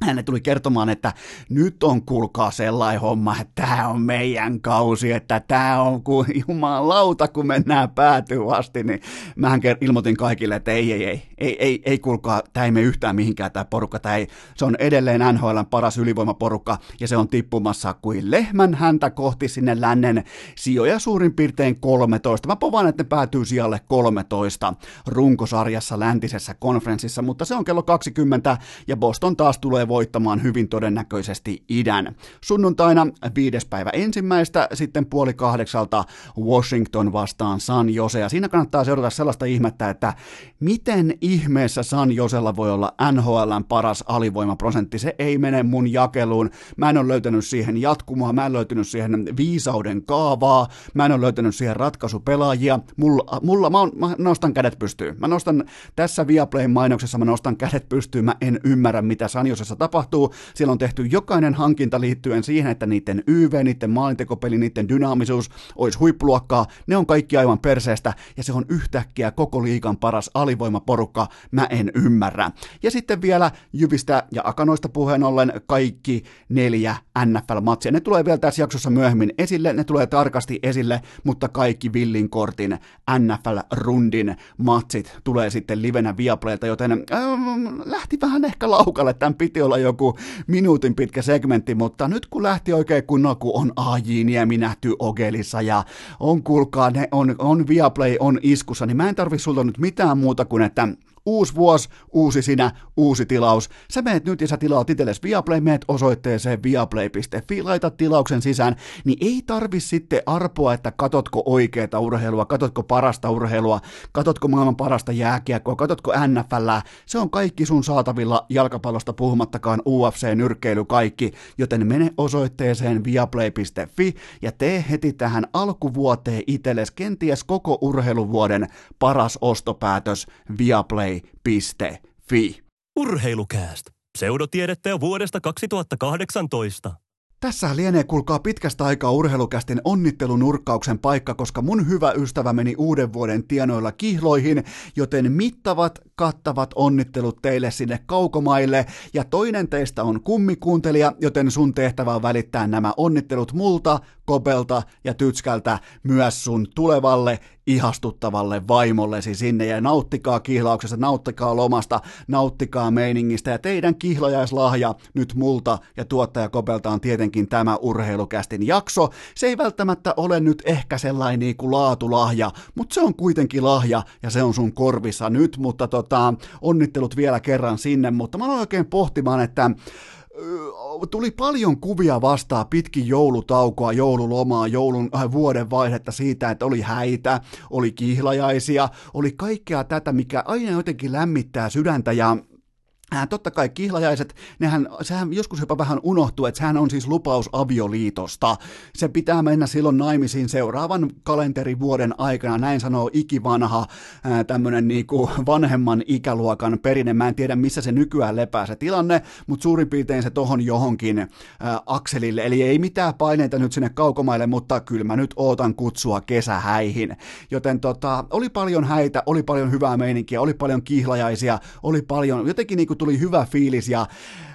Speaker 1: hän tuli kertomaan, että nyt on kuulkaa sellainen homma, että tämä on meidän kausi, että tämä on kuin jumalauta, kun mennään päätyyn asti, niin mähän ilmoitin kaikille, että ei, ei, ei, ei, ei, ei kuulkaa, tämä ei mene yhtään mihinkään tämä porukka, tämä ei, se on edelleen NHLn paras ylivoimaporukka, ja se on tippumassa kuin lehmän häntä kohti sinne lännen sijoja suurin piirtein 13. Mä povaan, että ne päätyy sijalle 13 runkosarjassa läntisessä konferenssissa, mutta se on kello 20, ja Boston taas tulee voittamaan hyvin todennäköisesti idän. Sunnuntaina viides päivä ensimmäistä, sitten puoli kahdeksalta Washington vastaan San Jose. Ja siinä kannattaa seurata sellaista ihmettä, että miten ihmeessä San Josella voi olla NHLn paras alivoimaprosentti. Se ei mene mun jakeluun. Mä en ole löytänyt siihen jatkumoa, mä en löytänyt siihen viisauden kaavaa, mä en ole löytänyt siihen ratkaisupelaajia. Mulla, mulla mä, on, mä nostan kädet pystyyn. Mä nostan tässä Viaplayn mainoksessa, mä nostan kädet pystyyn. Mä en ymmärrä, mitä San Josessa tapahtuu. Siellä on tehty jokainen hankinta liittyen siihen, että niiden YV, niiden maalintekopeli, niiden dynaamisuus olisi huippuluokkaa. Ne on kaikki aivan perseestä ja se on yhtäkkiä koko liikan paras alivoimaporukka. Mä en ymmärrä. Ja sitten vielä Jyvistä ja Akanoista puheen ollen kaikki neljä NFL-matsia. Ne tulee vielä tässä jaksossa myöhemmin esille, ne tulee tarkasti esille, mutta kaikki Villin kortin NFL-rundin matsit tulee sitten livenä Viaplaylta, joten äh, lähti vähän ehkä laukalle, tämän piti joku minuutin pitkä segmentti, mutta nyt kun lähti oikein kunnolla, kun on AJ Niemi nähty Ogelissa ja on kuulkaa, ne on, on Viaplay, on iskussa, niin mä en tarvi sulta nyt mitään muuta kuin, että Uusi vuosi, uusi sinä, uusi tilaus. Sä meet nyt ja sä tilaat itsellesi Viaplay, meet osoitteeseen viaplay.fi, laitat tilauksen sisään, niin ei tarvi sitten arpoa, että katotko oikeeta urheilua, katotko parasta urheilua, katotko maailman parasta jääkiekkoa, katotko NFL, se on kaikki sun saatavilla jalkapallosta puhumattakaan UFC, nyrkkeily, kaikki, joten mene osoitteeseen viaplay.fi ja tee heti tähän alkuvuoteen itsellesi kenties koko urheiluvuoden paras ostopäätös Viaplay urheilu.fi.
Speaker 2: Urheilukääst. Pseudotiedettä jo vuodesta 2018.
Speaker 1: Tässä lienee kuulkaa pitkästä aikaa urheilukästin onnittelunurkkauksen paikka, koska mun hyvä ystävä meni uuden vuoden tienoilla kihloihin, joten mittavat, kattavat onnittelut teille sinne kaukomaille. Ja toinen teistä on kummikuuntelija, joten sun tehtävä on välittää nämä onnittelut multa, Kopelta ja Tytskältä myös sun tulevalle ihastuttavalle vaimollesi sinne ja nauttikaa kihlauksesta, nauttikaa lomasta, nauttikaa meiningistä ja teidän kihlajaislahja nyt multa ja tuottaja Kopelta on tietenkin tämä urheilukästin jakso. Se ei välttämättä ole nyt ehkä sellainen niin kuin laatulahja, mutta se on kuitenkin lahja ja se on sun korvissa nyt, mutta tota, onnittelut vielä kerran sinne, mutta mä aloin oikein pohtimaan, että tuli paljon kuvia vastaan pitkin joulutaukoa, joululomaa, joulun äh, vuoden vaihetta siitä, että oli häitä, oli kihlajaisia, oli kaikkea tätä, mikä aina jotenkin lämmittää sydäntä ja Äh, totta kai kihlajaiset, nehän, sehän joskus jopa vähän unohtuu, että sehän on siis lupaus avioliitosta. Se pitää mennä silloin naimisiin seuraavan kalenterivuoden aikana, näin sanoo ikivanha äh, tämmöinen niinku vanhemman ikäluokan perinne. Mä en tiedä, missä se nykyään lepää se tilanne, mutta suurin piirtein se tohon johonkin äh, akselille. Eli ei mitään paineita nyt sinne kaukomaille, mutta kyllä mä nyt ootan kutsua kesähäihin. Joten tota, oli paljon häitä, oli paljon hyvää meininkiä, oli paljon kihlajaisia, oli paljon jotenkin niinku tuli hyvä fiilis ja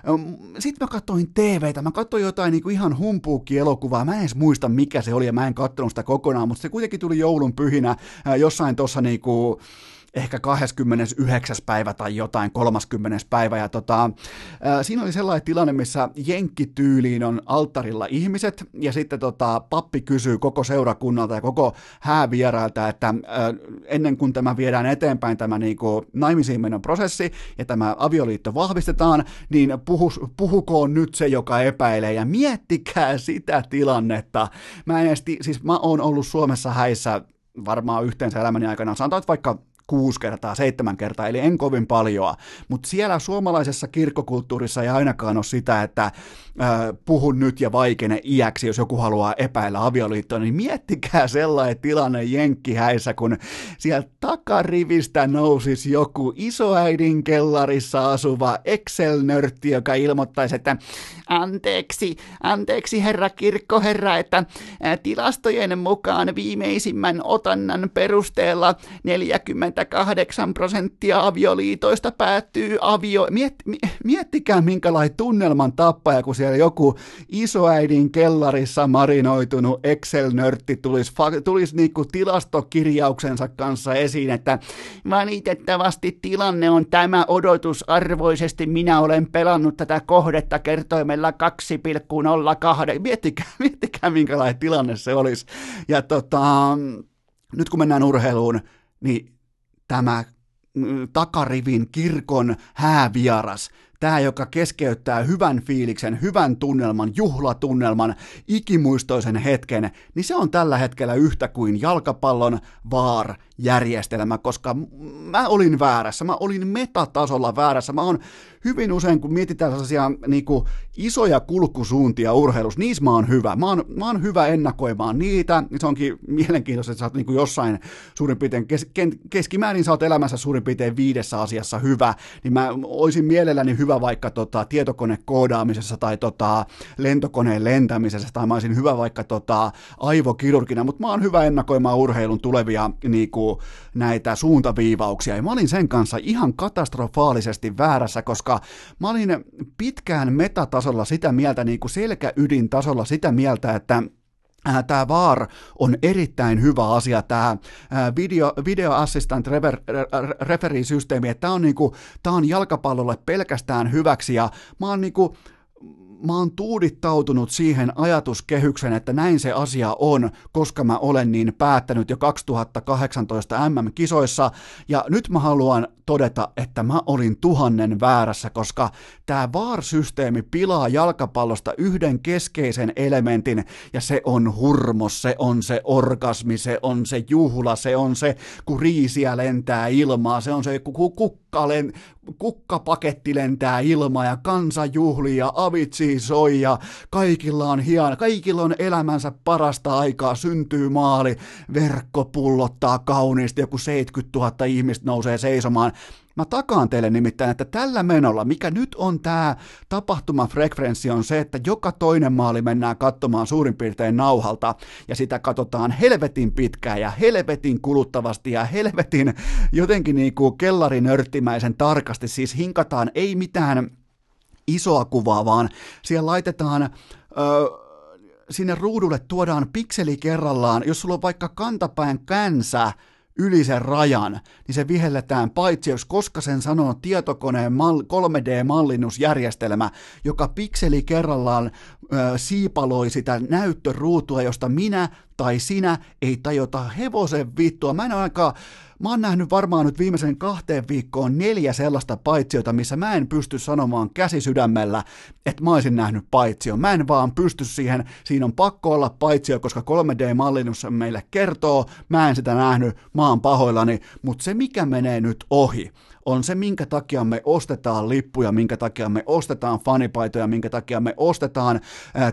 Speaker 1: ähm, sitten mä katsoin TVtä, mä katsoin jotain niin kuin ihan humpuukki-elokuvaa, mä en edes muista mikä se oli ja mä en katsonut sitä kokonaan, mutta se kuitenkin tuli joulun pyhinä äh, jossain tuossa niin kuin ehkä 29. päivä tai jotain 30. päivä. Ja tota, ää, siinä oli sellainen tilanne, missä jenkkityyliin on alttarilla ihmiset, ja sitten tota, pappi kysyy koko seurakunnalta ja koko häävierailta, että ää, ennen kuin tämä viedään eteenpäin, tämä niinku, naimisiin menon prosessi, ja tämä avioliitto vahvistetaan, niin puhus, puhukoon nyt se, joka epäilee, ja miettikää sitä tilannetta. Mä en edes, siis mä oon ollut Suomessa häissä varmaan yhteensä elämäni aikana, sanotaan, että vaikka kuusi kertaa, seitsemän kertaa, eli en kovin paljon. Mutta siellä suomalaisessa kirkkokulttuurissa ei ainakaan ole sitä, että puhun nyt ja vaikene iäksi, jos joku haluaa epäillä avioliittoa, niin miettikää sellainen tilanne jenkkihäissä, kun siellä takarivistä nousisi joku isoäidin kellarissa asuva Excel-nörtti, joka ilmoittaisi, että anteeksi, anteeksi herra kirkkoherra, että tilastojen mukaan viimeisimmän otannan perusteella 48 prosenttia avioliitoista päättyy avio... Miet, miettikää minkälainen tunnelman tappaja, kun siellä joku isoäidin kellarissa marinoitunut Excel-nörtti tulisi, tulisi niinku tilastokirjauksensa kanssa esiin, että valitettavasti tilanne on tämä odotusarvoisesti, minä olen pelannut tätä kohdetta kertoimella kertoimella 2,02. Miettikää, miettikää minkälainen tilanne se olisi. Ja tota, nyt kun mennään urheiluun, niin tämä mm, takarivin kirkon häävieras, tämä, joka keskeyttää hyvän fiiliksen, hyvän tunnelman, juhlatunnelman, ikimuistoisen hetken, niin se on tällä hetkellä yhtä kuin jalkapallon VAR järjestelmä, koska mä olin väärässä, mä olin metatasolla väärässä, mä oon hyvin usein, kun mietitään sellaisia niin kuin, isoja kulkusuuntia urheilussa, niissä mä oon hyvä, mä oon, mä oon hyvä ennakoimaan niitä, se onkin mielenkiintoista, että sä oot niin kuin jossain suurin piirtein, kes, keskimäärin sä oot elämässä suurin piirtein viidessä asiassa hyvä, niin mä olisin mielelläni hyvä vaikka tota, tietokonekoodaamisessa tai tota, lentokoneen lentämisessä, tai mä olisin hyvä vaikka tota, aivokirurgina, mutta mä oon hyvä ennakoimaan urheilun tulevia niin kuin, näitä suuntaviivauksia. Ja mä olin sen kanssa ihan katastrofaalisesti väärässä, koska mä olin pitkään metatasolla sitä mieltä, niin kuin selkäydintasolla sitä mieltä, että tämä VAR on erittäin hyvä asia, tämä äh, video, video assistant refer, referee-systeemi, tämä on, niinku, tämä on jalkapallolle pelkästään hyväksi, ja mä oon niinku, mä oon tuudittautunut siihen ajatuskehyksen, että näin se asia on, koska mä olen niin päättänyt jo 2018 MM-kisoissa, ja nyt mä haluan todeta, että mä olin tuhannen väärässä, koska tämä VAR-systeemi pilaa jalkapallosta yhden keskeisen elementin, ja se on hurmos, se on se orgasmi, se on se juhla, se on se, kun riisiä lentää ilmaa, se on se, kun kukka, len, kukkapaketti lentää ilmaa, ja kansa juhlii, ja avitsi soi, ja kaikilla on hieno, kaikilla on elämänsä parasta aikaa, syntyy maali, verkko pullottaa kauniisti, joku 70 000 ihmistä nousee seisomaan, Mä takaan teille nimittäin, että tällä menolla, mikä nyt on tämä tapahtumafrekvenssi, on se, että joka toinen maali mennään katsomaan suurin piirtein nauhalta, ja sitä katsotaan helvetin pitkään ja helvetin kuluttavasti ja helvetin jotenkin niin kuin kellarinörttimäisen tarkasti, siis hinkataan ei mitään isoa kuvaa, vaan siellä laitetaan... Öö, sinne ruudulle tuodaan pikseli kerrallaan, jos sulla on vaikka kantapään känsä, yli sen rajan, niin se vihelletään paitsi jos koska sen sanoo tietokoneen 3D-mallinnusjärjestelmä, joka pikseli kerrallaan ö, siipaloi sitä näyttöruutua, josta minä tai sinä ei tajota hevosen vittua. Mä en aika mä oon nähnyt varmaan nyt viimeisen kahteen viikkoon neljä sellaista paitsiota, missä mä en pysty sanomaan käsi sydämellä, että mä olisin nähnyt paitsio. Mä en vaan pysty siihen, siinä on pakko olla paitsio, koska 3D-mallinnus meille kertoo, mä en sitä nähnyt, mä oon pahoillani, mutta se mikä menee nyt ohi, on se, minkä takia me ostetaan lippuja, minkä takia me ostetaan fanipaitoja, minkä takia me ostetaan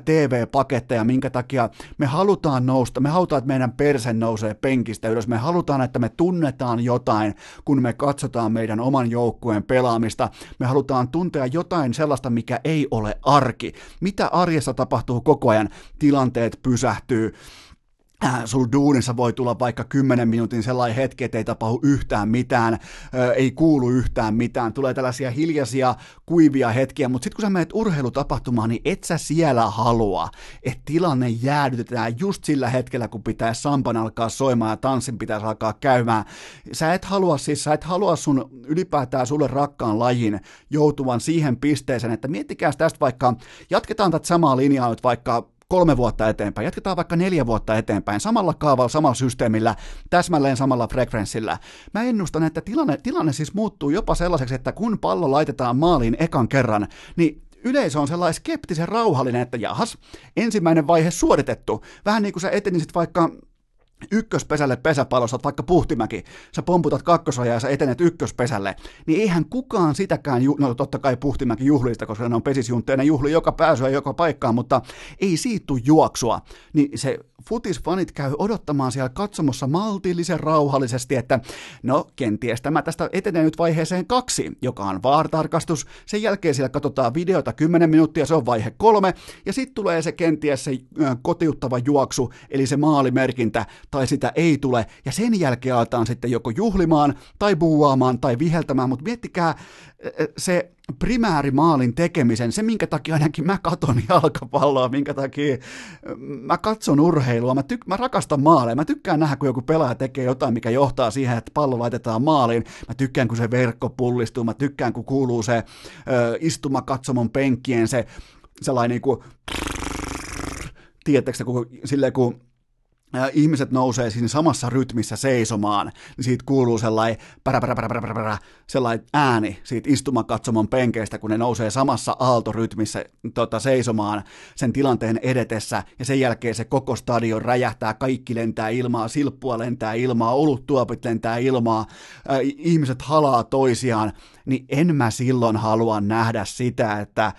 Speaker 1: TV-paketteja, minkä takia me halutaan nousta, me halutaan, että meidän perse nousee penkistä ylös, me halutaan, että me tunnetaan jotain, kun me katsotaan meidän oman joukkueen pelaamista, me halutaan tuntea jotain sellaista, mikä ei ole arki. Mitä arjessa tapahtuu koko ajan? Tilanteet pysähtyy, äh, sul duunissa voi tulla vaikka 10 minuutin sellainen hetki, että ei tapahdu yhtään mitään, äh, ei kuulu yhtään mitään, tulee tällaisia hiljaisia, kuivia hetkiä, mutta sitten kun sä menet urheilutapahtumaan, niin et sä siellä halua, että tilanne jäädytetään just sillä hetkellä, kun pitää sampan alkaa soimaan ja tanssin pitäisi alkaa käymään. Sä et halua siis, sä et halua sun ylipäätään sulle rakkaan lajin joutuvan siihen pisteeseen, että miettikää tästä vaikka, jatketaan tätä samaa linjaa nyt vaikka kolme vuotta eteenpäin, jatketaan vaikka neljä vuotta eteenpäin, samalla kaavalla, samalla systeemillä, täsmälleen samalla frekvenssillä. Mä ennustan, että tilanne, tilanne siis muuttuu jopa sellaiseksi, että kun pallo laitetaan maaliin ekan kerran, niin yleisö on sellainen skeptisen rauhallinen, että jahas, ensimmäinen vaihe suoritettu. Vähän niin kuin sä etenisit vaikka ykköspesälle pesäpallossa, vaikka Puhtimäki, sä pomputat kakkosojaa ja sä etenet ykköspesälle, niin eihän kukaan sitäkään, ju- no totta kai Puhtimäki juhlista, koska ne on pesisjuntteinen juhli joka pääsyä joka paikkaan, mutta ei siitä juoksua. Niin se futisfanit käy odottamaan siellä katsomossa maltillisen rauhallisesti, että no kenties tämä tästä etenee nyt vaiheeseen kaksi, joka on vaartarkastus. Sen jälkeen siellä katsotaan videota 10 minuuttia, se on vaihe kolme, ja sitten tulee se kenties se kotiuttava juoksu, eli se maalimerkintä, tai sitä ei tule, ja sen jälkeen aletaan sitten joko juhlimaan, tai buuaamaan, tai viheltämään, mutta miettikää se primäärimaalin tekemisen, se minkä takia ainakin mä katon jalkapalloa, minkä takia mä katson urheilua, mä, tyk- mä rakastan maaleja, mä tykkään nähdä, kun joku pelaaja tekee jotain, mikä johtaa siihen, että pallo laitetaan maaliin, mä tykkään, kun se verkko pullistuu, mä tykkään, kun kuuluu se ö, istuma-katsomon penkkien se sellainen niin kuin, tiedättekö, kun, silleen, kun ihmiset nousee siinä samassa rytmissä seisomaan, niin siitä kuuluu sellainen, pärä, sellainen ääni siitä istumakatsomon penkeistä, kun ne nousee samassa aaltorytmissä tota, seisomaan sen tilanteen edetessä, ja sen jälkeen se koko stadion räjähtää, kaikki lentää ilmaa, silppua lentää ilmaa, oluttuopit lentää ilmaa, äh, ihmiset halaa toisiaan, niin en mä silloin halua nähdä sitä, että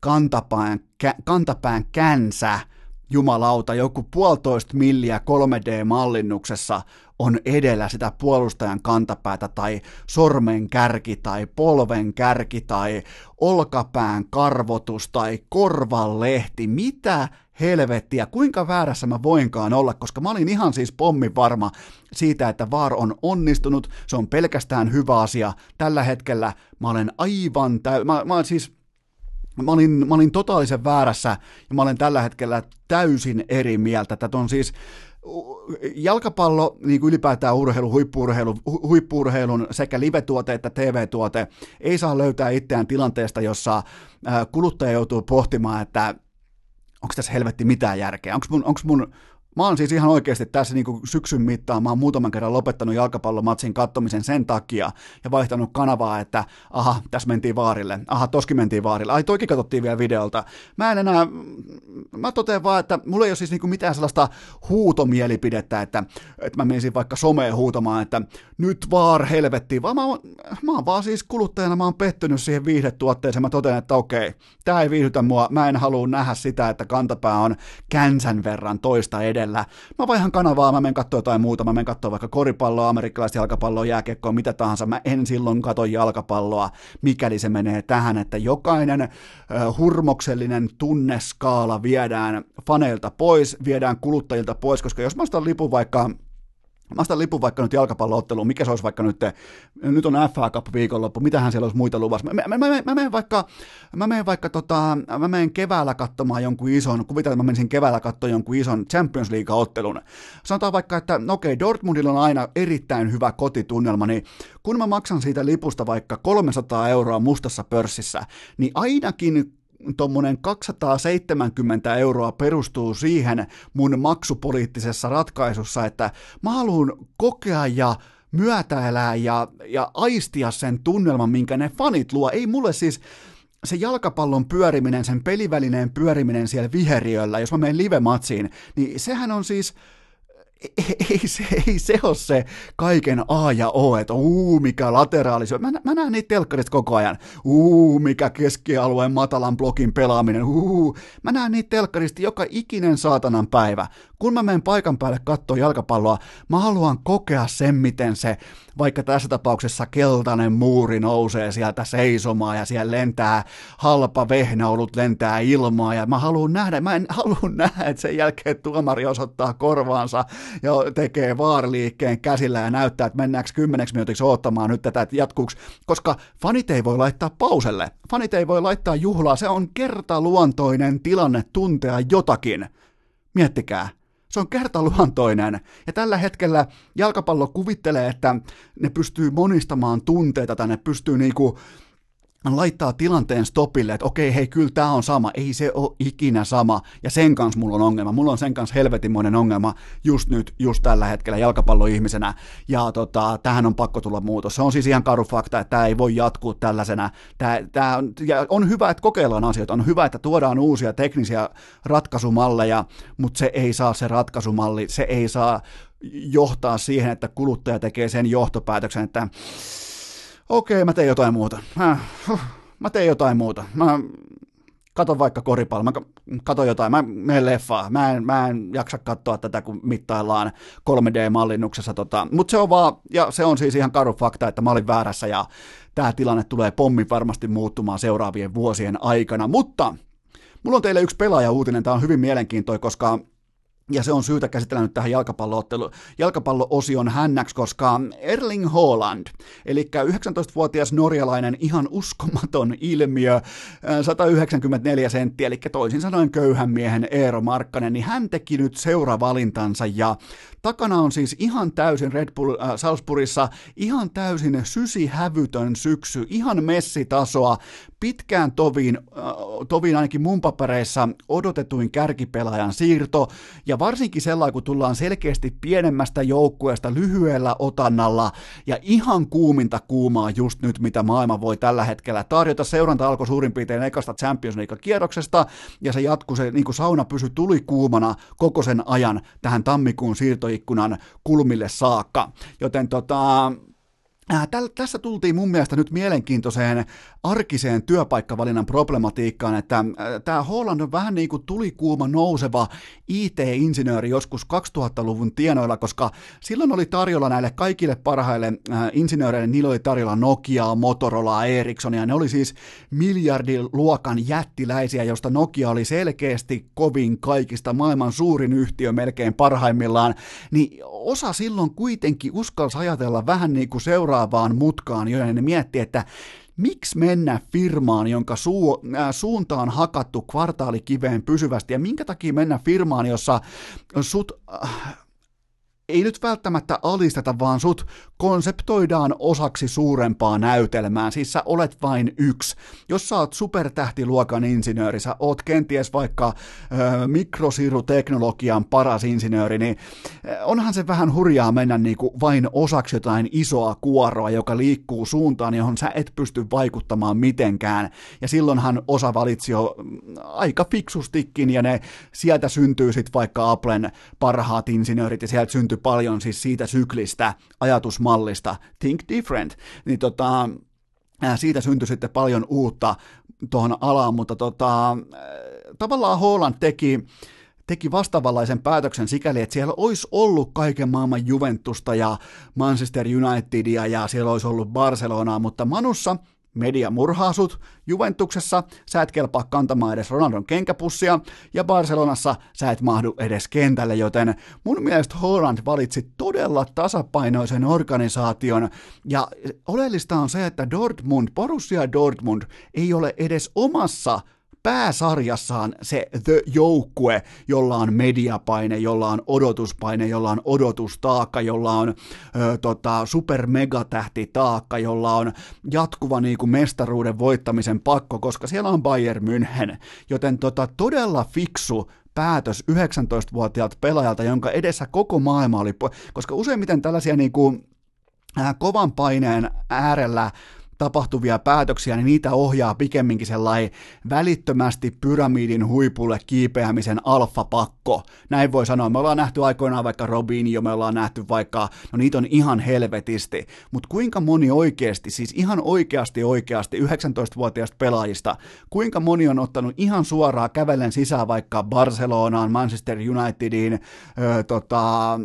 Speaker 1: kantapään, kä, kantapään känsä, jumalauta, joku puolitoista milliä 3D-mallinnuksessa on edellä sitä puolustajan kantapäätä tai sormen kärki tai polven kärki tai olkapään karvotus tai korvan lehti. Mitä helvettiä, kuinka väärässä mä voinkaan olla, koska mä olin ihan siis pommi varma siitä, että VAR on onnistunut, se on pelkästään hyvä asia. Tällä hetkellä mä olen aivan täy... Mä, mä siis Mä olin, mä olin totaalisen väärässä ja mä olen tällä hetkellä täysin eri mieltä. Tätä on siis jalkapallo, niin kuin ylipäätään urheilu, huippuurheilu, hu, huippuurheilun sekä live-tuote että TV-tuote ei saa löytää itseään tilanteesta, jossa kuluttaja joutuu pohtimaan, että onko tässä helvetti mitään järkeä, onko mun, onko mun Mä oon siis ihan oikeasti tässä niin kuin syksyn mittaan, mä oon muutaman kerran lopettanut jalkapallomatsin kattomisen sen takia ja vaihtanut kanavaa, että aha, tässä mentiin vaarille, aha, toskin mentiin vaarille, ai toikin katsottiin vielä videolta. Mä en enää, mä totean vaan, että mulla ei ole siis niin kuin mitään sellaista huutomielipidettä, että, että mä menisin vaikka someen huutamaan, että nyt vaar helvettiin, vaan mä oon, mä oon vaan siis kuluttajana, mä oon pettynyt siihen viihdetuotteeseen, mä totean, että okei, tää ei viihdytä mua, mä en halua nähdä sitä, että kantapää on känsän verran toista edellä edellä. Mä vaihan kanavaa, mä menen katsoa jotain muuta, mä menen katsoa vaikka koripalloa, amerikkalaista jalkapalloa, jääkiekkoa, mitä tahansa. Mä en silloin katso jalkapalloa, mikäli se menee tähän, että jokainen uh, hurmoksellinen tunneskaala viedään faneilta pois, viedään kuluttajilta pois, koska jos mä ostan lipun vaikka Mä ostan lipun vaikka nyt jalkapallootteluun, mikä se olisi vaikka nyt, nyt on FA Cup viikonloppu, mitähän siellä olisi muita luvassa. Mä, mä, mä, mä menen vaikka, mä menen vaikka tota, mä menen keväällä katsomaan jonkun ison, kuvitellaan, että mä menisin keväällä katsomaan jonkun ison Champions League-ottelun. Sanotaan vaikka, että no okei, okay, Dortmundilla on aina erittäin hyvä kotitunnelma, niin kun mä maksan siitä lipusta vaikka 300 euroa mustassa pörssissä, niin ainakin tuommoinen 270 euroa perustuu siihen mun maksupoliittisessa ratkaisussa, että mä haluan kokea ja myötäelää ja, ja aistia sen tunnelman, minkä ne fanit luo. Ei mulle siis, se jalkapallon pyöriminen, sen pelivälineen pyöriminen siellä viheriöllä, jos mä menen live-matsiin, niin sehän on siis ei se, ei se ole se kaiken A ja O, että uu, mikä lateraali Mä, mä näen niitä telkkarista koko ajan. Uu, mikä keskialueen matalan blokin pelaaminen. Uu, mä näen niitä telkkarista joka ikinen saatanan päivä. Kun mä menen paikan päälle katsoa jalkapalloa, mä haluan kokea sen, miten se vaikka tässä tapauksessa keltainen muuri nousee sieltä seisomaan ja siellä lentää halpa vehnäolut lentää ilmaa. Ja mä haluan nähdä, mä en halua nähdä, että sen jälkeen tuomari osoittaa korvaansa ja tekee vaariliikkeen käsillä ja näyttää, että mennäänkö kymmeneksi minuutiksi odottamaan nyt tätä jatkuuksi, koska fanit ei voi laittaa pauselle, fanit ei voi laittaa juhlaa, se on kertaluontoinen tilanne tuntea jotakin. Miettikää, se on kertaluontoinen. Ja tällä hetkellä jalkapallo kuvittelee, että ne pystyy monistamaan tunteita tai ne pystyy niinku laittaa tilanteen stopille, että okei, hei, kyllä tämä on sama. Ei se ole ikinä sama. Ja sen kanssa mulla on ongelma. Mulla on sen kanssa helvetimoinen ongelma just nyt, just tällä hetkellä jalkapalloihmisenä. Ja tota, tähän on pakko tulla muutos. Se on siis ihan karu fakta, että tämä ei voi jatkuu tällaisena. Tää, tää on, ja on hyvä, että kokeillaan asioita. On hyvä, että tuodaan uusia teknisiä ratkaisumalleja, mutta se ei saa se ratkaisumalli, se ei saa johtaa siihen, että kuluttaja tekee sen johtopäätöksen, että okei, mä teen jotain muuta. Mä, huh, mä teen jotain muuta. Mä katon vaikka koripallo, mä katon jotain, mä menen leffaa, mä en, mä en jaksa katsoa tätä, kun mittaillaan 3D-mallinnuksessa, tota, mutta se on vaan, ja se on siis ihan karu fakta, että mä olin väärässä, ja tämä tilanne tulee pommi varmasti muuttumaan seuraavien vuosien aikana, mutta mulla on teille yksi pelaaja-uutinen, tämä on hyvin mielenkiintoinen, koska ja se on syytä käsitellä nyt tähän jalkapallo-osion hännäksi, koska Erling Haaland, eli 19-vuotias norjalainen ihan uskomaton ilmiö, 194 senttiä, eli toisin sanoen köyhän miehen Eero Markkanen, niin hän teki nyt seuravalintansa ja takana on siis ihan täysin Red Bull äh, Salzburgissa, ihan täysin sysihävytön syksy, ihan messitasoa, pitkään toviin, äh, toviin ainakin mun papereissa odotetuin kärkipelaajan siirto, ja varsinkin sellainen, kun tullaan selkeästi pienemmästä joukkueesta lyhyellä otannalla, ja ihan kuuminta kuumaa just nyt, mitä maailma voi tällä hetkellä tarjota. Seuranta alkoi suurin piirtein ekasta Champions League-kierroksesta, ja se jatkui, se niin kuin sauna pysyi tuli kuumana koko sen ajan tähän tammikuun siirtoikkunan kulmille saakka. Joten tota, täl, tässä tultiin mun mielestä nyt mielenkiintoiseen arkiseen työpaikkavalinnan problematiikkaan, että tämä Holland on vähän niin kuin tulikuuma nouseva IT-insinööri joskus 2000-luvun tienoilla, koska silloin oli tarjolla näille kaikille parhaille insinööreille, niillä oli tarjolla Nokiaa, Motorolaa, Ericssonia, ne oli siis miljardiluokan jättiläisiä, josta Nokia oli selkeästi kovin kaikista maailman suurin yhtiö melkein parhaimmillaan, niin osa silloin kuitenkin uskalsi ajatella vähän niin kuin seuraavaan mutkaan, joiden ne mietti, että miksi mennä firmaan, jonka suu, äh, suuntaan hakattu kvartaalikiveen pysyvästi, ja minkä takia mennä firmaan, jossa sut äh, ei nyt välttämättä alisteta, vaan sut konseptoidaan osaksi suurempaa näytelmää. Siis sä olet vain yksi. Jos sä oot supertähtiluokan insinööri, sä oot kenties vaikka ö, mikrosiruteknologian paras insinööri, niin onhan se vähän hurjaa mennä niinku vain osaksi jotain isoa kuoroa, joka liikkuu suuntaan, johon sä et pysty vaikuttamaan mitenkään. Ja silloinhan osa valitsi jo mm, aika fiksustikin, ja ne sieltä syntyy sitten vaikka Applen parhaat insinöörit, ja sieltä syntyy paljon siis siitä syklistä, ajatusmallista, think different, niin tota, siitä syntyi sitten paljon uutta tuohon alaan, mutta tota, tavallaan Holland teki, teki vastaavanlaisen päätöksen sikäli, että siellä olisi ollut kaiken maailman Juventusta ja Manchester Unitedia ja siellä olisi ollut Barcelonaa, mutta Manussa Media murhaa sut, Juventuksessa sä et kelpaa kantamaan edes Ronaldon kenkäpussia, ja Barcelonassa sä et mahdu edes kentälle, joten mun mielestä Holland valitsi todella tasapainoisen organisaation, ja oleellista on se, että Dortmund, Borussia Dortmund, ei ole edes omassa pääsarjassaan se The-joukkue, jolla on mediapaine, jolla on odotuspaine, jolla on odotustaakka, jolla on ö, tota, super megatähti taakka, jolla on jatkuva niin kuin mestaruuden voittamisen pakko, koska siellä on Bayern München, joten tota, todella fiksu päätös 19-vuotiaalta pelaajalta, jonka edessä koko maailma oli, koska useimmiten tällaisia niin kuin kovan paineen äärellä tapahtuvia päätöksiä, niin niitä ohjaa pikemminkin sellainen välittömästi pyramidin huipulle kiipeämisen alfapakko. Näin voi sanoa. Me ollaan nähty aikoinaan vaikka Robinho, me ollaan nähty vaikka, no niitä on ihan helvetisti, mutta kuinka moni oikeasti, siis ihan oikeasti oikeasti 19-vuotiaista pelaajista, kuinka moni on ottanut ihan suoraan kävellen sisään vaikka Barcelonaan, Manchester Unitediin, öö, tota,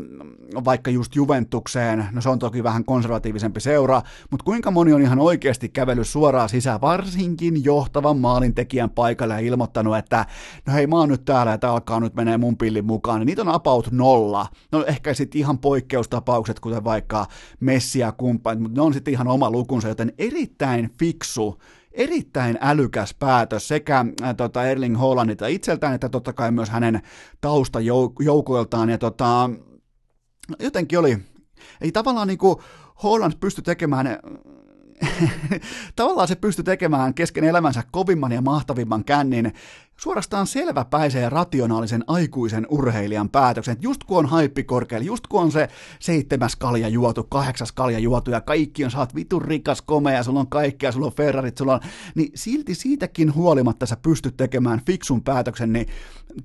Speaker 1: vaikka just Juventukseen, no se on toki vähän konservatiivisempi seura, mutta kuinka moni on ihan oikeasti kävellyt suoraan sisään, varsinkin johtavan maalintekijän paikalle ja ilmoittanut, että no hei, mä oon nyt täällä ja tää alkaa nyt menee mun pillin mukaan, niin niitä on about nolla. No ehkä sitten ihan poikkeustapaukset, kuten vaikka Messi ja kumppanit, mutta ne on sitten ihan oma lukunsa, joten erittäin fiksu erittäin älykäs päätös sekä äh, tota Erling Haalandilta itseltään, että totta kai myös hänen taustajoukoiltaan, ja tota, jotenkin oli, ei tavallaan niin kuin Holland pysty tekemään tavallaan se pystyi tekemään kesken elämänsä kovimman ja mahtavimman kännin suorastaan selväpäisen rationaalisen aikuisen urheilijan päätöksen, että just kun on haippi korkealla, just kun on se seitsemäs kalja juotu, kahdeksas kalja juotu ja kaikki on, oot vitun rikas, komea, sulla on kaikkea, sulla on Ferrarit, sulla on, niin silti siitäkin huolimatta sä pystyt tekemään fiksun päätöksen, niin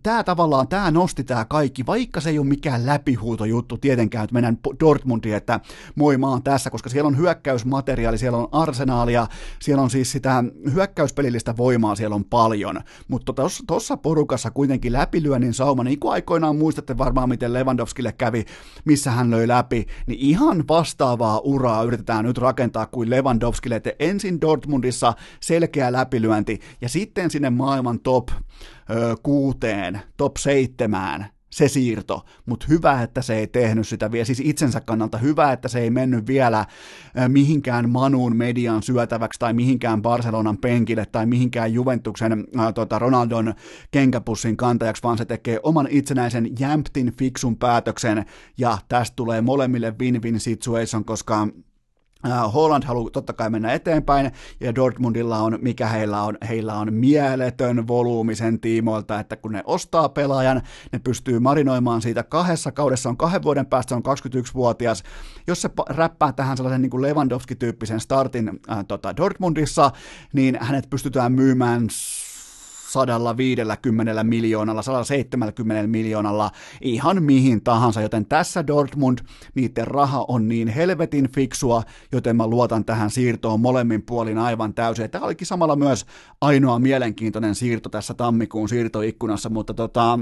Speaker 1: tämä tavallaan, tämä nosti tämä kaikki, vaikka se ei ole mikään läpihuutojuttu tietenkään, että mennään Dortmundiin, että moi oon tässä, koska siellä on hyökkäysmateriaali, siellä on arsenaalia, siellä on siis sitä hyökkäyspelillistä voimaa, siellä on paljon, mutta tuossa porukassa kuitenkin läpilyönnin sauma, niin kuin aikoinaan muistatte varmaan, miten Lewandowskille kävi, missä hän löi läpi, niin ihan vastaavaa uraa yritetään nyt rakentaa kuin Lewandowskille, että ensin Dortmundissa selkeä läpilyönti ja sitten sinne maailman top kuuteen, top seitsemään, se siirto, mutta hyvä, että se ei tehnyt sitä vielä, siis itsensä kannalta hyvä, että se ei mennyt vielä mihinkään Manuun median syötäväksi tai mihinkään Barcelonan penkille tai mihinkään Juventuksen äh, tota Ronaldon kenkäpussin kantajaksi, vaan se tekee oman itsenäisen jämptin fiksun päätöksen. Ja tästä tulee molemmille win-win situation, koska Holland haluaa totta kai mennä eteenpäin, ja Dortmundilla on, mikä heillä on, heillä on mieletön volyymi sen tiimoilta, että kun ne ostaa pelaajan, ne pystyy marinoimaan siitä kahdessa kaudessa, on kahden vuoden päästä, on 21-vuotias, jos se räppää tähän sellaisen niin kuin Lewandowski-tyyppisen startin äh, tota Dortmundissa, niin hänet pystytään myymään 150 miljoonalla, 170 miljoonalla, ihan mihin tahansa, joten tässä Dortmund, niiden raha on niin helvetin fiksua, joten mä luotan tähän siirtoon molemmin puolin aivan täysin. Tämä olikin samalla myös ainoa mielenkiintoinen siirto tässä tammikuun siirtoikkunassa, mutta tota,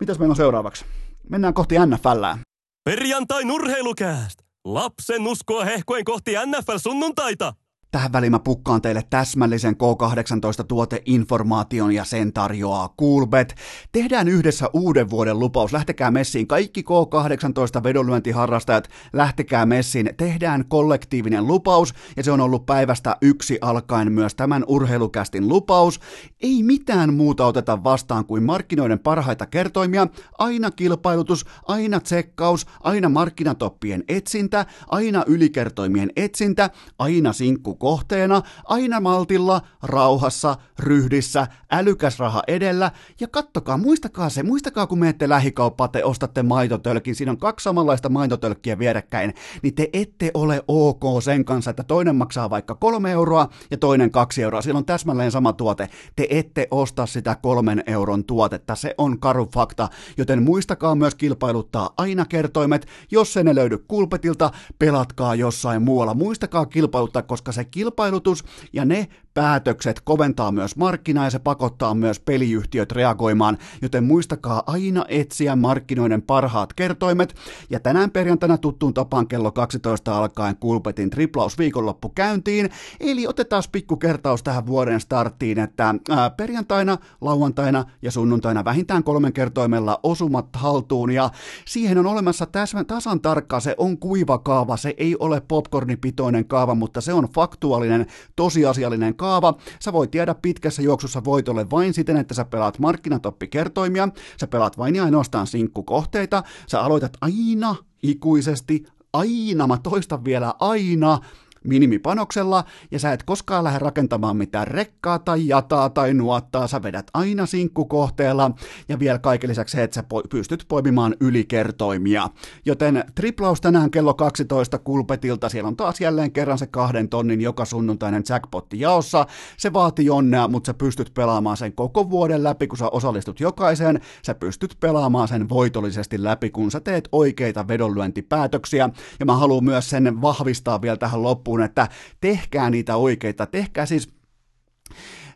Speaker 1: mitäs meillä on seuraavaksi? Mennään kohti NFLää.
Speaker 2: Perjantai nurheilukääst! Lapsen uskoa hehkoen kohti NFL-sunnuntaita!
Speaker 1: Tähän väliin mä pukkaan teille täsmällisen K18-tuoteinformaation ja sen tarjoaa Coolbet. Tehdään yhdessä uuden vuoden lupaus. Lähtekää messiin. Kaikki K18 vedonlyöntiharrastajat, lähtekää messiin. Tehdään kollektiivinen lupaus ja se on ollut päivästä yksi alkaen myös tämän urheilukästin lupaus. Ei mitään muuta oteta vastaan kuin markkinoiden parhaita kertoimia. Aina kilpailutus, aina tsekkaus, aina markkinatoppien etsintä, aina ylikertoimien etsintä, aina sinkku kohteena, aina maltilla, rauhassa, ryhdissä, älykäs raha edellä, ja kattokaa, muistakaa se, muistakaa kun menette lähikauppaan, te ostatte maitotölkin, siinä on kaksi samanlaista maitotölkkiä vierekkäin, niin te ette ole ok sen kanssa, että toinen maksaa vaikka kolme euroa ja toinen kaksi euroa, siellä on täsmälleen sama tuote, te ette osta sitä kolmen euron tuotetta, se on karu fakta, joten muistakaa myös kilpailuttaa aina kertoimet, jos se ne löydy kulpetilta, pelatkaa jossain muualla, muistakaa kilpailuttaa, koska se kilpailutus ja ne päätökset koventaa myös markkinaa ja se pakottaa myös peliyhtiöt reagoimaan, joten muistakaa aina etsiä markkinoiden parhaat kertoimet. Ja tänään perjantaina tuttuun tapaan kello 12 alkaen Kulpetin triplaus viikonloppu käyntiin, eli otetaan pikku kertaus tähän vuoden starttiin, että ää, perjantaina, lauantaina ja sunnuntaina vähintään kolmen kertoimella osumat haltuun. Ja siihen on olemassa täsmän, tasan tarkka, se on kuiva kaava, se ei ole popcornipitoinen kaava, mutta se on faktuaalinen, tosiasiallinen kaava, kaava. Sä voit jäädä pitkässä juoksussa voitolle vain siten, että sä pelaat markkinatoppikertoimia, sä pelaat vain ja ainoastaan sinkkukohteita, sä aloitat aina ikuisesti, aina, mä toistan vielä aina, minimipanoksella, ja sä et koskaan lähde rakentamaan mitään rekkaa tai jataa tai nuottaa, sä vedät aina sinkkukohteella, ja vielä kaiken lisäksi se, että sä pystyt poimimaan ylikertoimia. Joten triplaus tänään kello 12 kulpetilta, siellä on taas jälleen kerran se kahden tonnin joka sunnuntainen jackpotti jaossa, se vaatii onnea, mutta sä pystyt pelaamaan sen koko vuoden läpi, kun sä osallistut jokaiseen, sä pystyt pelaamaan sen voitollisesti läpi, kun sä teet oikeita vedonlyöntipäätöksiä, ja mä haluan myös sen vahvistaa vielä tähän loppuun, että tehkää niitä oikeita, tehkää siis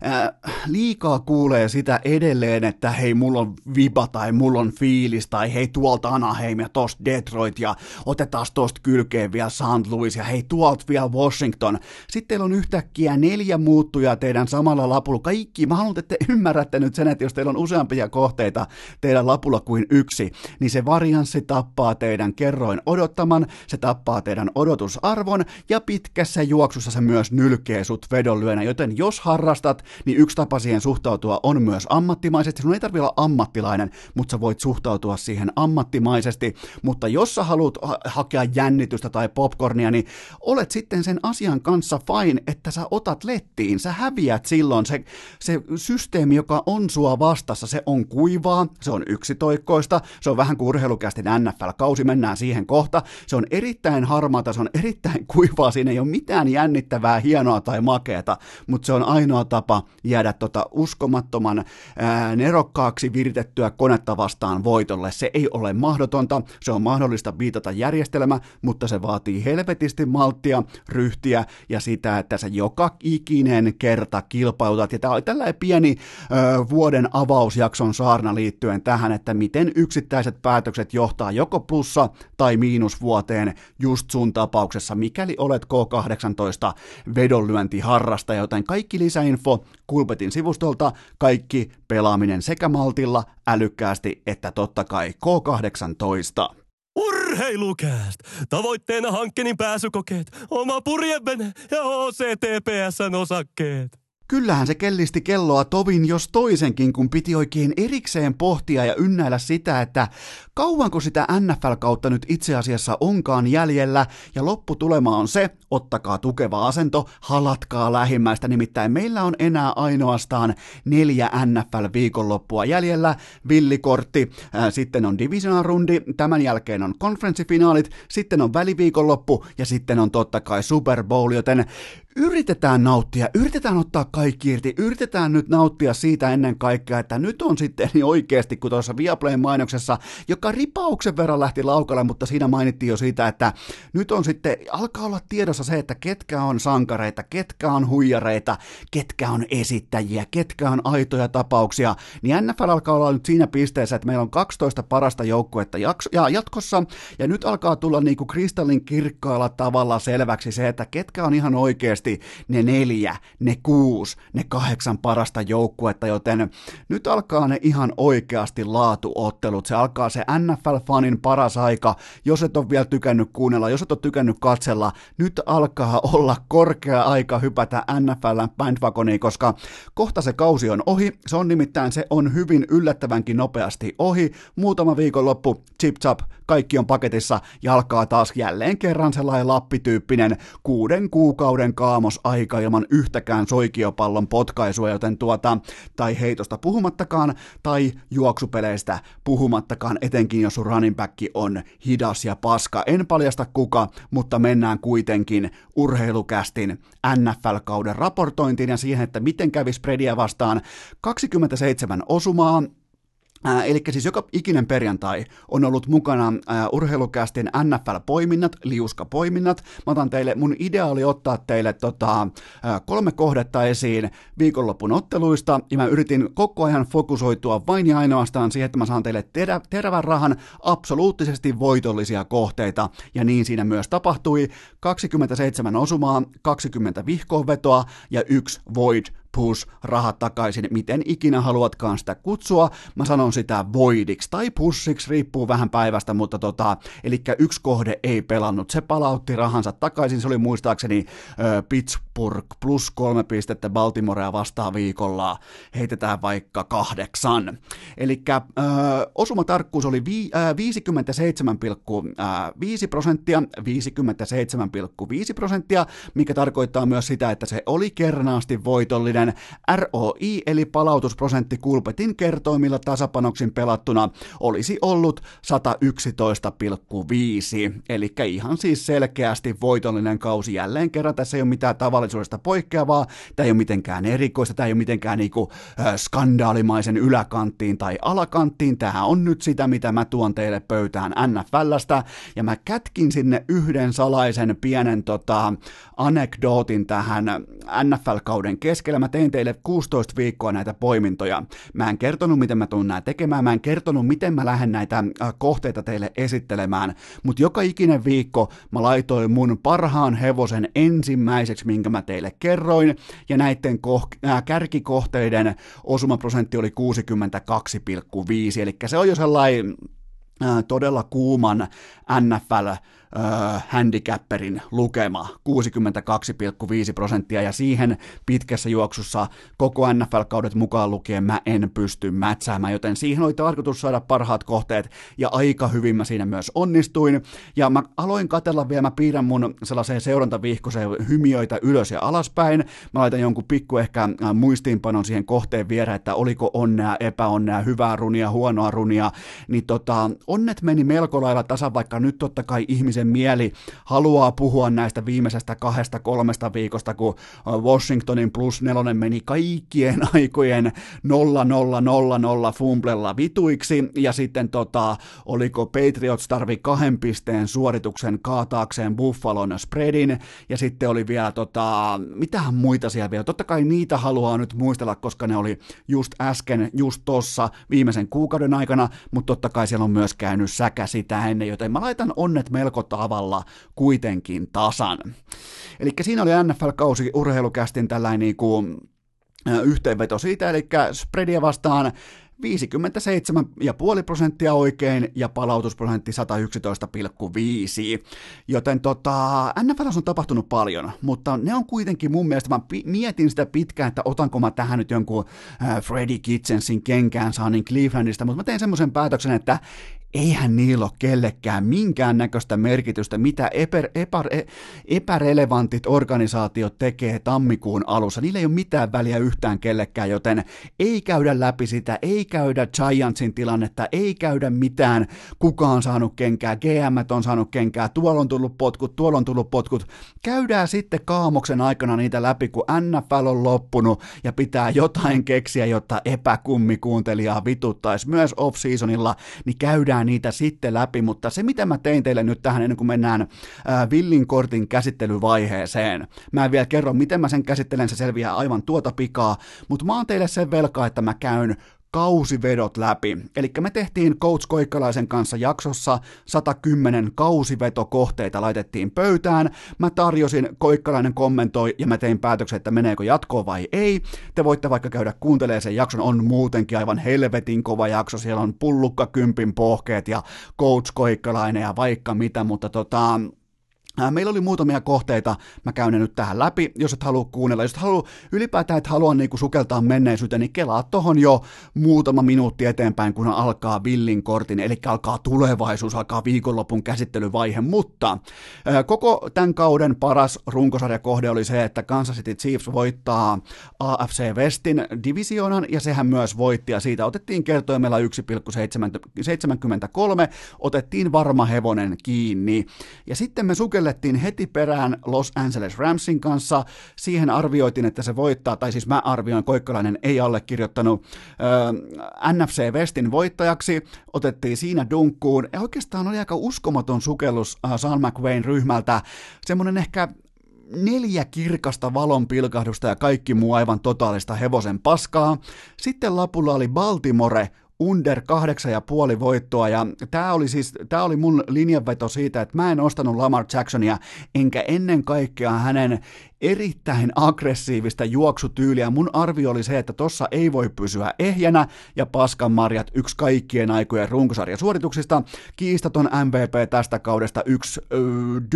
Speaker 1: äh, liikaa kuulee sitä edelleen, että hei, mulla on viba tai mulla on fiilis tai hei, tuolta Anaheim ja tosta Detroit ja otetaan tosta kylkeen vielä St. Louis ja hei, tuolta vielä Washington. Sitten teillä on yhtäkkiä neljä muuttujaa teidän samalla lapulla. Kaikki, mä haluan, että te ymmärrätte nyt sen, että jos teillä on useampia kohteita teidän lapulla kuin yksi, niin se varianssi tappaa teidän kerroin odottaman, se tappaa teidän odotusarvon ja pitkässä juoksussa se myös nylkee sut vedonlyönä, joten jos harrastat, niin yksi tapa siihen suhtautua on myös ammattimaisesti. Sinun ei tarvitse olla ammattilainen, mutta sä voit suhtautua siihen ammattimaisesti, mutta jos sä haluat ha- hakea jännitystä tai popcornia, niin olet sitten sen asian kanssa fine, että sä otat lettiin, sä häviät silloin, se, se systeemi, joka on sua vastassa, se on kuivaa, se on yksitoikkoista, se on vähän kuin urheilukästin NFL-kausi, mennään siihen kohta, se on erittäin harmaata, se on erittäin kuivaa, siinä ei ole mitään jännittävää, hienoa tai makeeta, mutta se on ainoa tapa jäädä tota uskomattoman ää, nerokkaaksi viritettyä konetta vastaan voitolle. Se ei ole mahdotonta, se on mahdollista viitata järjestelmä, mutta se vaatii helvetisti malttia, ryhtiä ja sitä, että sä joka ikinen kerta kilpailutat. Ja tämä oli tällainen pieni ö, vuoden avausjakson saarna liittyen tähän, että miten yksittäiset päätökset johtaa joko plussa- tai miinusvuoteen just sun tapauksessa, mikäli olet K18 vedonlyöntiharrasta, joten kaikki lisäinfo Kulpetin sivustolta, kaikki pelaaminen sekä maltilla, älykkäästi että totta kai K18.
Speaker 2: Urheilukääst! Tavoitteena hankkeenin pääsykokeet, oma purjevene ja OCTPSn osakkeet.
Speaker 1: Kyllähän se kellisti kelloa tovin jos toisenkin, kun piti oikein erikseen pohtia ja ynnäillä sitä, että kauanko sitä NFL-kautta nyt itse asiassa onkaan jäljellä, ja lopputulema on se, ottakaa tukeva asento, halatkaa lähimmäistä, nimittäin meillä on enää ainoastaan neljä NFL-viikonloppua jäljellä, villikortti, ää, sitten on divisionarundi, tämän jälkeen on konferenssifinaalit, sitten on väliviikonloppu ja sitten on totta kai Super Bowl, joten yritetään nauttia, yritetään ottaa kaikki irti, yritetään nyt nauttia siitä ennen kaikkea, että nyt on sitten niin oikeasti, kun tuossa Viaplayn mainoksessa, joka ripauksen verran lähti laukalle, mutta siinä mainittiin jo siitä, että nyt on sitten, alkaa olla tiedossa se, että ketkä on sankareita, ketkä on huijareita, ketkä on esittäjiä, ketkä on aitoja tapauksia, niin NFL alkaa olla nyt siinä pisteessä, että meillä on 12 parasta joukkuetta ja jatkossa, ja nyt alkaa tulla niin kuin kristallin kirkkaalla tavalla selväksi se, että ketkä on ihan oikeasti oikeasti ne neljä, ne kuusi, ne kahdeksan parasta joukkuetta, joten nyt alkaa ne ihan oikeasti laatuottelut. Se alkaa se NFL-fanin paras aika, jos et ole vielä tykännyt kuunnella, jos et ole tykännyt katsella, nyt alkaa olla korkea aika hypätä NFLn bandwagoniin, koska kohta se kausi on ohi, se on nimittäin, se on hyvin yllättävänkin nopeasti ohi, muutama viikonloppu, chip chap, kaikki on paketissa ja alkaa taas jälleen kerran sellainen lappityyppinen kuuden kuukauden kaamosaika ilman yhtäkään soikiopallon potkaisua, joten tuota, tai heitosta puhumattakaan, tai juoksupeleistä puhumattakaan, etenkin jos sun running back on hidas ja paska. En paljasta kuka, mutta mennään kuitenkin urheilukästin NFL-kauden raportointiin ja siihen, että miten kävi spreadia vastaan 27 osumaa, Äh, eli siis joka ikinen perjantai on ollut mukana äh, urheilukästin NFL-poiminnat, liuskapoiminnat. Mä otan teille, mun idea oli ottaa teille tota, äh, kolme kohdetta esiin viikonlopun otteluista, ja mä yritin koko ajan fokusoitua vain ja ainoastaan siihen, että mä saan teille terä, terävän rahan absoluuttisesti voitollisia kohteita, ja niin siinä myös tapahtui. 27 osumaa, 20 vihkoonvetoa ja yksi void push, rahat takaisin, miten ikinä haluatkaan sitä kutsua. Mä sanon sitä voidiksi tai pushiksi, riippuu vähän päivästä, mutta tota, eli yksi kohde ei pelannut. Se palautti rahansa takaisin, se oli muistaakseni äh, pitch Pittsburgh plus kolme pistettä Baltimorea vastaan viikolla, heitetään vaikka kahdeksan. Eli äh, osumatarkkuus oli vi, äh, 57,5 prosenttia, 57,5 prosenttia, mikä tarkoittaa myös sitä, että se oli kernaasti voitollinen. ROI eli palautusprosentti Kulpetin kertoimilla tasapanoksin pelattuna olisi ollut 111,5, eli ihan siis selkeästi voitollinen kausi jälleen kerran. Tässä ei ole mitään tavallisuudesta poikkeavaa, tämä ei ole mitenkään erikoista, tämä ei ole mitenkään niinku, äh, skandaalimaisen yläkanttiin tai alakanttiin, tämä on nyt sitä, mitä mä tuon teille pöytään NFLstä, ja mä kätkin sinne yhden salaisen pienen tota, anekdootin tähän NFL-kauden keskellä. Mä tein teille 16 viikkoa näitä poimintoja. Mä en kertonut, miten mä tuun nämä tekemään, mä en kertonut, miten mä lähden näitä äh, kohteita teille esittelemään, mutta joka ikinen viikko mä laitoin mun parhaan hevosen ensimmäiseksi, minkä mä teille kerroin, ja näiden koh- äh, kärkikohteiden osumaprosentti oli 62,5, eli se on jo sellainen todella kuuman NFL äh, handicapperin lukema 62,5 prosenttia ja siihen pitkässä juoksussa koko NFL-kaudet mukaan lukien mä en pysty mätsäämään, joten siihen oli tarkoitus saada parhaat kohteet ja aika hyvin mä siinä myös onnistuin. Ja mä aloin katella vielä, mä piirrän mun sellaiseen seurantavihkoseen hymiöitä ylös ja alaspäin, mä laitan jonkun pikku ehkä muistiinpanon siihen kohteen viereen, että oliko onnea, epäonnea, hyvää runia, huonoa runia, niin tota, onnet meni melko lailla tasan, vaikka nyt totta kai ihmisen ihmisen mieli haluaa puhua näistä viimeisestä kahdesta kolmesta viikosta, kun Washingtonin plus nelonen meni kaikkien aikojen 0-0-0-0 fumblella vituiksi, ja sitten tota, oliko Patriots tarvi kahden pisteen suorituksen kaataakseen Buffalon spreadin, ja sitten oli vielä tota, mitähän muita siellä vielä, totta kai niitä haluaa nyt muistella, koska ne oli just äsken, just tossa viimeisen kuukauden aikana, mutta totta kai siellä on myös käynyt säkä sitä ennen, joten mä laitan onnet melko tavalla kuitenkin tasan. Eli siinä oli NFL-kausi urheilukästin tällainen niin kuin, yhteenveto siitä, eli spreadia vastaan 57,5 prosenttia oikein ja palautusprosentti 111,5. Joten tota, NFL on tapahtunut paljon, mutta ne on kuitenkin mun mielestä, mä mietin sitä pitkään, että otanko mä tähän nyt jonkun äh, Freddie Kitchensin kenkään saanin Clevelandista, mutta mä tein semmoisen päätöksen, että eihän niillä ole kellekään minkäännäköistä merkitystä, mitä epä, epä, epärelevantit organisaatiot tekee tammikuun alussa. Niillä ei ole mitään väliä yhtään kellekään, joten ei käydä läpi sitä, ei käydä Giantsin tilannetta, ei käydä mitään, kuka on saanut kenkää, GM on saanut kenkää, tuolla on tullut potkut, tuolla on tullut potkut. Käydään sitten kaamoksen aikana niitä läpi, kun NFL on loppunut ja pitää jotain keksiä, jotta epäkummikuuntelijaa vituttaisi myös off-seasonilla, niin käydään käydään niitä sitten läpi, mutta se mitä mä tein teille nyt tähän ennen kuin mennään ää, Villin kortin käsittelyvaiheeseen, mä en vielä kerro miten mä sen käsittelen, se selviää aivan tuota pikaa, mutta mä oon teille sen velkaa, että mä käyn kausivedot läpi. Eli me tehtiin Coach Koikkalaisen kanssa jaksossa 110 kausivetokohteita laitettiin pöytään. Mä tarjosin, Koikkalainen kommentoi ja mä tein päätöksen, että meneekö jatkoon vai ei. Te voitte vaikka käydä kuuntelemaan sen jakson, on muutenkin aivan helvetin kova jakso. Siellä on pullukka kympin pohkeet ja Coach Koikkalainen ja vaikka mitä, mutta tota, Meillä oli muutamia kohteita, mä käyn ne nyt tähän läpi, jos et halua kuunnella, jos et halua, ylipäätään et halua niinku sukeltaa menneisyyteen, niin kelaa tohon jo muutama minuutti eteenpäin, kun alkaa Villin kortin, eli alkaa tulevaisuus, alkaa viikonlopun käsittelyvaihe, mutta ää, koko tämän kauden paras runkosarjakohde oli se, että Kansas City Chiefs voittaa AFC Westin divisioonan, ja sehän myös voitti, ja siitä otettiin kertoimella 1,73, otettiin varma hevonen kiinni, ja sitten me sukellettiin sukellettiin heti perään Los Angeles Ramsin kanssa. Siihen arvioitiin, että se voittaa, tai siis mä arvioin, Koikkalainen ei allekirjoittanut äh, NFC Westin voittajaksi. Otettiin siinä dunkkuun. Ja oikeastaan oli aika uskomaton sukellus äh, Sean McVayn ryhmältä. Semmoinen ehkä neljä kirkasta valon pilkahdusta ja kaikki muu aivan totaalista hevosen paskaa. Sitten lapulla oli Baltimore, under kahdeksan ja puoli voittoa, ja tämä oli siis, tämä oli mun linjanveto siitä, että mä en ostanut Lamar Jacksonia, enkä ennen kaikkea hänen erittäin aggressiivista juoksutyyliä. Mun arvio oli se, että tossa ei voi pysyä ehjänä, ja Paskan Marjat yksi kaikkien aikojen runkosarjasuorituksista. Kiistaton MVP tästä kaudesta yksi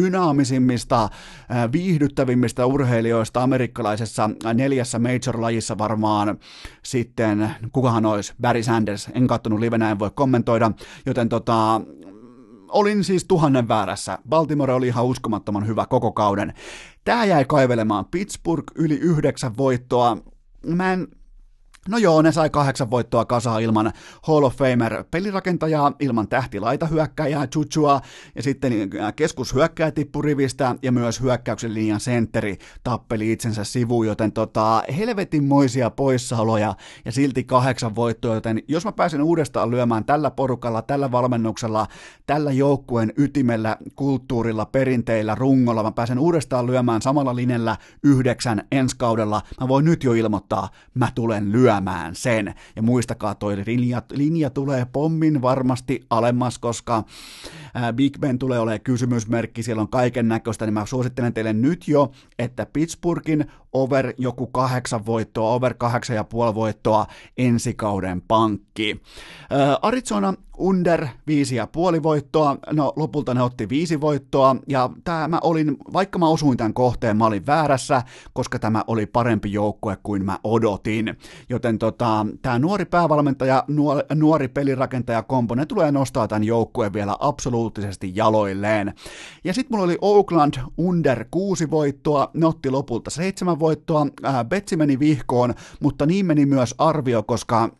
Speaker 1: dynaamisimmista, viihdyttävimmistä urheilijoista amerikkalaisessa neljässä major-lajissa varmaan sitten, kukahan olisi, Barry Sanders, en kattonut livenä, en voi kommentoida, joten tota, olin siis tuhannen väärässä. Baltimore oli ihan uskomattoman hyvä koko kauden. Tää jäi kaivelemaan Pittsburgh yli yhdeksän voittoa. Mä en No joo, ne sai kahdeksan voittoa kasaan ilman Hall of Famer pelirakentajaa, ilman tähtilaitahyökkäjää Chuchua, ja sitten äh, keskushyökkäjä tippui rivistä, ja myös hyökkäyksen linjan sentteri tappeli itsensä sivuun, joten tota, helvetinmoisia poissaoloja, ja silti kahdeksan voittoa, joten jos mä pääsen uudestaan lyömään tällä porukalla, tällä valmennuksella, tällä joukkueen ytimellä, kulttuurilla, perinteillä, rungolla, mä pääsen uudestaan lyömään samalla linjalla yhdeksän ensi kaudella, mä voin nyt jo ilmoittaa, mä tulen lyömään lyömään sen. Ja muistakaa, toi linja, linja tulee pommin varmasti alemmas, koska Big Ben tulee olemaan kysymysmerkki, siellä on kaiken näköistä, niin mä suosittelen teille nyt jo, että Pittsburghin over joku kahdeksan voittoa, over kahdeksan ja puoli voittoa ensi kauden pankki. Arizona under viisi ja puoli voittoa, no lopulta ne otti viisi voittoa, ja tämä mä olin, vaikka mä osuin tämän kohteen, mä olin väärässä, koska tämä oli parempi joukkue kuin mä odotin. Joten tota, tämä nuori päävalmentaja, nuori, pelirakentaja kompo, ne tulee nostaa tämän joukkueen vielä absoluuttisesti jaloilleen. Ja sitten mulla oli Oakland under kuusi voittoa, ne otti lopulta seitsemän voittoa, äh, Betsi meni vihkoon, mutta niin meni myös arvio, koska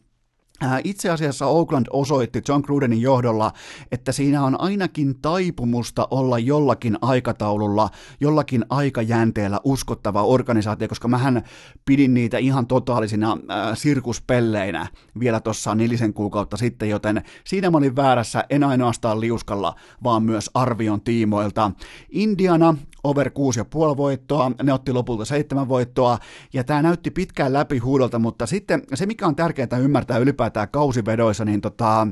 Speaker 1: itse asiassa Oakland osoitti John Grudenin johdolla, että siinä on ainakin taipumusta olla jollakin aikataululla, jollakin aikajänteellä uskottava organisaatio, koska mähän pidin niitä ihan totaalisina äh, sirkuspelleinä vielä tuossa nelisen kuukautta sitten, joten siinä mä olin väärässä, en ainoastaan liuskalla, vaan myös arvion tiimoilta. Indiana over 6,5 voittoa, ne otti lopulta 7 voittoa, ja tämä näytti pitkään läpi huudolta, mutta sitten se, mikä on tärkeää ymmärtää ylipäätään kausivedoissa, niin tota,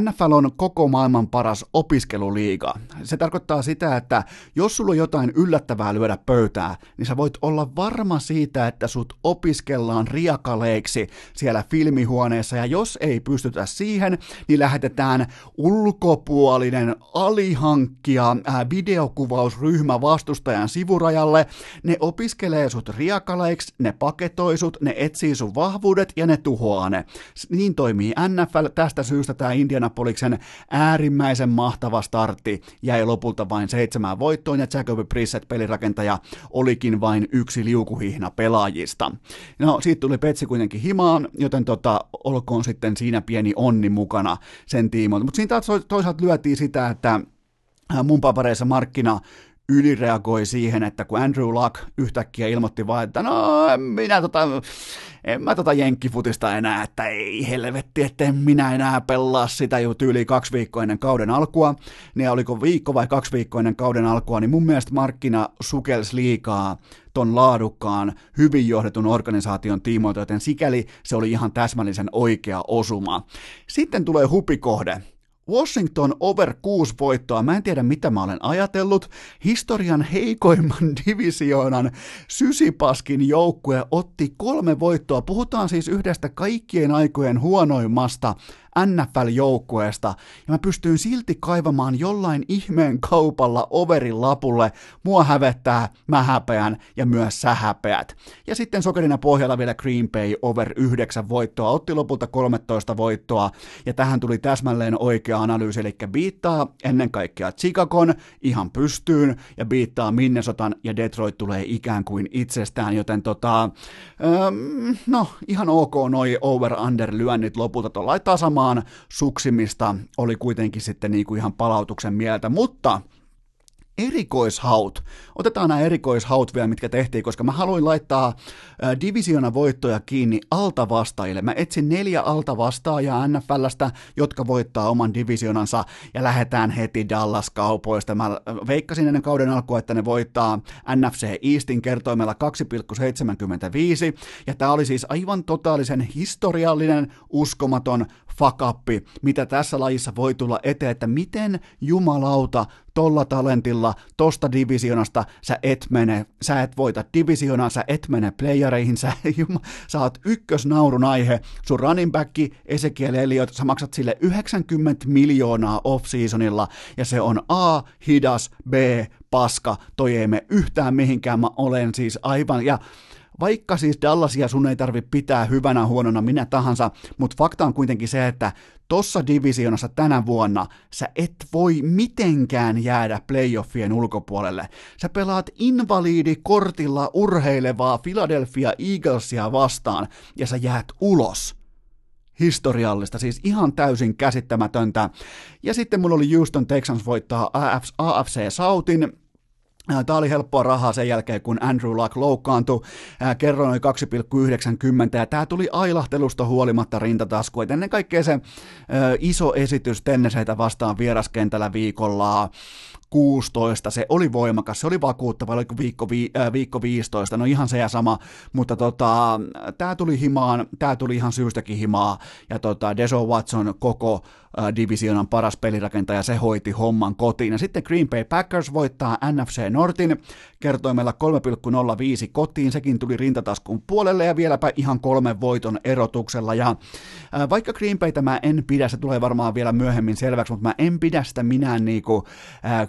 Speaker 1: NFL on koko maailman paras opiskeluliiga. Se tarkoittaa sitä, että jos sulla on jotain yllättävää lyödä pöytää, niin sä voit olla varma siitä, että sut opiskellaan riakaleiksi siellä filmihuoneessa, ja jos ei pystytä siihen, niin lähetetään ulkopuolinen alihankkija äh, videokuvaus ryhmä vastustajan sivurajalle, ne opiskelee sut riakaleiksi, ne paketoi sut, ne etsii sun vahvuudet ja ne tuhoaa ne. Niin toimii NFL, tästä syystä tämä Indianapoliksen äärimmäisen mahtava startti jäi lopulta vain seitsemään voittoon ja Jacoby Brissett pelirakentaja olikin vain yksi liukuhihna pelaajista. No siitä tuli Petsi kuitenkin himaan, joten tota, olkoon sitten siinä pieni onni mukana sen tiimoilta. Mutta siinä toisaalta lyötiin sitä, että mun papereissa markkina ylireagoi siihen, että kun Andrew Luck yhtäkkiä ilmoitti vaan, että no minä tota, en mä tota jenkkifutista enää, että ei helvetti, että minä enää pelaa sitä jo tyyli kaksi viikkoa ennen kauden alkua, niin oliko viikko vai kaksi viikkoa ennen kauden alkua, niin mun mielestä markkina sukelsi liikaa ton laadukkaan, hyvin johdetun organisaation tiimoilta, joten sikäli se oli ihan täsmällisen oikea osuma. Sitten tulee hupikohde, Washington over 6 voittoa. Mä en tiedä, mitä mä olen ajatellut. Historian heikoimman divisioonan sysipaskin joukkue otti kolme voittoa. Puhutaan siis yhdestä kaikkien aikojen huonoimmasta NFL-joukkueesta, ja mä pystyin silti kaivamaan jollain ihmeen kaupalla overin lapulle. Mua hävettää, mä häpeän ja myös sä häpeät. Ja sitten sokerina pohjalla vielä Green Bay over 9 voittoa, otti lopulta 13 voittoa, ja tähän tuli täsmälleen oikea analyysi, eli biittaa ennen kaikkea Chicagon ihan pystyyn, ja biittaa Minnesotan, ja Detroit tulee ikään kuin itsestään, joten tota, ähm, no ihan ok noi over-under lyönnit lopulta tuolla tasamaan vaan suksimista oli kuitenkin sitten niin kuin ihan palautuksen mieltä, mutta erikoishaut. Otetaan nämä erikoishaut vielä, mitkä tehtiin, koska mä haluin laittaa äh, divisiona voittoja kiinni altavastaajille. Mä etsin neljä altavastaajaa NFLstä, jotka voittaa oman divisionansa ja lähdetään heti Dallas kaupoista. Mä veikkasin ennen kauden alkua, että ne voittaa NFC Eastin kertoimella 2,75 ja tämä oli siis aivan totaalisen historiallinen, uskomaton fakappi, mitä tässä lajissa voi tulla eteen, että miten jumalauta tolla talentilla, tosta divisionasta sä et mene, sä et voita divisionaa, sä et mene playereihin, sä, juma, sä oot ykkösnaurun aihe, sun running back, Ezekiel Elliott, sä maksat sille 90 miljoonaa off-seasonilla, ja se on A, hidas, B, paska, toi ei me yhtään mihinkään, mä olen siis aivan, ja vaikka siis Dallasia sun ei tarvi pitää hyvänä huonona minä tahansa, mutta fakta on kuitenkin se, että tossa divisionassa tänä vuonna sä et voi mitenkään jäädä playoffien ulkopuolelle. Sä pelaat invaliidikortilla urheilevaa Philadelphia Eaglesia vastaan ja sä jäät ulos historiallista, siis ihan täysin käsittämätöntä. Ja sitten mulla oli Houston Texans voittaa AFC Southin, Tämä oli helppoa rahaa sen jälkeen, kun Andrew Luck loukkaantui. Kerroin oli 2,90 ja tämä tuli ailahtelusta huolimatta rintatasku. Et ennen kaikkea se iso esitys Tenneseitä vastaan vieraskentällä viikolla 16, se oli voimakas, se oli vakuuttava, oliko viikko, vi, äh, viikko 15, no ihan se ja sama, mutta tota, tämä tuli himaan, tämä tuli ihan syystäkin himaa, ja tota, Deso Watson koko äh, divisionan paras pelirakentaja, se hoiti homman kotiin, ja sitten Green Bay Packers voittaa NFC Nortin, kertoi meillä 3,05 kotiin, sekin tuli rintataskun puolelle, ja vieläpä ihan kolmen voiton erotuksella, ja äh, vaikka Green Bay tämä en pidä, se tulee varmaan vielä myöhemmin selväksi, mutta mä en pidä sitä minä niinku, äh,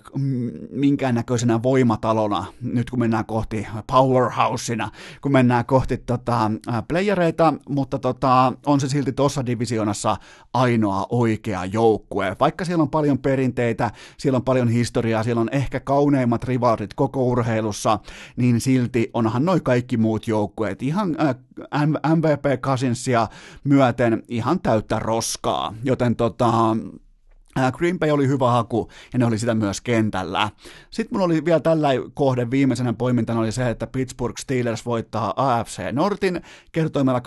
Speaker 1: minkäännäköisenä voimatalona, nyt kun mennään kohti powerhouseina, kun mennään kohti tota, playereita, mutta tota, on se silti tuossa divisionassa ainoa oikea joukkue. Vaikka siellä on paljon perinteitä, siellä on paljon historiaa, siellä on ehkä kauneimmat rivaalit koko urheilussa, niin silti onhan noin kaikki muut joukkueet ihan äh, MVP Cousinsia myöten ihan täyttä roskaa, joten tota, Green Bay oli hyvä haku ja ne oli sitä myös kentällä. Sitten mulla oli vielä tällä kohde viimeisenä poimintana oli se, että Pittsburgh Steelers voittaa AFC Nortin kertoimella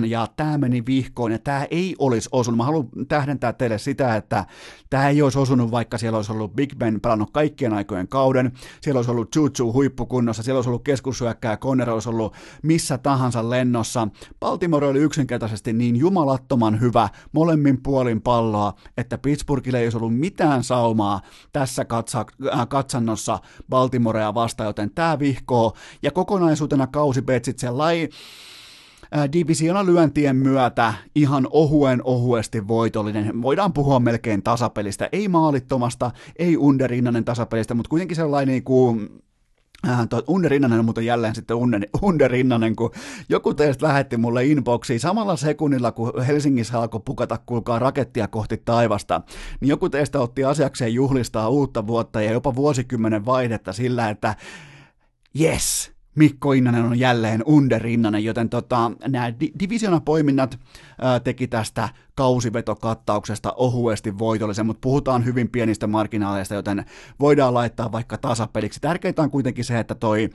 Speaker 1: 2,8 ja tämä meni vihkoon ja tämä ei olisi osunut. Mä haluan tähdentää teille sitä, että tämä ei olisi osunut, vaikka siellä olisi ollut Big Ben pelannut kaikkien aikojen kauden, siellä olisi ollut Juju huippukunnossa, siellä olisi ollut keskussyökkää, Conner olisi ollut missä tahansa lennossa. Baltimore oli yksinkertaisesti niin jumalattoman hyvä molemmin puolin palloa, että Pittsburghille ei olisi ollut mitään saumaa tässä katsa, äh, katsannossa Baltimorea vastaan, joten tämä vihkoo, ja kokonaisuutena kausi Betsit sellainen äh, divisiona lyöntien myötä ihan ohuen ohuesti voitollinen. Voidaan puhua melkein tasapelistä, ei maalittomasta, ei underinnanen tasapelistä, mutta kuitenkin sellainen niin kuin Unne Rinnanen, mutta jälleen sitten Unne, Unne Rinnanen, kun joku teistä lähetti mulle inboxiin samalla sekunnilla, kun Helsingissä alkoi pukata kulkaa rakettia kohti taivasta, niin joku teistä otti asiakseen juhlistaa uutta vuotta ja jopa vuosikymmenen vaihdetta sillä, että yes, Mikko Innanen on jälleen underinnanen, joten tota, nämä di- divisionapoiminnat ää, teki tästä kausivetokattauksesta ohuesti voitollisen, mutta puhutaan hyvin pienistä marginaaleista, joten voidaan laittaa vaikka tasapeliksi. Tärkeintä on kuitenkin se, että toi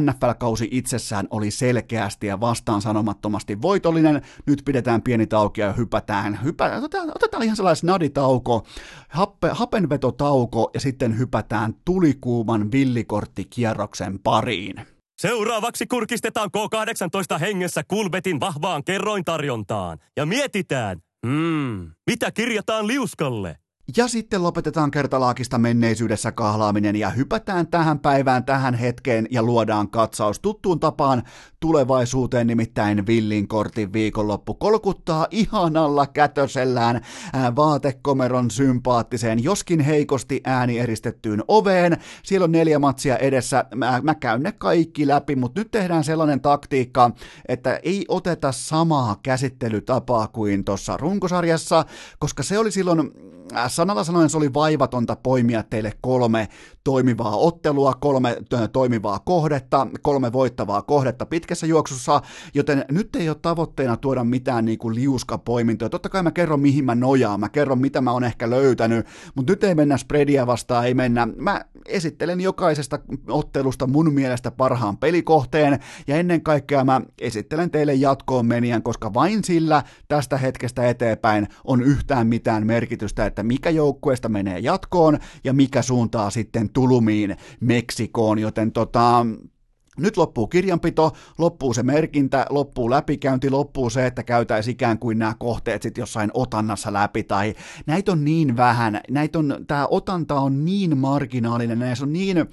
Speaker 1: NFL-kausi itsessään oli selkeästi ja vastaan sanomattomasti voitollinen. Nyt pidetään pieni tauko ja hypätään. Hypä, otetaan, otetaan ihan sellainen snaditauko, happe, hapenvetotauko ja sitten hypätään tulikuuman villikorttikierroksen pariin.
Speaker 2: Seuraavaksi kurkistetaan K18 hengessä Kulbetin vahvaan kerrointarjontaan ja mietitään, hmm, mitä kirjataan liuskalle.
Speaker 1: Ja sitten lopetetaan kertalaakista menneisyydessä kahlaaminen ja hypätään tähän päivään, tähän hetkeen ja luodaan katsaus tuttuun tapaan tulevaisuuteen, nimittäin Villin kortin viikonloppu kolkuttaa ihanalla kätösellään vaatekomeron sympaattiseen, joskin heikosti ääni eristettyyn oveen. Siellä on neljä matsia edessä, mä, mä käyn ne kaikki läpi, mutta nyt tehdään sellainen taktiikka, että ei oteta samaa käsittelytapaa kuin tuossa runkosarjassa, koska se oli silloin sanalla sanoen se oli vaivatonta poimia teille kolme toimivaa ottelua, kolme toimivaa kohdetta, kolme voittavaa kohdetta pitkässä juoksussa, joten nyt ei ole tavoitteena tuoda mitään niin kuin liuskapoimintoja. Totta kai mä kerron mihin mä nojaan, mä kerron mitä mä oon ehkä löytänyt, mutta nyt ei mennä spreadia vastaan, ei mennä. Mä esittelen jokaisesta ottelusta mun mielestä parhaan pelikohteen ja ennen kaikkea mä esittelen teille jatkoon menijän, koska vain sillä tästä hetkestä eteenpäin on yhtään mitään merkitystä, että mikä joukkueesta menee jatkoon ja mikä suuntaa sitten tulumiin Meksikoon, joten tota, nyt loppuu kirjanpito, loppuu se merkintä, loppuu läpikäynti, loppuu se, että käytäisiin ikään kuin nämä kohteet sitten jossain otannassa läpi, tai näitä on niin vähän, näitä on, tämä otanta on niin marginaalinen, näissä on niin ö,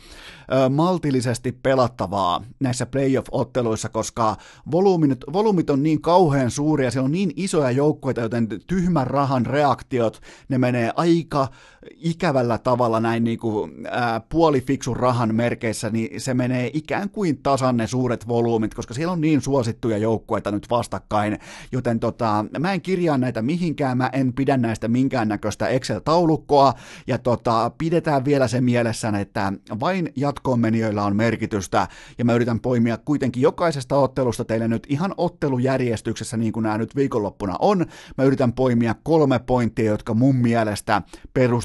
Speaker 1: maltillisesti pelattavaa näissä playoff-otteluissa, koska volyymit, volyymit on niin kauhean suuria, siellä on niin isoja joukkoita, joten tyhmän rahan reaktiot, ne menee aika ikävällä tavalla näin niin kuin, ää, puolifiksun rahan merkeissä, niin se menee ikään kuin tasan ne suuret volyymit, koska siellä on niin suosittuja joukkueita nyt vastakkain, joten tota, mä en kirjaa näitä mihinkään, mä en pidä näistä minkäännäköistä Excel-taulukkoa, ja tota, pidetään vielä se mielessä, että vain jatkoon menijöillä on merkitystä, ja mä yritän poimia kuitenkin jokaisesta ottelusta teille nyt ihan ottelujärjestyksessä, niin kuin nämä nyt viikonloppuna on, mä yritän poimia kolme pointtia, jotka mun mielestä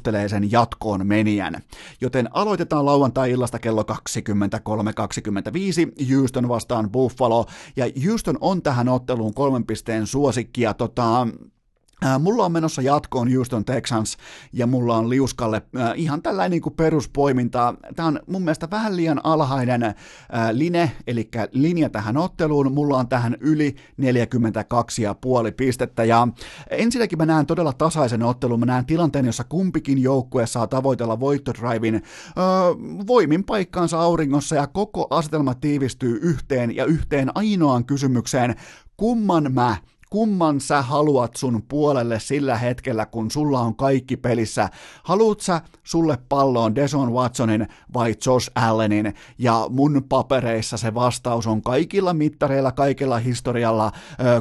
Speaker 1: perustelee sen jatkoon menijän. Joten aloitetaan lauantai-illasta kello 23.25 Houston vastaan Buffalo, ja Houston on tähän otteluun kolmen pisteen suosikki, ja tota, mulla on menossa jatkoon Houston Texans ja mulla on liuskalle äh, ihan tällainen niin peruspoiminta. Tämä on mun mielestä vähän liian alhainen äh, line, eli linja tähän otteluun. Mulla on tähän yli 42,5 pistettä ja ensinnäkin mä näen todella tasaisen ottelun. Mä näen tilanteen, jossa kumpikin joukkue saa tavoitella voittodrivein äh, voimin paikkaansa auringossa ja koko asetelma tiivistyy yhteen ja yhteen ainoaan kysymykseen. Kumman mä kumman sä haluat sun puolelle sillä hetkellä, kun sulla on kaikki pelissä. Haluat sä sulle palloon Deson Watsonin vai Josh Allenin? Ja mun papereissa se vastaus on kaikilla mittareilla, kaikella historialla,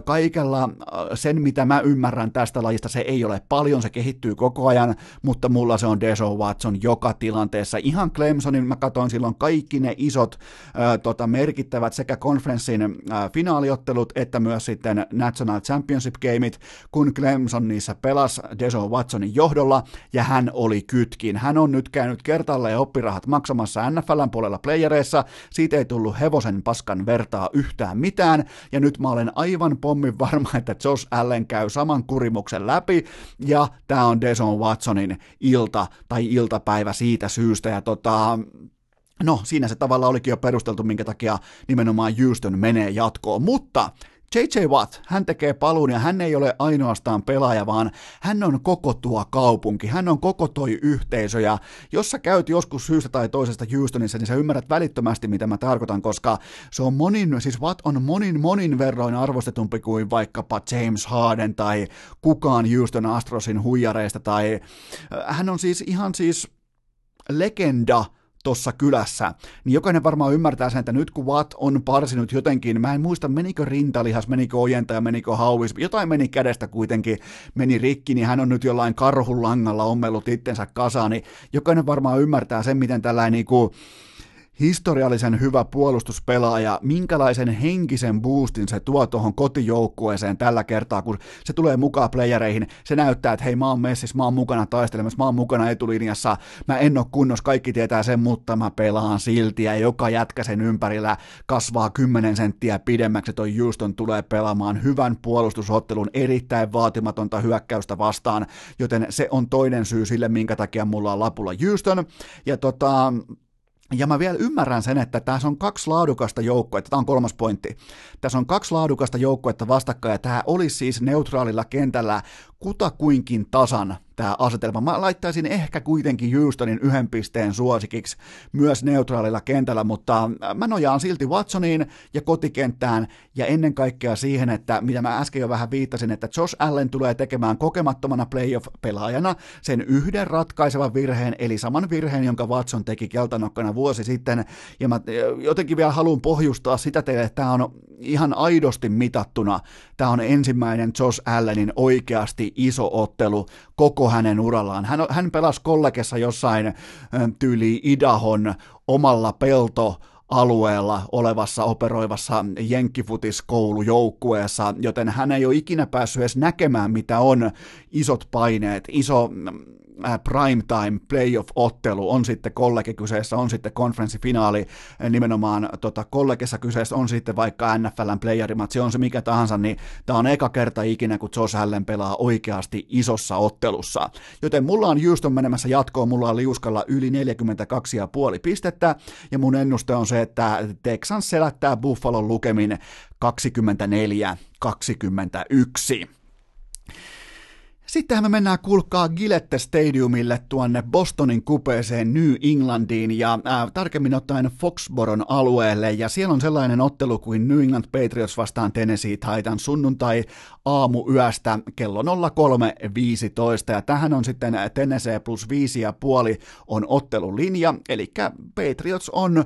Speaker 1: kaikella sen, mitä mä ymmärrän tästä lajista. Se ei ole paljon, se kehittyy koko ajan, mutta mulla se on Deson Watson joka tilanteessa. Ihan Clemsonin mä katsoin silloin kaikki ne isot tota, merkittävät sekä konferenssin finaaliottelut että myös sitten National National Championship-gameit, kun Clemson niissä pelasi Deso Watsonin johdolla, ja hän oli kytkin. Hän on nyt käynyt kertalla ja oppirahat maksamassa NFLn puolella playereissa, siitä ei tullut hevosen paskan vertaa yhtään mitään, ja nyt mä olen aivan pommin varma, että Josh Allen käy saman kurimuksen läpi, ja tämä on Deson Watsonin ilta tai iltapäivä siitä syystä, ja tota, No, siinä se tavalla olikin jo perusteltu, minkä takia nimenomaan Houston menee jatkoon, mutta J.J. Watt, hän tekee paluun ja hän ei ole ainoastaan pelaaja, vaan hän on koko tuo kaupunki, hän on koko toi yhteisö ja jos sä käyt joskus syystä tai toisesta Houstonissa, niin sä ymmärrät välittömästi, mitä mä tarkoitan, koska se on monin, siis Watt on monin monin verroin arvostetumpi kuin vaikkapa James Harden tai kukaan Houston Astrosin huijareista tai äh, hän on siis ihan siis legenda tuossa kylässä, niin jokainen varmaan ymmärtää sen, että nyt kun Watt on parsinut jotenkin, mä en muista menikö rintalihas, menikö ojentaja, menikö hauis, jotain meni kädestä kuitenkin, meni rikki, niin hän on nyt jollain karhun langalla ommellut itsensä kasaan, niin jokainen varmaan ymmärtää sen, miten tällainen niin kuin, historiallisen hyvä puolustuspelaaja, minkälaisen henkisen boostin se tuo tuohon kotijoukkueeseen tällä kertaa, kun se tulee mukaan playereihin, se näyttää, että hei mä oon messissä, mä oon mukana taistelemassa, mä oon mukana etulinjassa, mä en oo kunnos, kaikki tietää sen, mutta mä pelaan silti, ja joka jätkä sen ympärillä kasvaa 10 senttiä pidemmäksi, toi Houston tulee pelaamaan hyvän puolustusottelun, erittäin vaatimatonta hyökkäystä vastaan, joten se on toinen syy sille, minkä takia mulla on lapulla Houston, ja tota, ja mä vielä ymmärrän sen, että tässä on kaksi laadukasta joukkuetta, tämä on kolmas pointti. Tässä on kaksi laadukasta joukkuetta vastakkain, ja tämä olisi siis neutraalilla kentällä kutakuinkin tasan tämä asetelma. Mä laittaisin ehkä kuitenkin Houstonin yhden pisteen suosikiksi myös neutraalilla kentällä, mutta mä nojaan silti Watsoniin ja kotikenttään ja ennen kaikkea siihen, että mitä mä äsken jo vähän viittasin, että Josh Allen tulee tekemään kokemattomana playoff-pelaajana sen yhden ratkaisevan virheen, eli saman virheen, jonka Watson teki keltanokkana vuosi sitten, ja mä jotenkin vielä haluan pohjustaa sitä teille, että tämä on ihan aidosti mitattuna, tämä on ensimmäinen Josh Allenin oikeasti iso ottelu koko hänen urallaan. Hän, hän pelasi kollegessa jossain tyyli Idahon omalla pelto alueella olevassa operoivassa jenkkifutiskoulujoukkueessa, joten hän ei ole ikinä päässyt edes näkemään, mitä on isot paineet, iso Äh, primetime playoff-ottelu, on sitten kollege kyseessä, on sitten konferenssifinaali äh, nimenomaan tota, kollegessa kyseessä, on sitten vaikka NFLn playerimatsi, on se mikä tahansa, niin tämä on eka kerta ikinä, kun Josh Allen pelaa oikeasti isossa ottelussa. Joten mulla on Houston menemässä jatkoon, mulla on liuskalla yli 42,5 pistettä, ja mun ennuste on se, että Texans selättää Buffalon lukemin 24-21. Sittenhän me mennään kulkaa Gillette Stadiumille tuonne Bostonin kupeeseen New Englandiin ja äh, tarkemmin ottaen Foxboron alueelle. Ja siellä on sellainen ottelu kuin New England Patriots vastaan Tennessee Titans. Sunnuntai aamu yöstä kello 03.15 ja tähän on sitten Tennessee plus viisi ja puoli on ottelulinja, eli Patriots on äh,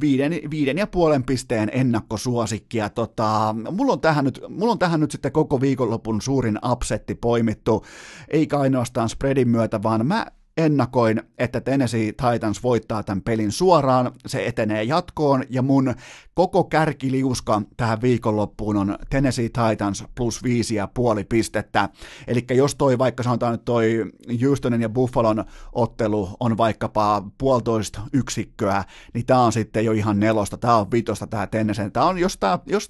Speaker 1: viiden, viiden ja puolen pisteen ennakkosuosikki. Ja tota, mulla, on tähän nyt, mulla on tähän nyt sitten koko viikonlopun suurin ups upsetti poimittu, eikä ainoastaan spreadin myötä, vaan mä ennakoin, että Tennessee Titans voittaa tämän pelin suoraan, se etenee jatkoon, ja mun koko kärkiliuska tähän viikonloppuun on Tennessee Titans plus viisi ja puoli pistettä. Eli jos toi, vaikka sanotaan nyt toi Houstonin ja Buffalon ottelu on vaikkapa puolitoista yksikköä, niin tää on sitten jo ihan nelosta, tää on vitosta tää Tennessee. Tää on, jos, tää, jos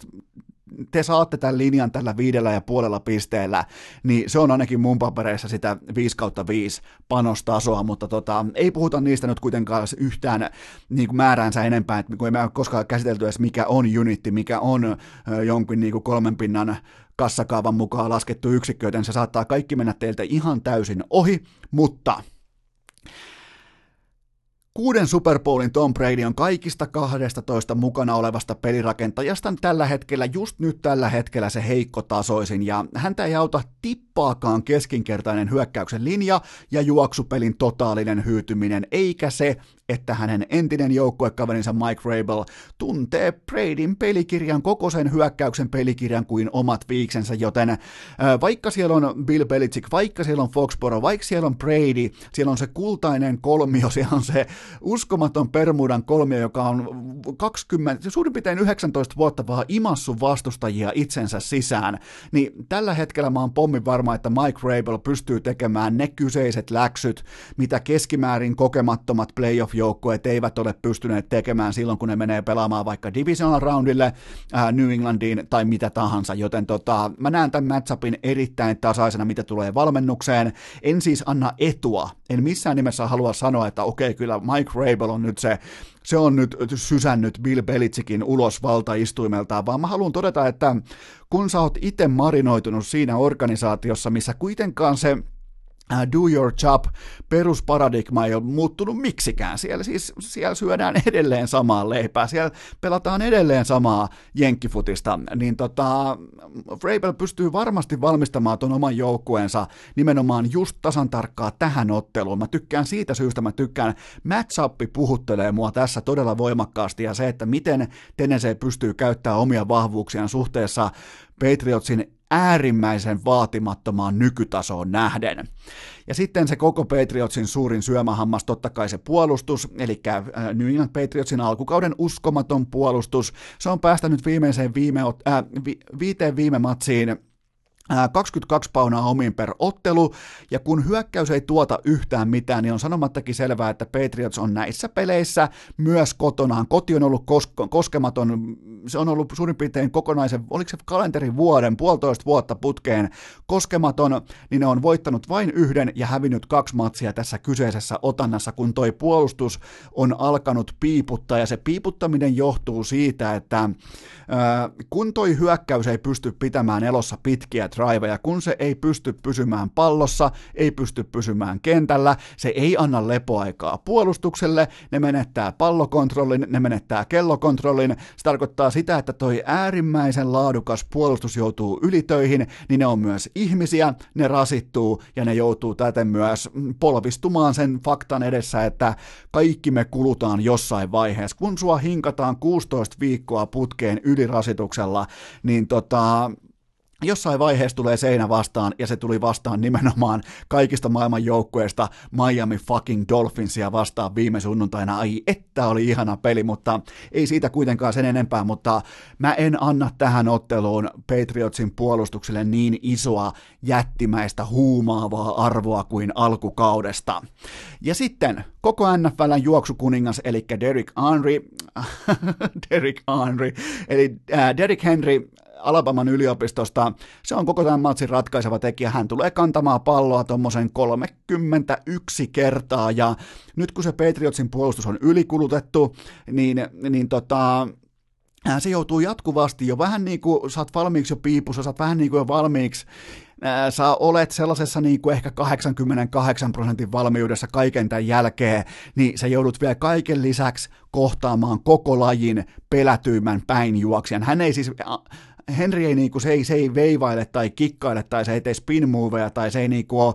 Speaker 1: te saatte tämän linjan tällä viidellä ja puolella pisteellä, niin se on ainakin mun papereissa sitä 5 kautta 5 panostasoa, mutta tota, ei puhuta niistä nyt kuitenkaan yhtään niin kuin määräänsä enempää, että kun ei me koskaan käsitelty edes mikä on unitti, mikä on jonkun niin kuin kolmen pinnan kassakaavan mukaan laskettu yksikkö, joten se saattaa kaikki mennä teiltä ihan täysin ohi, mutta Kuuden Super Bowlin Tom Brady on kaikista 12 mukana olevasta pelirakentajasta tällä hetkellä, just nyt tällä hetkellä se heikko tasoisin, ja häntä ei auta tippaakaan keskinkertainen hyökkäyksen linja ja juoksupelin totaalinen hyytyminen, eikä se, että hänen entinen joukkuekaverinsa Mike Rabel tuntee Bradyn pelikirjan, koko sen hyökkäyksen pelikirjan kuin omat viiksensä, joten vaikka siellä on Bill Belichick, vaikka siellä on Foxborough, vaikka siellä on Brady, siellä on se kultainen kolmio, siellä on se uskomaton Permudan kolmio, joka on 20, suurin piirtein 19 vuotta vaan imassu vastustajia itsensä sisään, niin tällä hetkellä mä oon pommin varma, että Mike Rabel pystyy tekemään ne kyseiset läksyt, mitä keskimäärin kokemattomat playoff joukkueet eivät ole pystyneet tekemään silloin, kun ne menee pelaamaan vaikka divisional roundille ää, New Englandiin tai mitä tahansa, joten tota, mä näen tämän matchupin erittäin tasaisena, mitä tulee valmennukseen. En siis anna etua, en missään nimessä halua sanoa, että okei, kyllä Mike Rabel on nyt se se on nyt sysännyt Bill Belichickin ulos valtaistuimeltaan, vaan mä haluan todeta, että kun sä oot itse marinoitunut siinä organisaatiossa, missä kuitenkaan se do your job perusparadigma ei ole muuttunut miksikään. Siellä siis siellä syödään edelleen samaa leipää, siellä pelataan edelleen samaa jenkkifutista, niin tota, Vrabel pystyy varmasti valmistamaan ton oman joukkueensa nimenomaan just tasan tarkkaa tähän otteluun. Mä tykkään siitä syystä, mä tykkään, matchup puhuttelee mua tässä todella voimakkaasti ja se, että miten Tennessee pystyy käyttämään omia vahvuuksiaan suhteessa Patriotsin äärimmäisen vaatimattomaan nykytasoon nähden. Ja sitten se koko Patriotsin suurin syömähammas, totta kai se puolustus, eli äh, New England Patriotsin alkukauden uskomaton puolustus. Se on päästänyt viimeiseen viime, äh, vi, viiteen viime matsiin 22 paunaa omiin per ottelu, ja kun hyökkäys ei tuota yhtään mitään, niin on sanomattakin selvää, että Patriots on näissä peleissä myös kotonaan. Koti on ollut kos- koskematon, se on ollut suurin piirtein kokonaisen, oliko se kalenterin vuoden, puolitoista vuotta putkeen koskematon, niin ne on voittanut vain yhden ja hävinnyt kaksi matsia tässä kyseisessä otannassa, kun toi puolustus on alkanut piiputtaa, ja se piiputtaminen johtuu siitä, että äh, kun toi hyökkäys ei pysty pitämään elossa pitkiä driveja, kun se ei pysty pysymään pallossa, ei pysty pysymään kentällä, se ei anna lepoaikaa puolustukselle, ne menettää pallokontrollin, ne menettää kellokontrollin, se tarkoittaa sitä, että toi äärimmäisen laadukas puolustus joutuu ylitöihin, niin ne on myös ihmisiä, ne rasittuu ja ne joutuu täten myös polvistumaan sen faktan edessä, että kaikki me kulutaan jossain vaiheessa. Kun sua hinkataan 16 viikkoa putkeen ylirasituksella, niin tota, jossain vaiheessa tulee seinä vastaan, ja se tuli vastaan nimenomaan kaikista maailman joukkueista Miami fucking Dolphinsia vastaan viime sunnuntaina. Ai, että oli ihana peli, mutta ei siitä kuitenkaan sen enempää, mutta mä en anna tähän otteluun Patriotsin puolustukselle niin isoa jättimäistä huumaavaa arvoa kuin alkukaudesta. Ja sitten koko NFLn juoksukuningas, eli Derek Henry, Derek Henry, eli äh, Derek Henry Alabaman yliopistosta. Se on koko tämän matsin ratkaiseva tekijä. Hän tulee kantamaan palloa tuommoisen 31 kertaa ja nyt kun se Patriotsin puolustus on ylikulutettu, niin, niin tota, se joutuu jatkuvasti jo vähän niin kuin sä oot valmiiksi jo piipussa, sä oot vähän niin kuin jo valmiiksi sä olet sellaisessa niin kuin ehkä 88 prosentin valmiudessa kaiken tämän jälkeen, niin sä joudut vielä kaiken lisäksi kohtaamaan koko lajin pelätyimmän päinjuoksijan. Hän ei siis, Henry ei, niin kuin, se, ei, se ei veivaile tai kikkaile tai se ei tee spin moveja tai se ei niin kuin ole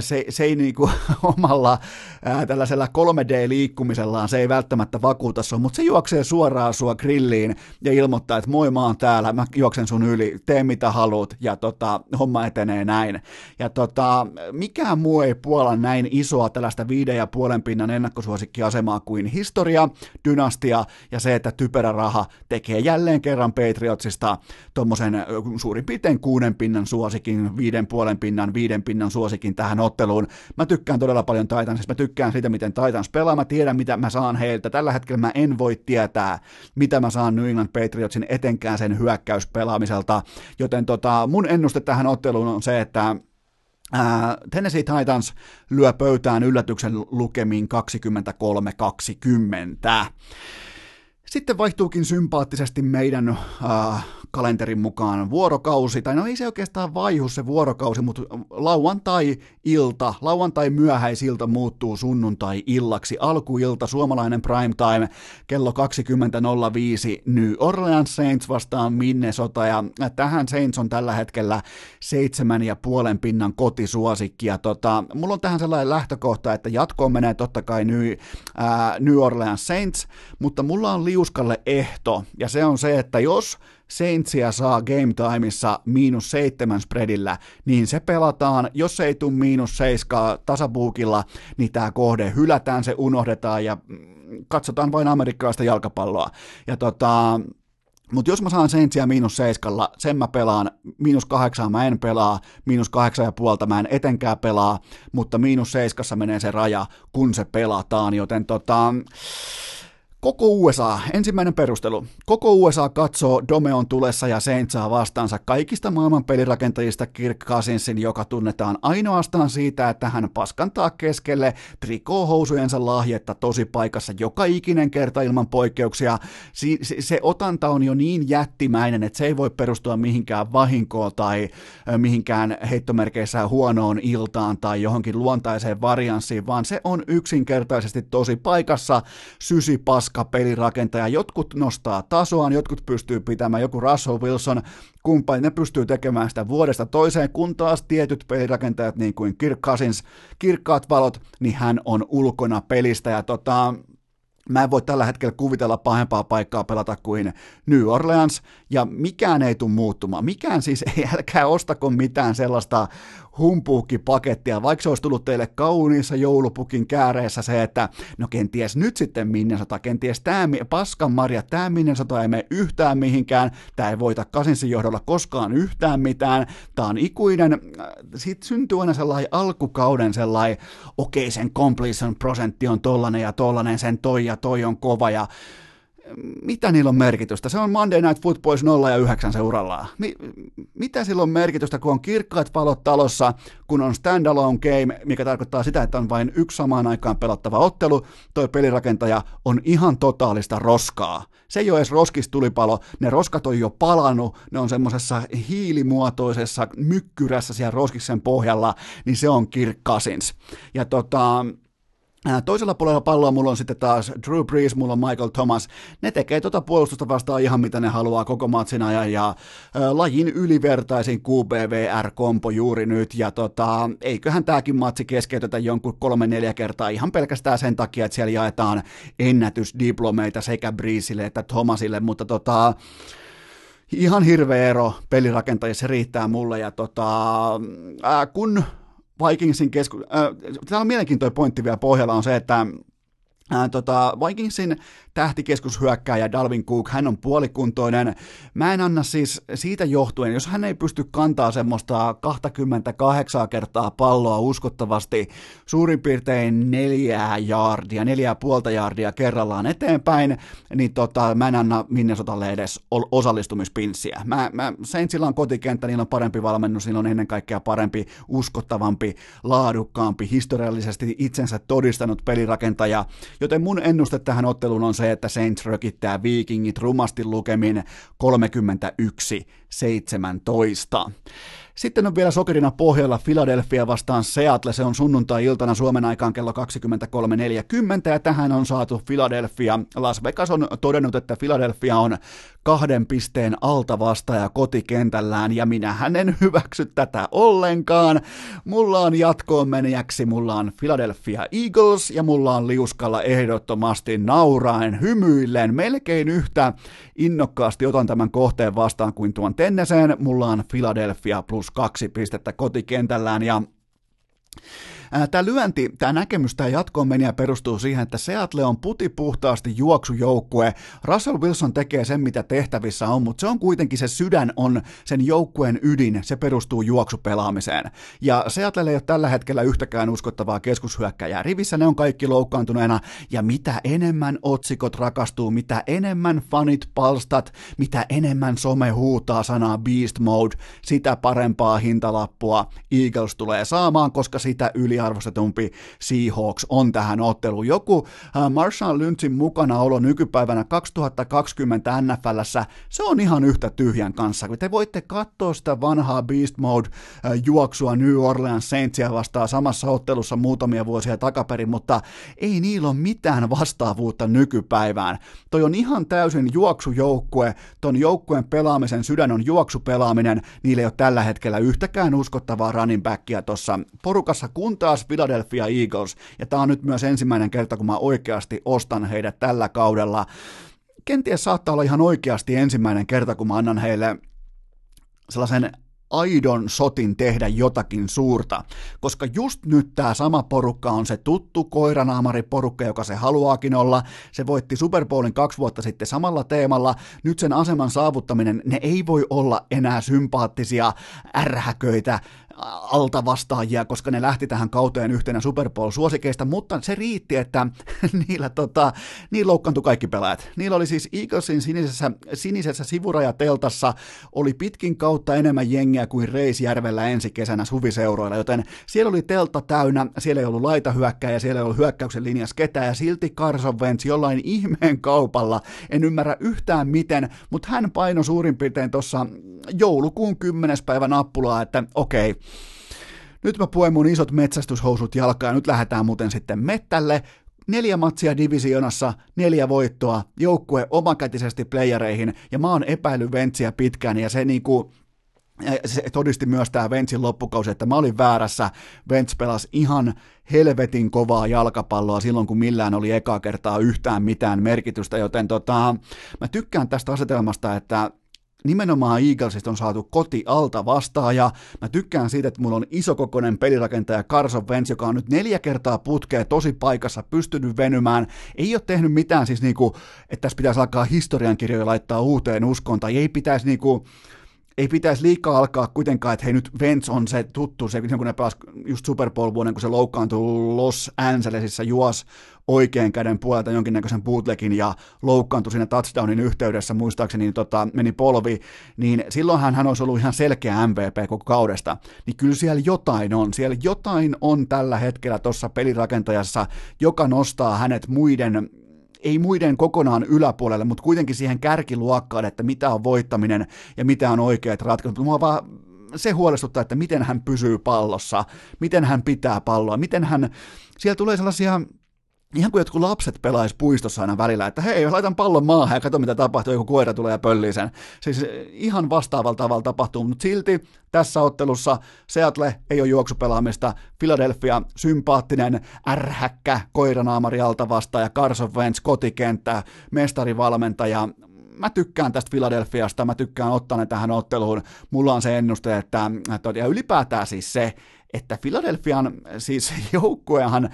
Speaker 1: se, se ei niin kuin omalla ää, tällaisella 3D-liikkumisellaan, se ei välttämättä vakuuta sun, mutta se juoksee suoraan sua grilliin ja ilmoittaa, että moi mä oon täällä, mä juoksen sun yli, tee mitä haluat ja tota, homma etenee näin. Ja tota, mikään muu ei puola näin isoa tällaista viiden ja puolen pinnan ennakkosuosikkiasemaa kuin historia, dynastia ja se, että typerä raha tekee jälleen kerran Patriotsista tuommoisen suurin piirtein kuuden pinnan suosikin, viiden puolen pinnan, viiden pinnan suosikin tähän otteluun. Mä tykkään todella paljon Titansista, mä tykkään siitä, miten Titans pelaa, mä tiedän, mitä mä saan heiltä. Tällä hetkellä mä en voi tietää, mitä mä saan New England Patriotsin etenkään sen hyökkäyspelaamiselta, joten tota, mun ennuste tähän otteluun on se, että Tennessee Titans lyö pöytään yllätyksen lukemiin 23-20. Sitten vaihtuukin sympaattisesti meidän uh, kalenterin mukaan vuorokausi, tai no ei se oikeastaan vaihu se vuorokausi, mutta lauantai-ilta, lauantai-myöhäisilta muuttuu sunnuntai-illaksi, alkuilta, suomalainen primetime, kello 20.05, New Orleans Saints vastaan Minnesota, ja tähän Saints on tällä hetkellä seitsemän ja puolen pinnan kotisuosikki, ja tota, mulla on tähän sellainen lähtökohta, että jatkoon menee totta kai New, ää, New Orleans Saints, mutta mulla on liuskalle ehto, ja se on se, että jos Saintsia saa game timeissa miinus seitsemän spreadillä, niin se pelataan. Jos ei tule miinus seiskaa tasabuukilla, niin tämä kohde hylätään, se unohdetaan ja katsotaan vain amerikkalaista jalkapalloa. Ja tota, mutta jos mä saan Saintsia miinus seiskalla, sen mä pelaan, miinus kahdeksan mä en pelaa, miinus kahdeksan ja puolta mä en etenkään pelaa, mutta miinus seiskassa menee se raja, kun se pelataan, joten tota, Koko USA, ensimmäinen perustelu, koko USA katsoo Domeon tulessa ja Saintsaa vastaansa kaikista maailman pelirakentajista Kirk Cousinsin, joka tunnetaan ainoastaan siitä, että hän paskantaa keskelle trikoohousujensa lahjetta tosi paikassa joka ikinen kerta ilman poikkeuksia. Si- se, se otanta on jo niin jättimäinen, että se ei voi perustua mihinkään vahinkoon tai mihinkään heittomerkeissä huonoon iltaan tai johonkin luontaiseen varianssiin, vaan se on yksinkertaisesti tosi paikassa sysi paska pelirakentaja. Jotkut nostaa tasoaan, jotkut pystyy pitämään, joku Russell Wilson, kumppani, ne pystyy tekemään sitä vuodesta toiseen, kun taas tietyt pelirakentajat, niin kuin Kirk Cousins, kirkkaat valot, niin hän on ulkona pelistä. Ja tota, Mä en voi tällä hetkellä kuvitella pahempaa paikkaa pelata kuin New Orleans, ja mikään ei tule muuttumaan. Mikään siis ei, älkää ostako mitään sellaista humpuukkipakettia, vaikka se olisi tullut teille kauniissa joulupukin kääreessä se, että no kenties nyt sitten Minnesota, kenties tämä paskan marja, tämä Minnesota ei mene yhtään mihinkään, tämä ei voita Kasinsin johdolla koskaan yhtään mitään, tämä on ikuinen, äh, siitä syntyy aina sellainen alkukauden sellainen, okei okay, sen completion prosentti on tollanen ja tollanen, sen toi ja toi on kova ja mitä niillä on merkitystä? Se on Monday Night Footballs 0 ja 9 seurallaan. Mi- mitä sillä on merkitystä, kun on kirkkaat valot talossa, kun on standalone game, mikä tarkoittaa sitä, että on vain yksi samaan aikaan pelattava ottelu, toi pelirakentaja on ihan totaalista roskaa. Se ei ole edes roskistulipalo, ne roskat on jo palannut, ne on semmoisessa hiilimuotoisessa mykkyrässä siellä roskiksen pohjalla, niin se on Kirk Cousins. Ja tota, Toisella puolella palloa mulla on sitten taas Drew Brees, mulla on Michael Thomas. Ne tekee tuota puolustusta vastaan ihan mitä ne haluaa koko matsin ajan ja ä, lajin ylivertaisin QBVR-kompo juuri nyt. Ja tota, eiköhän tämäkin matsi keskeytetä jonkun kolme-neljä kertaa ihan pelkästään sen takia, että siellä jaetaan ennätysdiplomeita sekä Breesille että Thomasille, mutta tota, ihan hirveä ero pelirakentajissa riittää mulle ja tota, ää, kun Vikingsin kesku... Äh, tämä on mielenkiintoinen pointti vielä pohjalla on se, että Ää, tota, Vikingsin tähtikeskushyökkääjä Dalvin Cook, hän on puolikuntoinen. Mä en anna siis siitä johtuen, jos hän ei pysty kantaa semmoista 28 kertaa palloa uskottavasti suurin piirtein neljää jaardia, neljää puolta jaardia kerrallaan eteenpäin, niin tota, mä en anna Minnesotalle edes osallistumispinssiä. Mä, mä, Saintsilla on kotikenttä, niillä on parempi valmennus, niillä on ennen kaikkea parempi, uskottavampi, laadukkaampi, historiallisesti itsensä todistanut pelirakentaja, joten mun ennuste tähän otteluun on se, että Saints rökittää Vikingit rumasti lukemin 31-17. Sitten on vielä sokerina pohjalla Philadelphia vastaan Seattle. Se on sunnuntai-iltana Suomen aikaan kello 23.40 ja tähän on saatu Philadelphia. Las Vegas on todennut, että Philadelphia on kahden pisteen alta vastaaja kotikentällään ja minä en hyväksy tätä ollenkaan. Mulla on jatkoon menijäksi, mulla on Philadelphia Eagles ja mulla on liuskalla ehdottomasti nauraen, hymyillen, melkein yhtä innokkaasti otan tämän kohteen vastaan kuin tuon Tenneseen. Mulla on Philadelphia plus kaksi pistettä kotikentällään ja Tämä lyönti, tämä näkemys, tämä jatkoon meniä perustuu siihen, että Seattle on putipuhtaasti juoksujoukkue. Russell Wilson tekee sen, mitä tehtävissä on, mutta se on kuitenkin se sydän on sen joukkueen ydin, se perustuu juoksupelaamiseen. Ja Seattle ei ole tällä hetkellä yhtäkään uskottavaa keskushyökkäjää. Rivissä ne on kaikki loukkaantuneena, ja mitä enemmän otsikot rakastuu, mitä enemmän fanit palstat, mitä enemmän some huutaa sanaa Beast Mode, sitä parempaa hintalappua Eagles tulee saamaan, koska sitä yli yliarvostetumpi Seahawks on tähän otteluun. Joku äh, Marshall Lynchin mukanaolo nykypäivänä 2020 NFLssä, se on ihan yhtä tyhjän kanssa. Te voitte katsoa sitä vanhaa Beast Mode äh, New Orleans Saintsia vastaan samassa ottelussa muutamia vuosia takaperin, mutta ei niillä ole mitään vastaavuutta nykypäivään. Toi on ihan täysin juoksujoukkue, ton joukkueen pelaamisen sydän on juoksupelaaminen, niillä ei ole tällä hetkellä yhtäkään uskottavaa running backia tuossa porukassa, kun taas Philadelphia Eagles, ja tämä on nyt myös ensimmäinen kerta, kun mä oikeasti ostan heidät tällä kaudella. Kenties saattaa olla ihan oikeasti ensimmäinen kerta, kun mä annan heille sellaisen aidon sotin tehdä jotakin suurta, koska just nyt tämä sama porukka on se tuttu koiranaamari-porukka, joka se haluaakin olla. Se voitti Super Bowlin kaksi vuotta sitten samalla teemalla. Nyt sen aseman saavuttaminen, ne ei voi olla enää sympaattisia ärhäköitä altavastaajia, koska ne lähti tähän kauteen yhtenä Super Bowl-suosikeista, mutta se riitti, että niillä, tota, niillä loukkaantui kaikki pelaajat. Niillä oli siis Eaglesin sinisessä, sinisessä sivurajateltassa oli pitkin kautta enemmän jengiä kuin Reisjärvellä ensi kesänä suviseuroilla, joten siellä oli teltta täynnä, siellä ei ollut laitahyökkäjä, siellä ei ollut hyökkäyksen linjassa ketään, ja silti Carson Wentz jollain ihmeen kaupalla, en ymmärrä yhtään miten, mutta hän paino suurin piirtein tuossa joulukuun 10. päivä nappulaa, että okei, okay, nyt mä puen mun isot metsästyshousut jalkaan, nyt lähdetään muuten sitten mettälle, neljä matsia divisionassa, neljä voittoa, joukkue omakätisesti playereihin, ja mä oon epäily Ventsiä pitkään, ja se niinku, se todisti myös tämä Ventsin loppukausi, että mä olin väärässä. Vents pelasi ihan helvetin kovaa jalkapalloa silloin, kun millään oli eka kertaa yhtään mitään merkitystä, joten tota, mä tykkään tästä asetelmasta, että nimenomaan Eaglesista on saatu koti alta vastaaja. Mä tykkään siitä, että mulla on isokokoinen pelirakentaja Carson Wentz, joka on nyt neljä kertaa putkea tosi paikassa pystynyt venymään. Ei ole tehnyt mitään siis niinku, että tässä pitäisi alkaa historiankirjoja laittaa uuteen uskoon, tai ei pitäisi niinku, ei pitäisi liikaa alkaa kuitenkaan, että hei nyt Vents on se tuttu, se kun ne pelasi just Super Bowl vuoden, kun se loukkaantui Los Angelesissa, juos oikean käden puolelta jonkinnäköisen bootlegin ja loukkaantui siinä touchdownin yhteydessä, muistaakseni niin tota, meni polvi, niin silloinhan hän olisi ollut ihan selkeä MVP koko kaudesta. Niin kyllä siellä jotain on, siellä jotain on tällä hetkellä tuossa pelirakentajassa, joka nostaa hänet muiden ei muiden kokonaan yläpuolelle, mutta kuitenkin siihen kärkiluokkaan, että mitä on voittaminen ja mitä on oikeat ratkaisut. Mua vaan se huolestuttaa, että miten hän pysyy pallossa, miten hän pitää palloa, miten hän, siellä tulee sellaisia ihan kuin jotkut lapset pelais puistossa aina välillä, että hei, laitan pallon maahan ja katso mitä tapahtuu, joku koira tulee ja pöllii sen. Siis ihan vastaavalla tavalla tapahtuu, mutta silti tässä ottelussa Seattle ei ole juoksupelaamista, Philadelphia sympaattinen ärhäkkä koiranaamari alta vastaan ja Carson Wentz kotikenttä, mestarivalmentaja, mä tykkään tästä Philadelphiasta, mä tykkään ottaa ne tähän otteluun. Mulla on se ennuste, että ja ylipäätään siis se, että Philadelphian siis joukkuehan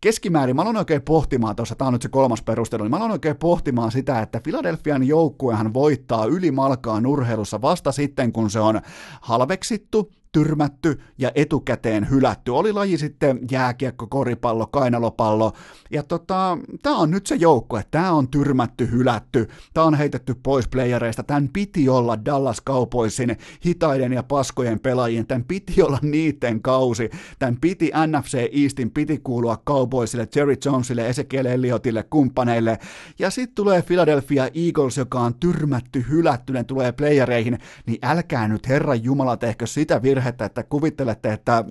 Speaker 1: keskimäärin, mä aloin oikein pohtimaan tuossa, tämä on nyt se kolmas perustelu, niin mä aloin oikein pohtimaan sitä, että Philadelphian joukkuehan voittaa ylimalkaan urheilussa vasta sitten, kun se on halveksittu, tyrmätty ja etukäteen hylätty. Oli laji sitten jääkiekko, koripallo, kainalopallo. Ja tota, tämä on nyt se joukko, että tämä on tyrmätty, hylätty, tämä on heitetty pois playereista. Tämän piti olla Dallas Cowboysin hitaiden ja paskojen pelaajien, tämän piti olla niiden kausi. Tämän piti NFC Eastin piti kuulua Cowboysille, Jerry Jonesille, Ezekiel Elliottille, kumppaneille. Ja sitten tulee Philadelphia Eagles, joka on tyrmätty, hylätty, ne tulee playereihin, niin älkää nyt Herran Jumala tehkö sitä virhe virhettä, että kuvittelette, että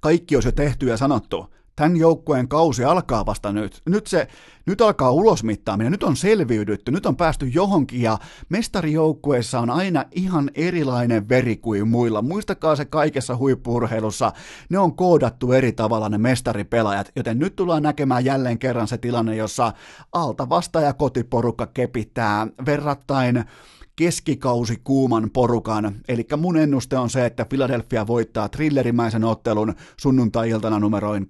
Speaker 1: kaikki olisi jo tehty ja sanottu. Tämän joukkueen kausi alkaa vasta nyt. Nyt, se, nyt alkaa ulosmittaaminen, nyt on selviydytty, nyt on päästy johonkin ja mestarijoukkueessa on aina ihan erilainen veri kuin muilla. Muistakaa se kaikessa huippurheilussa, ne on koodattu eri tavalla ne mestaripelaajat, joten nyt tullaan näkemään jälleen kerran se tilanne, jossa alta vasta ja kotiporukka kepittää verrattain keskikausi kuuman porukan. Eli mun ennuste on se, että Philadelphia voittaa thrillerimäisen ottelun sunnuntai-iltana numeroin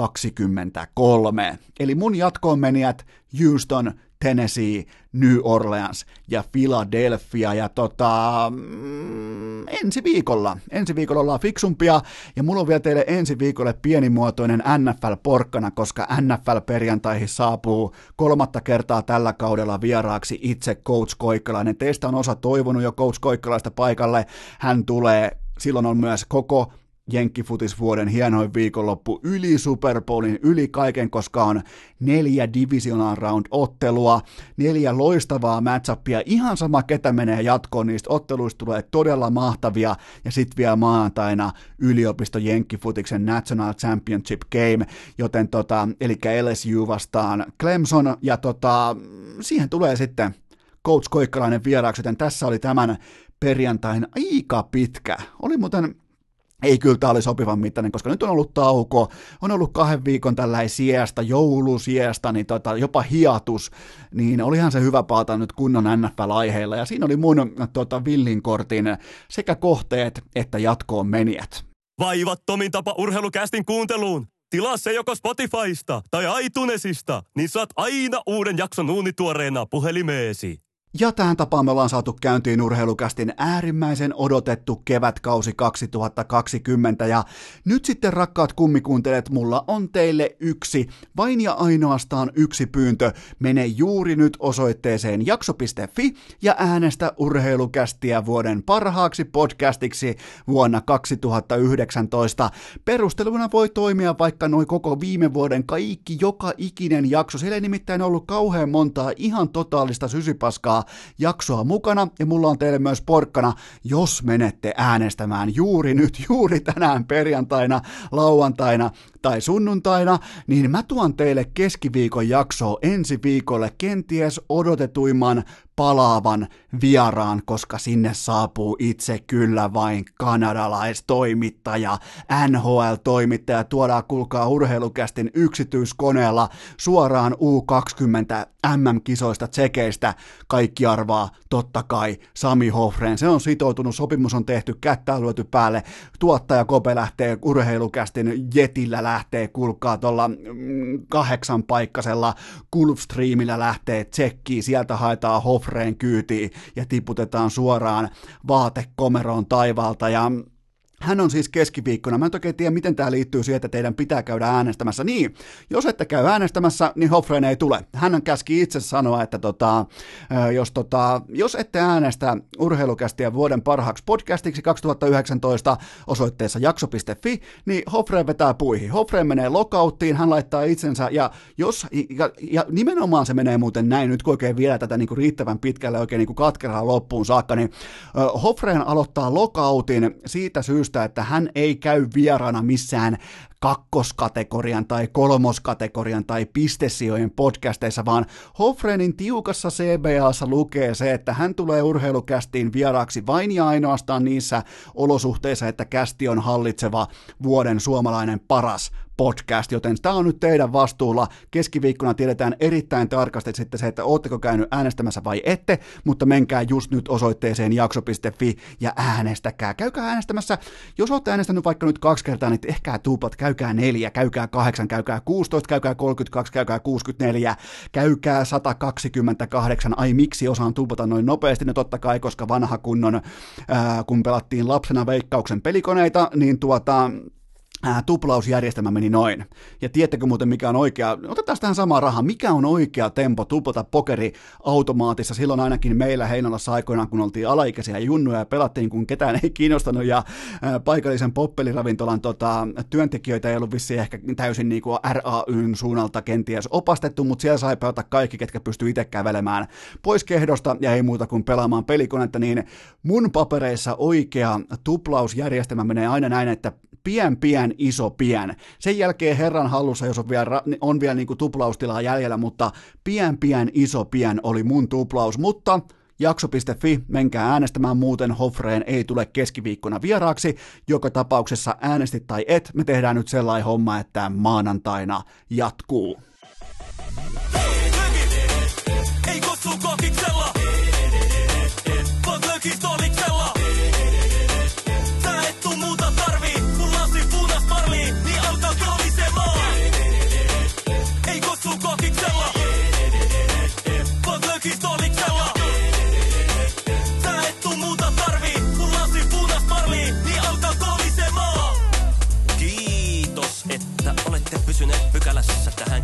Speaker 1: 24-23. Eli mun jatkoon menijät Houston, Tennessee, New Orleans ja Philadelphia. Ja tota, mm, ensi viikolla, ensi viikolla ollaan fiksumpia ja mulla on vielä teille ensi viikolle pienimuotoinen NFL-porkkana, koska NFL-perjantaihin saapuu kolmatta kertaa tällä kaudella vieraaksi itse Coach Koikkalainen. Teistä on osa toivonut jo Coach Koikkalaista paikalle. Hän tulee silloin on myös koko Jenkkifutisvuoden hienoin viikonloppu yli Super Bowlin, yli kaiken, koska on neljä divisional round ottelua, neljä loistavaa matchupia, ihan sama ketä menee jatkoon, niistä otteluista tulee todella mahtavia, ja sitten vielä maanantaina yliopisto Jenkkifutiksen National Championship Game, joten tota, eli LSU vastaan Clemson, ja tota, siihen tulee sitten Coach Koikkalainen vieraaksi, joten tässä oli tämän perjantain aika pitkä. Oli muuten ei kyllä tämä oli sopivan mittainen, koska nyt on ollut tauko, on ollut kahden viikon tällä siestä, joulusiestä, niin tota, jopa hiatus, niin olihan se hyvä paata nyt kunnon NFL-aiheilla, ja siinä oli mun tota, villinkortin sekä kohteet että jatkoon menijät.
Speaker 2: Vaivattomin tapa urheilukästin kuunteluun. Tilaa se joko Spotifysta tai iTunesista, niin saat aina uuden jakson uunituoreena puhelimeesi.
Speaker 1: Ja tähän tapaan me ollaan saatu käyntiin urheilukästin äärimmäisen odotettu kevätkausi 2020 ja nyt sitten rakkaat kummikuuntelijat, mulla on teille yksi, vain ja ainoastaan yksi pyyntö. Mene juuri nyt osoitteeseen jakso.fi ja äänestä urheilukästiä vuoden parhaaksi podcastiksi vuonna 2019. Perusteluna voi toimia vaikka noin koko viime vuoden kaikki, joka ikinen jakso. Siellä ei nimittäin ollut kauhean montaa ihan totaalista sysypaskaa jaksoa mukana. Ja mulla on teille myös porkkana, jos menette äänestämään juuri nyt, juuri tänään perjantaina, lauantaina tai sunnuntaina, niin mä tuon teille keskiviikon jaksoa ensi viikolle kenties odotetuimman palaavan vieraan, koska sinne saapuu itse kyllä vain kanadalaistoimittaja, NHL-toimittaja, tuodaan kulkaa urheilukästin yksityiskoneella suoraan U20 MM-kisoista tsekeistä. Kaikki arvaa, totta kai, Sami Hofreen. Se on sitoutunut, sopimus on tehty, kättä on lyöty päälle. Tuottaja Kope lähtee urheilukästin jetillä lähtee, kulkaa tuolla mm, kahdeksan paikkasella Gulfstreamillä lähtee tsekkiin, sieltä haetaan Hofreen kyytiin ja tiputetaan suoraan vaatekomeroon taivaalta ja hän on siis keskiviikkona. Mä en oikein tiedä, miten tämä liittyy siihen, että teidän pitää käydä äänestämässä. Niin, jos ette käy äänestämässä, niin Hofreen ei tule. Hän käski itse sanoa, että tota, jos, tota, jos ette äänestä urheilukästiä vuoden parhaaksi podcastiksi 2019 osoitteessa jakso.fi, niin Hofreen vetää puihin. Hofreen menee lokauttiin, hän laittaa itsensä, ja, jos, ja, ja nimenomaan se menee muuten näin, nyt kun oikein vielä tätä niin kuin riittävän pitkälle oikein niin kuin katkeraan loppuun saakka, niin Hofreen aloittaa lokautin siitä syystä, syystä, että hän ei käy vieraana missään kakkoskategorian tai kolmoskategorian tai pistesijojen podcasteissa, vaan Hofrenin tiukassa CBAssa lukee se, että hän tulee urheilukästiin vieraaksi vain ja ainoastaan niissä olosuhteissa, että kästi on hallitseva vuoden suomalainen paras podcast, joten tämä on nyt teidän vastuulla. Keskiviikkona tiedetään erittäin tarkasti sitten se, että ootteko käynyt äänestämässä vai ette, mutta menkää just nyt osoitteeseen jakso.fi ja äänestäkää. Käykää äänestämässä. Jos olette äänestänyt vaikka nyt kaksi kertaa, niin ehkä tuupat, käykää neljä, käykää kahdeksan, käykää 16, käykää 32, käykää 64, käykää 128. Ai miksi osaan tuupata noin nopeasti? No totta kai, koska vanha kunnon, ää, kun pelattiin lapsena veikkauksen pelikoneita, niin tuota, ää, tuplausjärjestelmä meni noin. Ja tiedättekö muuten mikä on oikea, otetaan tähän samaa rahaa, mikä on oikea tempo tuplata pokeri automaatissa silloin ainakin meillä Heinolassa aikoinaan, kun oltiin alaikäisiä junnuja ja pelattiin, kun ketään ei kiinnostanut ja ää, paikallisen poppeliravintolan tota, työntekijöitä ei ollut vissiin ehkä täysin niin kuin RAYn suunnalta kenties opastettu, mutta siellä sai pelata kaikki, ketkä pystyi itse kävelemään pois kehdosta ja ei muuta kuin pelaamaan pelikonetta, niin mun papereissa oikea tuplausjärjestelmä menee aina näin, että pien, pien, iso, pien. Sen jälkeen herran hallussa, jos on vielä, on vielä niin kuin tuplaustilaa jäljellä, mutta pien, pien, iso, pien oli mun tuplaus, mutta jakso.fi, menkää äänestämään, muuten Hofreen ei tule keskiviikkona vieraaksi. Joka tapauksessa äänestit tai et, me tehdään nyt sellainen homma, että maanantaina jatkuu. Ei